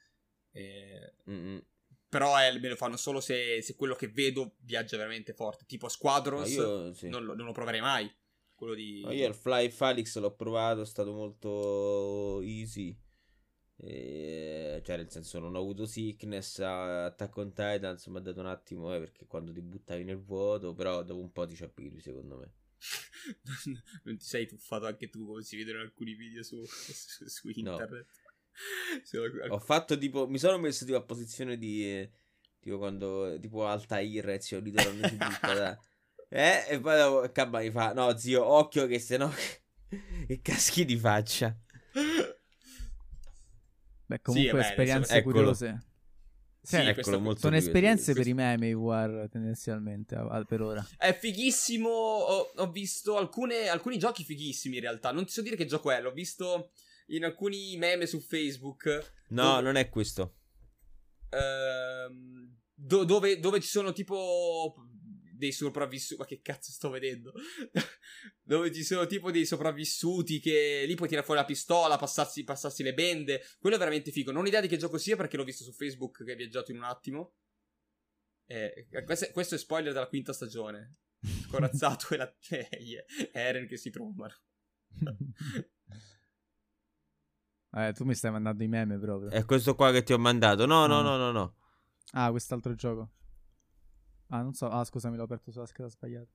Eh, Mm-mm. però è- me lo fanno solo se, se quello che vedo viaggia veramente forte. Tipo Ma Squadrons, io, sì. non, lo, non lo proverei mai. Quello di... Ma io il Fly Falix l'ho provato, è stato molto easy. E- cioè, nel senso, non ho avuto sickness. Attack on Titan mi ha dato un attimo, eh, perché quando ti buttavi nel vuoto, però dopo un po' ti ci abitui, secondo me. non ti sei tuffato anche tu, come si vedono alcuni video su, su, su No. internet. Alc- Ho fatto tipo, mi sono messo tipo a posizione di, eh, tipo quando, tipo Altair, e zio Lidorano si butta da... Eh, e poi dopo Cabba mi fa, no zio, occhio che se no che caschi di faccia. Beh, comunque vabbè, esperienze eccolo. Sì, Sì, questo- Eccolo, molto Sono esperienze questo- per i meme i VR tendenzialmente a- per ora. È fighissimo. Ho, ho visto alcune- alcuni giochi fighissimi in realtà. Non ti so dire che gioco è. L'ho visto in alcuni meme su Facebook. No, Dove- non è questo. ehm, do- dove, dove ci sono tipo dei sopravvissuti. Ma che cazzo sto vedendo? dove ci sono tipo dei sopravvissuti che lì puoi tirare fuori la pistola, passarsi, passarsi le bende. Quello è veramente figo. Non ho idea di che gioco sia perché l'ho visto su Facebook che hai viaggiato in un attimo. Eh, questo, è, questo, è, spoiler della quinta stagione. Corazzato e la e Eren che si trombano. eh, tu mi stai mandando i meme proprio. È questo qua che ti ho mandato. No, no, no, no, no. Ah, quest'altro gioco. Ah, non so. Ah, scusami, l'ho aperto sulla scheda sbagliata.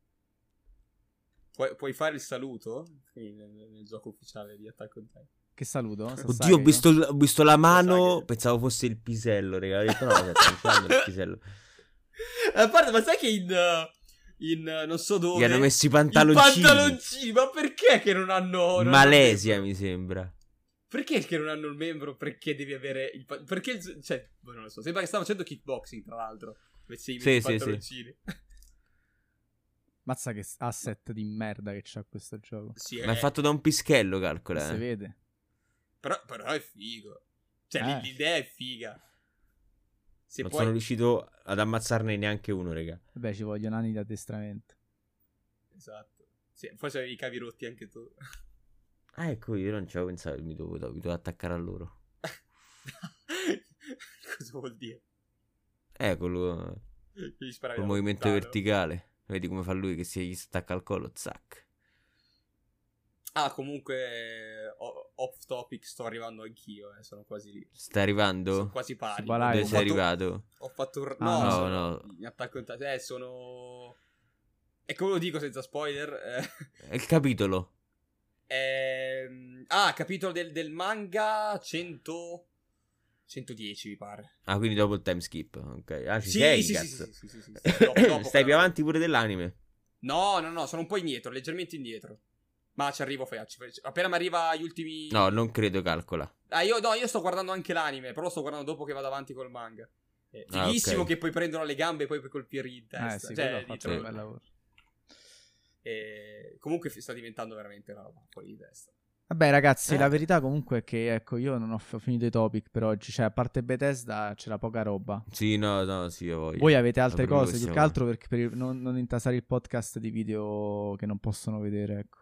Puoi, puoi, fare il saluto nel, nel, gioco ufficiale di Attack on Titan. Che saluto? Oddio, ho visto, ho visto, la mano. Pensavo fosse il pisello, raga. Ho detto no, aspetta, il pisello. A parte, ma sai che in. In non so dove. Gli hanno messo i pantaloncini. I pantaloncini, ma perché che non hanno. Non Malesia, hanno mi sembra. Perché che non hanno il membro? Perché devi avere il. Perché il. Cioè, boh, non lo so. Sembra che stava facendo kickboxing, tra l'altro. Invece i sì, pantaloncini. Sì, sì. Mazza che asset di merda che c'ha questo gioco. Sì, Ma è... fatto da un pischello, calcola. Si eh. vede. Però, però, è figo. Cioè, eh. l'idea è figa. Se non poi... sono riuscito ad ammazzarne neanche uno, raga. Beh, ci vogliono anni di addestramento. Esatto. Sì, forse avevi i cavi rotti anche tu. Ah, ecco, io non ci avevo pensato, mi dovevo, mi dovevo attaccare a loro. Cosa vuol dire? Eh, quello... Il movimento verticale. Vedi come fa lui che si gli stacca al collo, zac. Ah, comunque off topic sto arrivando anch'io, eh, sono quasi lì. Stai arrivando? Sono quasi pari. Dove sei arrivato? Ho fatto un... No, ah, no, no. In attacco in Eh, sono... E come lo dico senza spoiler? Eh... È il capitolo. Eh... Ah, capitolo del, del manga 100... 110 mi pare. Ah, quindi dopo il time skip. Ok. Ah, ci sì, sei, sì, cazzo. Sì, sì, sì, sì, sì, dopo, dopo Stai più avanti pure dell'anime. No, no, no, sono un po' indietro, leggermente indietro. Ma ci arrivo, Feacci. Appena mi arriva gli ultimi. No, non credo, calcola. Ah, io, no, io sto guardando anche l'anime, però lo sto guardando dopo che vado avanti col manga. È fighissimo ah, okay. che poi prendono le gambe e poi puoi colpirli in testa. Eh, sì, cioè, fatto un bel lavoro. E... Comunque sta diventando veramente una roba fuori di testa. Vabbè, ragazzi, eh. la verità comunque è che, ecco, io non ho finito i topic per oggi. Cioè, a parte Bethesda, c'era poca roba. Sì, no, no, sì, io voglio. Voi avete altre cose, più che altro perché per non, non intasare il podcast di video che non possono vedere, ecco.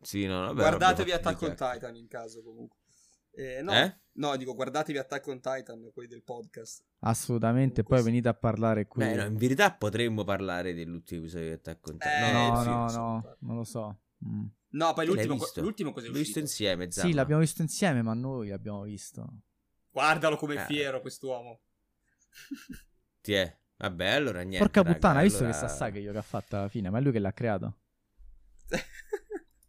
Sì, no, vabbè, Guardatevi Attack on Titan in caso comunque. Eh, no, eh? no, dico guardatevi Attack on Titan, quelli del podcast. Assolutamente, poi venite a parlare qui. Beh, no, in verità potremmo parlare dell'ultimo episodio di Attack on Titan. Eh, no, no, no, no, non lo so. Mm. No, poi l'ultimo, l'ultimo cos'è L'ho visto insieme, Zamma. Sì, l'abbiamo visto insieme, ma noi l'abbiamo visto. Guardalo come è eh. fiero quest'uomo. Ti è. Vabbè, allora niente. Porca raga, puttana, hai visto che sa che io che ha fatto alla fine? Ma è lui che l'ha creato.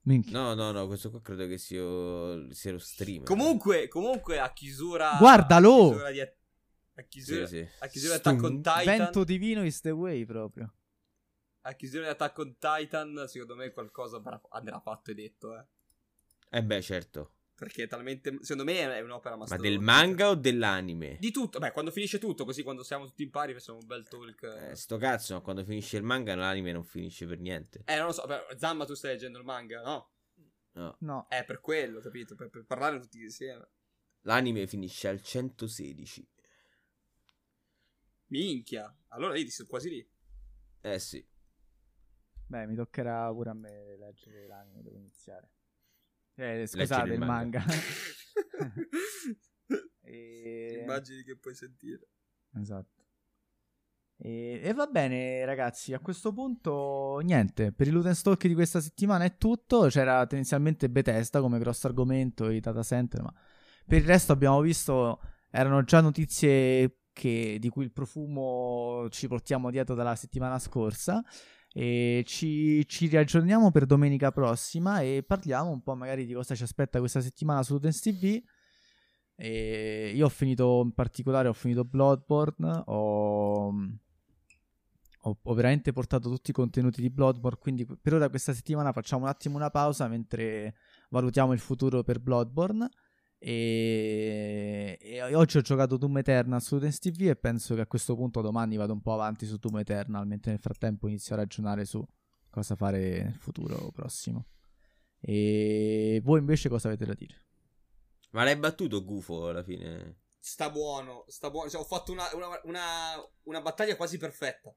Minchia. No, no, no, questo qua credo che sia, sia lo stream. Comunque, comunque a chiusura... Guardalo! A chiusura di, a chiusura, sì, sì. A chiusura di Attack on Titan... Vento divino is the way proprio. A chiusura di Attack on Titan, secondo me qualcosa andrà fatto e detto, eh. Eh beh, certo. Perché è talmente. Secondo me è un'opera Ma del manga o dell'anime? Di tutto. Beh, quando finisce tutto, così quando siamo tutti in pari facciamo un bel talk. Eh, sto cazzo, ma quando finisce il manga l'anime non finisce per niente. Eh, non lo so. Beh, Zamma, tu stai leggendo il manga, no? No. no. È per quello, capito? Per, per parlare tutti insieme. L'anime finisce al 116. Minchia. Allora io sono quasi lì. Eh sì. Beh, mi toccherà pure a me leggere l'anime, devo iniziare. Eh, scusate, il manga. manga. e... Immagini che puoi sentire. Esatto. E, e, va bene, ragazzi. A questo punto, niente. Per il Luten Stalk di questa settimana è tutto. C'era tendenzialmente Bethesda come grosso argomento i data center, ma per il resto abbiamo visto. Erano già notizie che, di cui il profumo ci portiamo dietro dalla settimana scorsa. E ci, ci riaggiorniamo per domenica prossima e parliamo un po' magari di cosa ci aspetta questa settimana su Ludens TV. E io ho finito in particolare, ho finito Bloodborne, ho, ho, ho, veramente portato tutti i contenuti di Bloodborne, quindi per ora questa settimana facciamo un attimo una pausa mentre valutiamo il futuro per Bloodborne. E... e, oggi ho giocato Doom Eternal su Dance TV e penso che a questo punto domani vado un po' avanti su Doom Eternal, mentre nel frattempo inizio a ragionare su cosa fare nel futuro prossimo. E voi invece cosa avete da dire? Ma l'hai battuto Gufo alla fine? sta buono, sta buono. Cioè, ho fatto una, una, una, una battaglia quasi perfetta.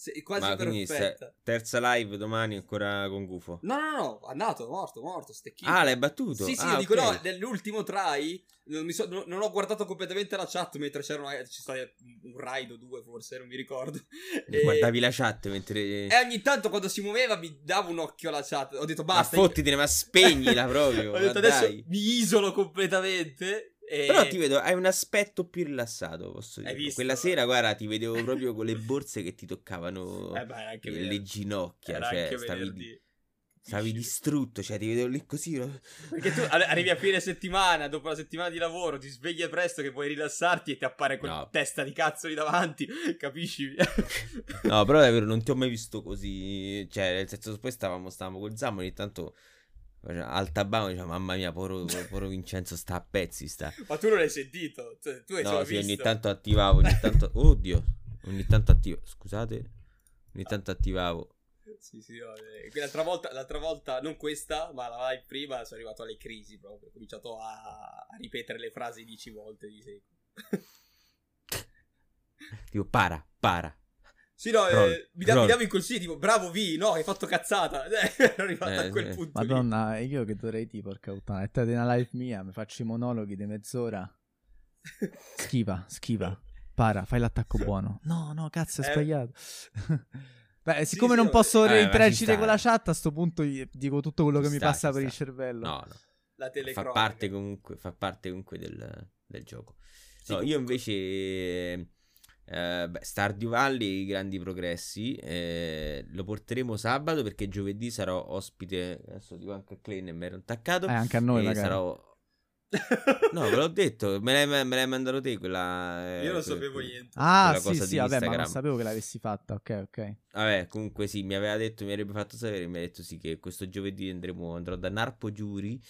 Se, quasi Ma perfetta. terza live domani ancora con Gufo. No, no, no, andato, morto, morto, stecchito. Ah, l'hai battuto? Sì, sì, Ah, io dico ok. no, nell'ultimo try non, mi so- non- ho guardato completamente la chat mentre c'era una, ci stava un raid o due forse, non mi ricordo. E, Guardavi la chat mentre... e ogni tanto quando si muoveva mi davo un occhio alla chat. Ho detto ma basta. fottitene, ma spegnila proprio. Ho detto ma adesso dai. mi isolo completamente. E... Però ti vedo, hai un aspetto più rilassato, posso dire. visto? Quella sera, guarda, ti vedevo proprio con le borse che ti toccavano Eh beh, le venerdì. ginocchia. Era cioè, stavi, venerdì. stavi distrutto, cioè ti vedevo lì così. Perché tu arri- arrivi a fine settimana, dopo la settimana di lavoro, ti svegli presto che vuoi rilassarti e ti appare quel No. testa di cazzo lì davanti, capisci? No, però davvero non ti ho mai visto così. Cioè, nel senso, poi stavamo, stavamo col Zammo, ogni tanto al tabano diceva, mamma mia, povero, povero Vincenzo sta a pezzi, sta. Ma tu non l'hai sentito? Cioè, tu hai No, sì, ogni visto. tanto attivavo, ogni tanto... Oddio, ogni tanto attivo... Scusate, ogni tanto attivavo. Sì, sì, no, eh, l'altra, volta, l'altra volta, non questa, ma la live prima, sono arrivato alle crisi proprio. Ho cominciato a, a ripetere le frasi 10 volte di seguito. Tipo, para, para. Sì, no, eh, Roll, mi, da- mi davi il consiglio, tipo, bravo V, no, hai fatto cazzata. Eh, ero arrivato Eh, a quel sì. punto lì. Madonna, io che dovrei tipo, porca puttana. Mettere una live mia, mi faccio i monologhi di mezz'ora. Schiva, schiva. Para, fai l'attacco buono. No, no, cazzo, è Eh. sbagliato. Beh, siccome sì, non posso Eh, ci interagire con la chat, a sto punto dico tutto quello Ci che mi sta, passa ci per il sta. cervello. No, no. La Fa telecronaca. parte comunque, fa parte comunque del, del gioco. Sì, No, io comunque. invece... eh, beh, Stardew Valley, i grandi progressi. eh, lo porteremo sabato perché giovedì sarò ospite. Adesso dico anche a Clay, ne mi ero attaccato. Eh, anche a noi, e magari. sarò... No, ve l'ho detto, me l'hai, me l'hai mandato te quella... eh, Io non sapevo niente. Ah, sì, sì, vabbè, ma non Instagram. sapevo che l'avessi fatta. Ok, ok. Vabbè, comunque sì, mi aveva detto, mi avrebbe fatto sapere, mi ha detto sì che questo giovedì andremo, andrò da Narpo Giuri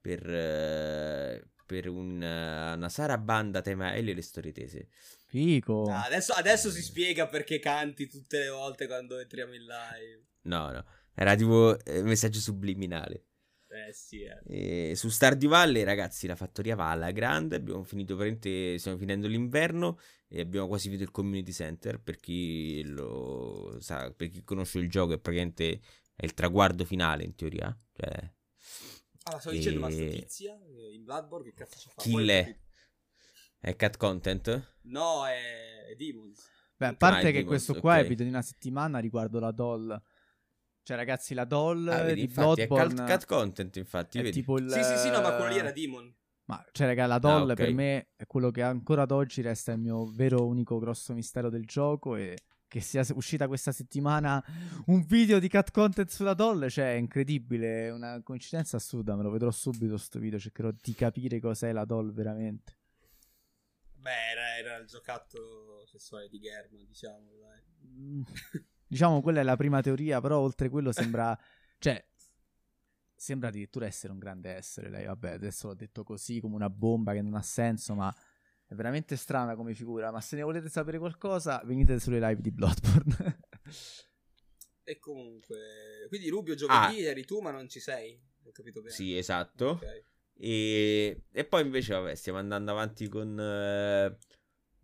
per, eh, per un, eh, una sarabanda tema Elio e le storie tese. Fico. Ah, adesso, adesso si spiega perché canti tutte le volte quando entriamo in live. No, no, era tipo eh, messaggio subliminale. Eh sì, eh. E su Stardew Valley, ragazzi, la fattoria va alla grande. Abbiamo finito, praticamente, stiamo finendo l'inverno e abbiamo quasi finito il community center. Per chi lo sa, per chi conosce il gioco, è praticamente è il traguardo finale in teoria. Cioè, Ah, stavo dicendo, ma sta tizia eh, in Bloodborne che cazzo ci fa? Capito. È cat content. No, è Demons. Beh, a Ah, parte il che Demons, questo qua è ok. video di una settimana riguardo la doll. Cioè, ragazzi, la doll Ah, vedi, di infatti, è Bloodborne cat, cat content, infatti, è vedi. tipo il... Sì, sì, sì, no, ma quello lì era Demon. Ma, cioè, raga, la doll Ah, ok. per me è quello che ancora ad oggi resta il mio vero unico grosso mistero del gioco e che sia uscita questa settimana un video di cat content sulla doll, cioè è incredibile, è una coincidenza assurda, me lo vedrò subito sto video, cercherò di capire cos'è la doll veramente. Beh, era, era il giocattolo sessuale di Germa, diciamo, dai. Mm, Diciamo, quella è la prima teoria, però oltre quello sembra, cioè, sembra addirittura essere un grande essere lei, vabbè, adesso l'ho detto così come una bomba che non ha senso, ma è veramente strana come figura, ma se ne volete sapere qualcosa, venite sulle live di Bloodborne. E comunque, quindi Rubio giovedì Ah. eri tu, ma non ci sei. Ho capito bene. Sì, esatto. Ok. E, e poi invece, vabbè, stiamo andando avanti con eh,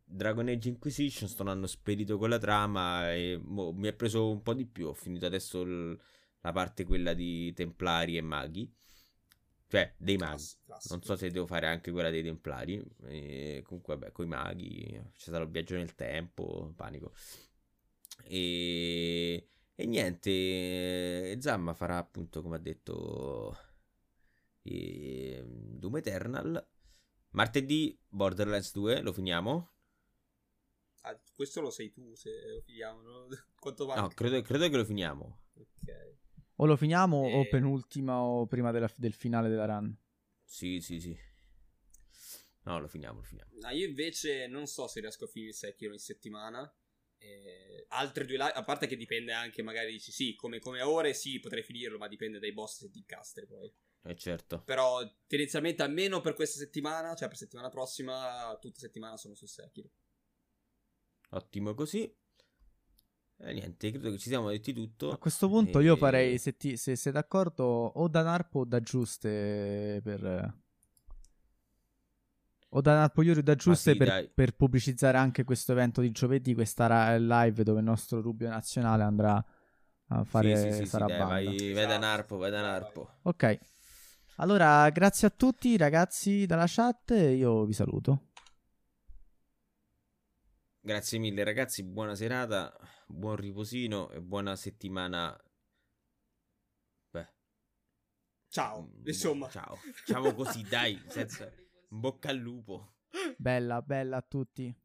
Dragon Age Inquisition. Sto hanno spedito con la trama e mo mi è preso un po' di più. Ho finito adesso il- la parte quella di Templari e Maghi. Cioè, dei maghi. Non so se devo fare anche quella dei Templari. E comunque, vabbè, con i maghi. C'è stato il viaggio nel tempo. Panico. E, e niente. Zamma farà appunto, come ha detto, e, Doom Eternal. Martedì Borderlands 2 lo finiamo. Ah, questo lo sai tu, se lo finiamo, no? Quanto manca? No, credo, credo che lo finiamo. Ok. o lo finiamo o Eh. penultima o prima della- del finale della run. Sì, sì, sì. No, lo finiamo, lo finiamo. No, io invece non so se riesco a finire il Sekiro in settimana. Eh, altre due live, a parte che dipende anche, magari dici sì, come, come ore sì, potrei finirlo, ma dipende dai boss e di incastri poi. Eh certo. Però tendenzialmente almeno per questa settimana, cioè per settimana prossima, tutta settimana sono su Sekiro. Ottimo così. E niente, credo che ci siamo detti tutto. A questo punto io E- farei, se, ti- se sei d'accordo, o da Narpo o da Giuste per... O da Napogliori o da Giuste sì, per, per pubblicizzare anche questo evento di giovedì, questa live dove il nostro Rubio Nazionale andrà a fare Sì, sì, sì, sì, dai, vai, vai da Esatto. Narpo, vai da Narpo. Ok. Allora, grazie a tutti ragazzi dalla chat e io vi saluto. Grazie mille ragazzi, buona serata, buon riposino e buona settimana. Beh, Ciao, mm, insomma. Ciao, facciamo così, dai, senza... bocca al lupo. Bella, bella a tutti.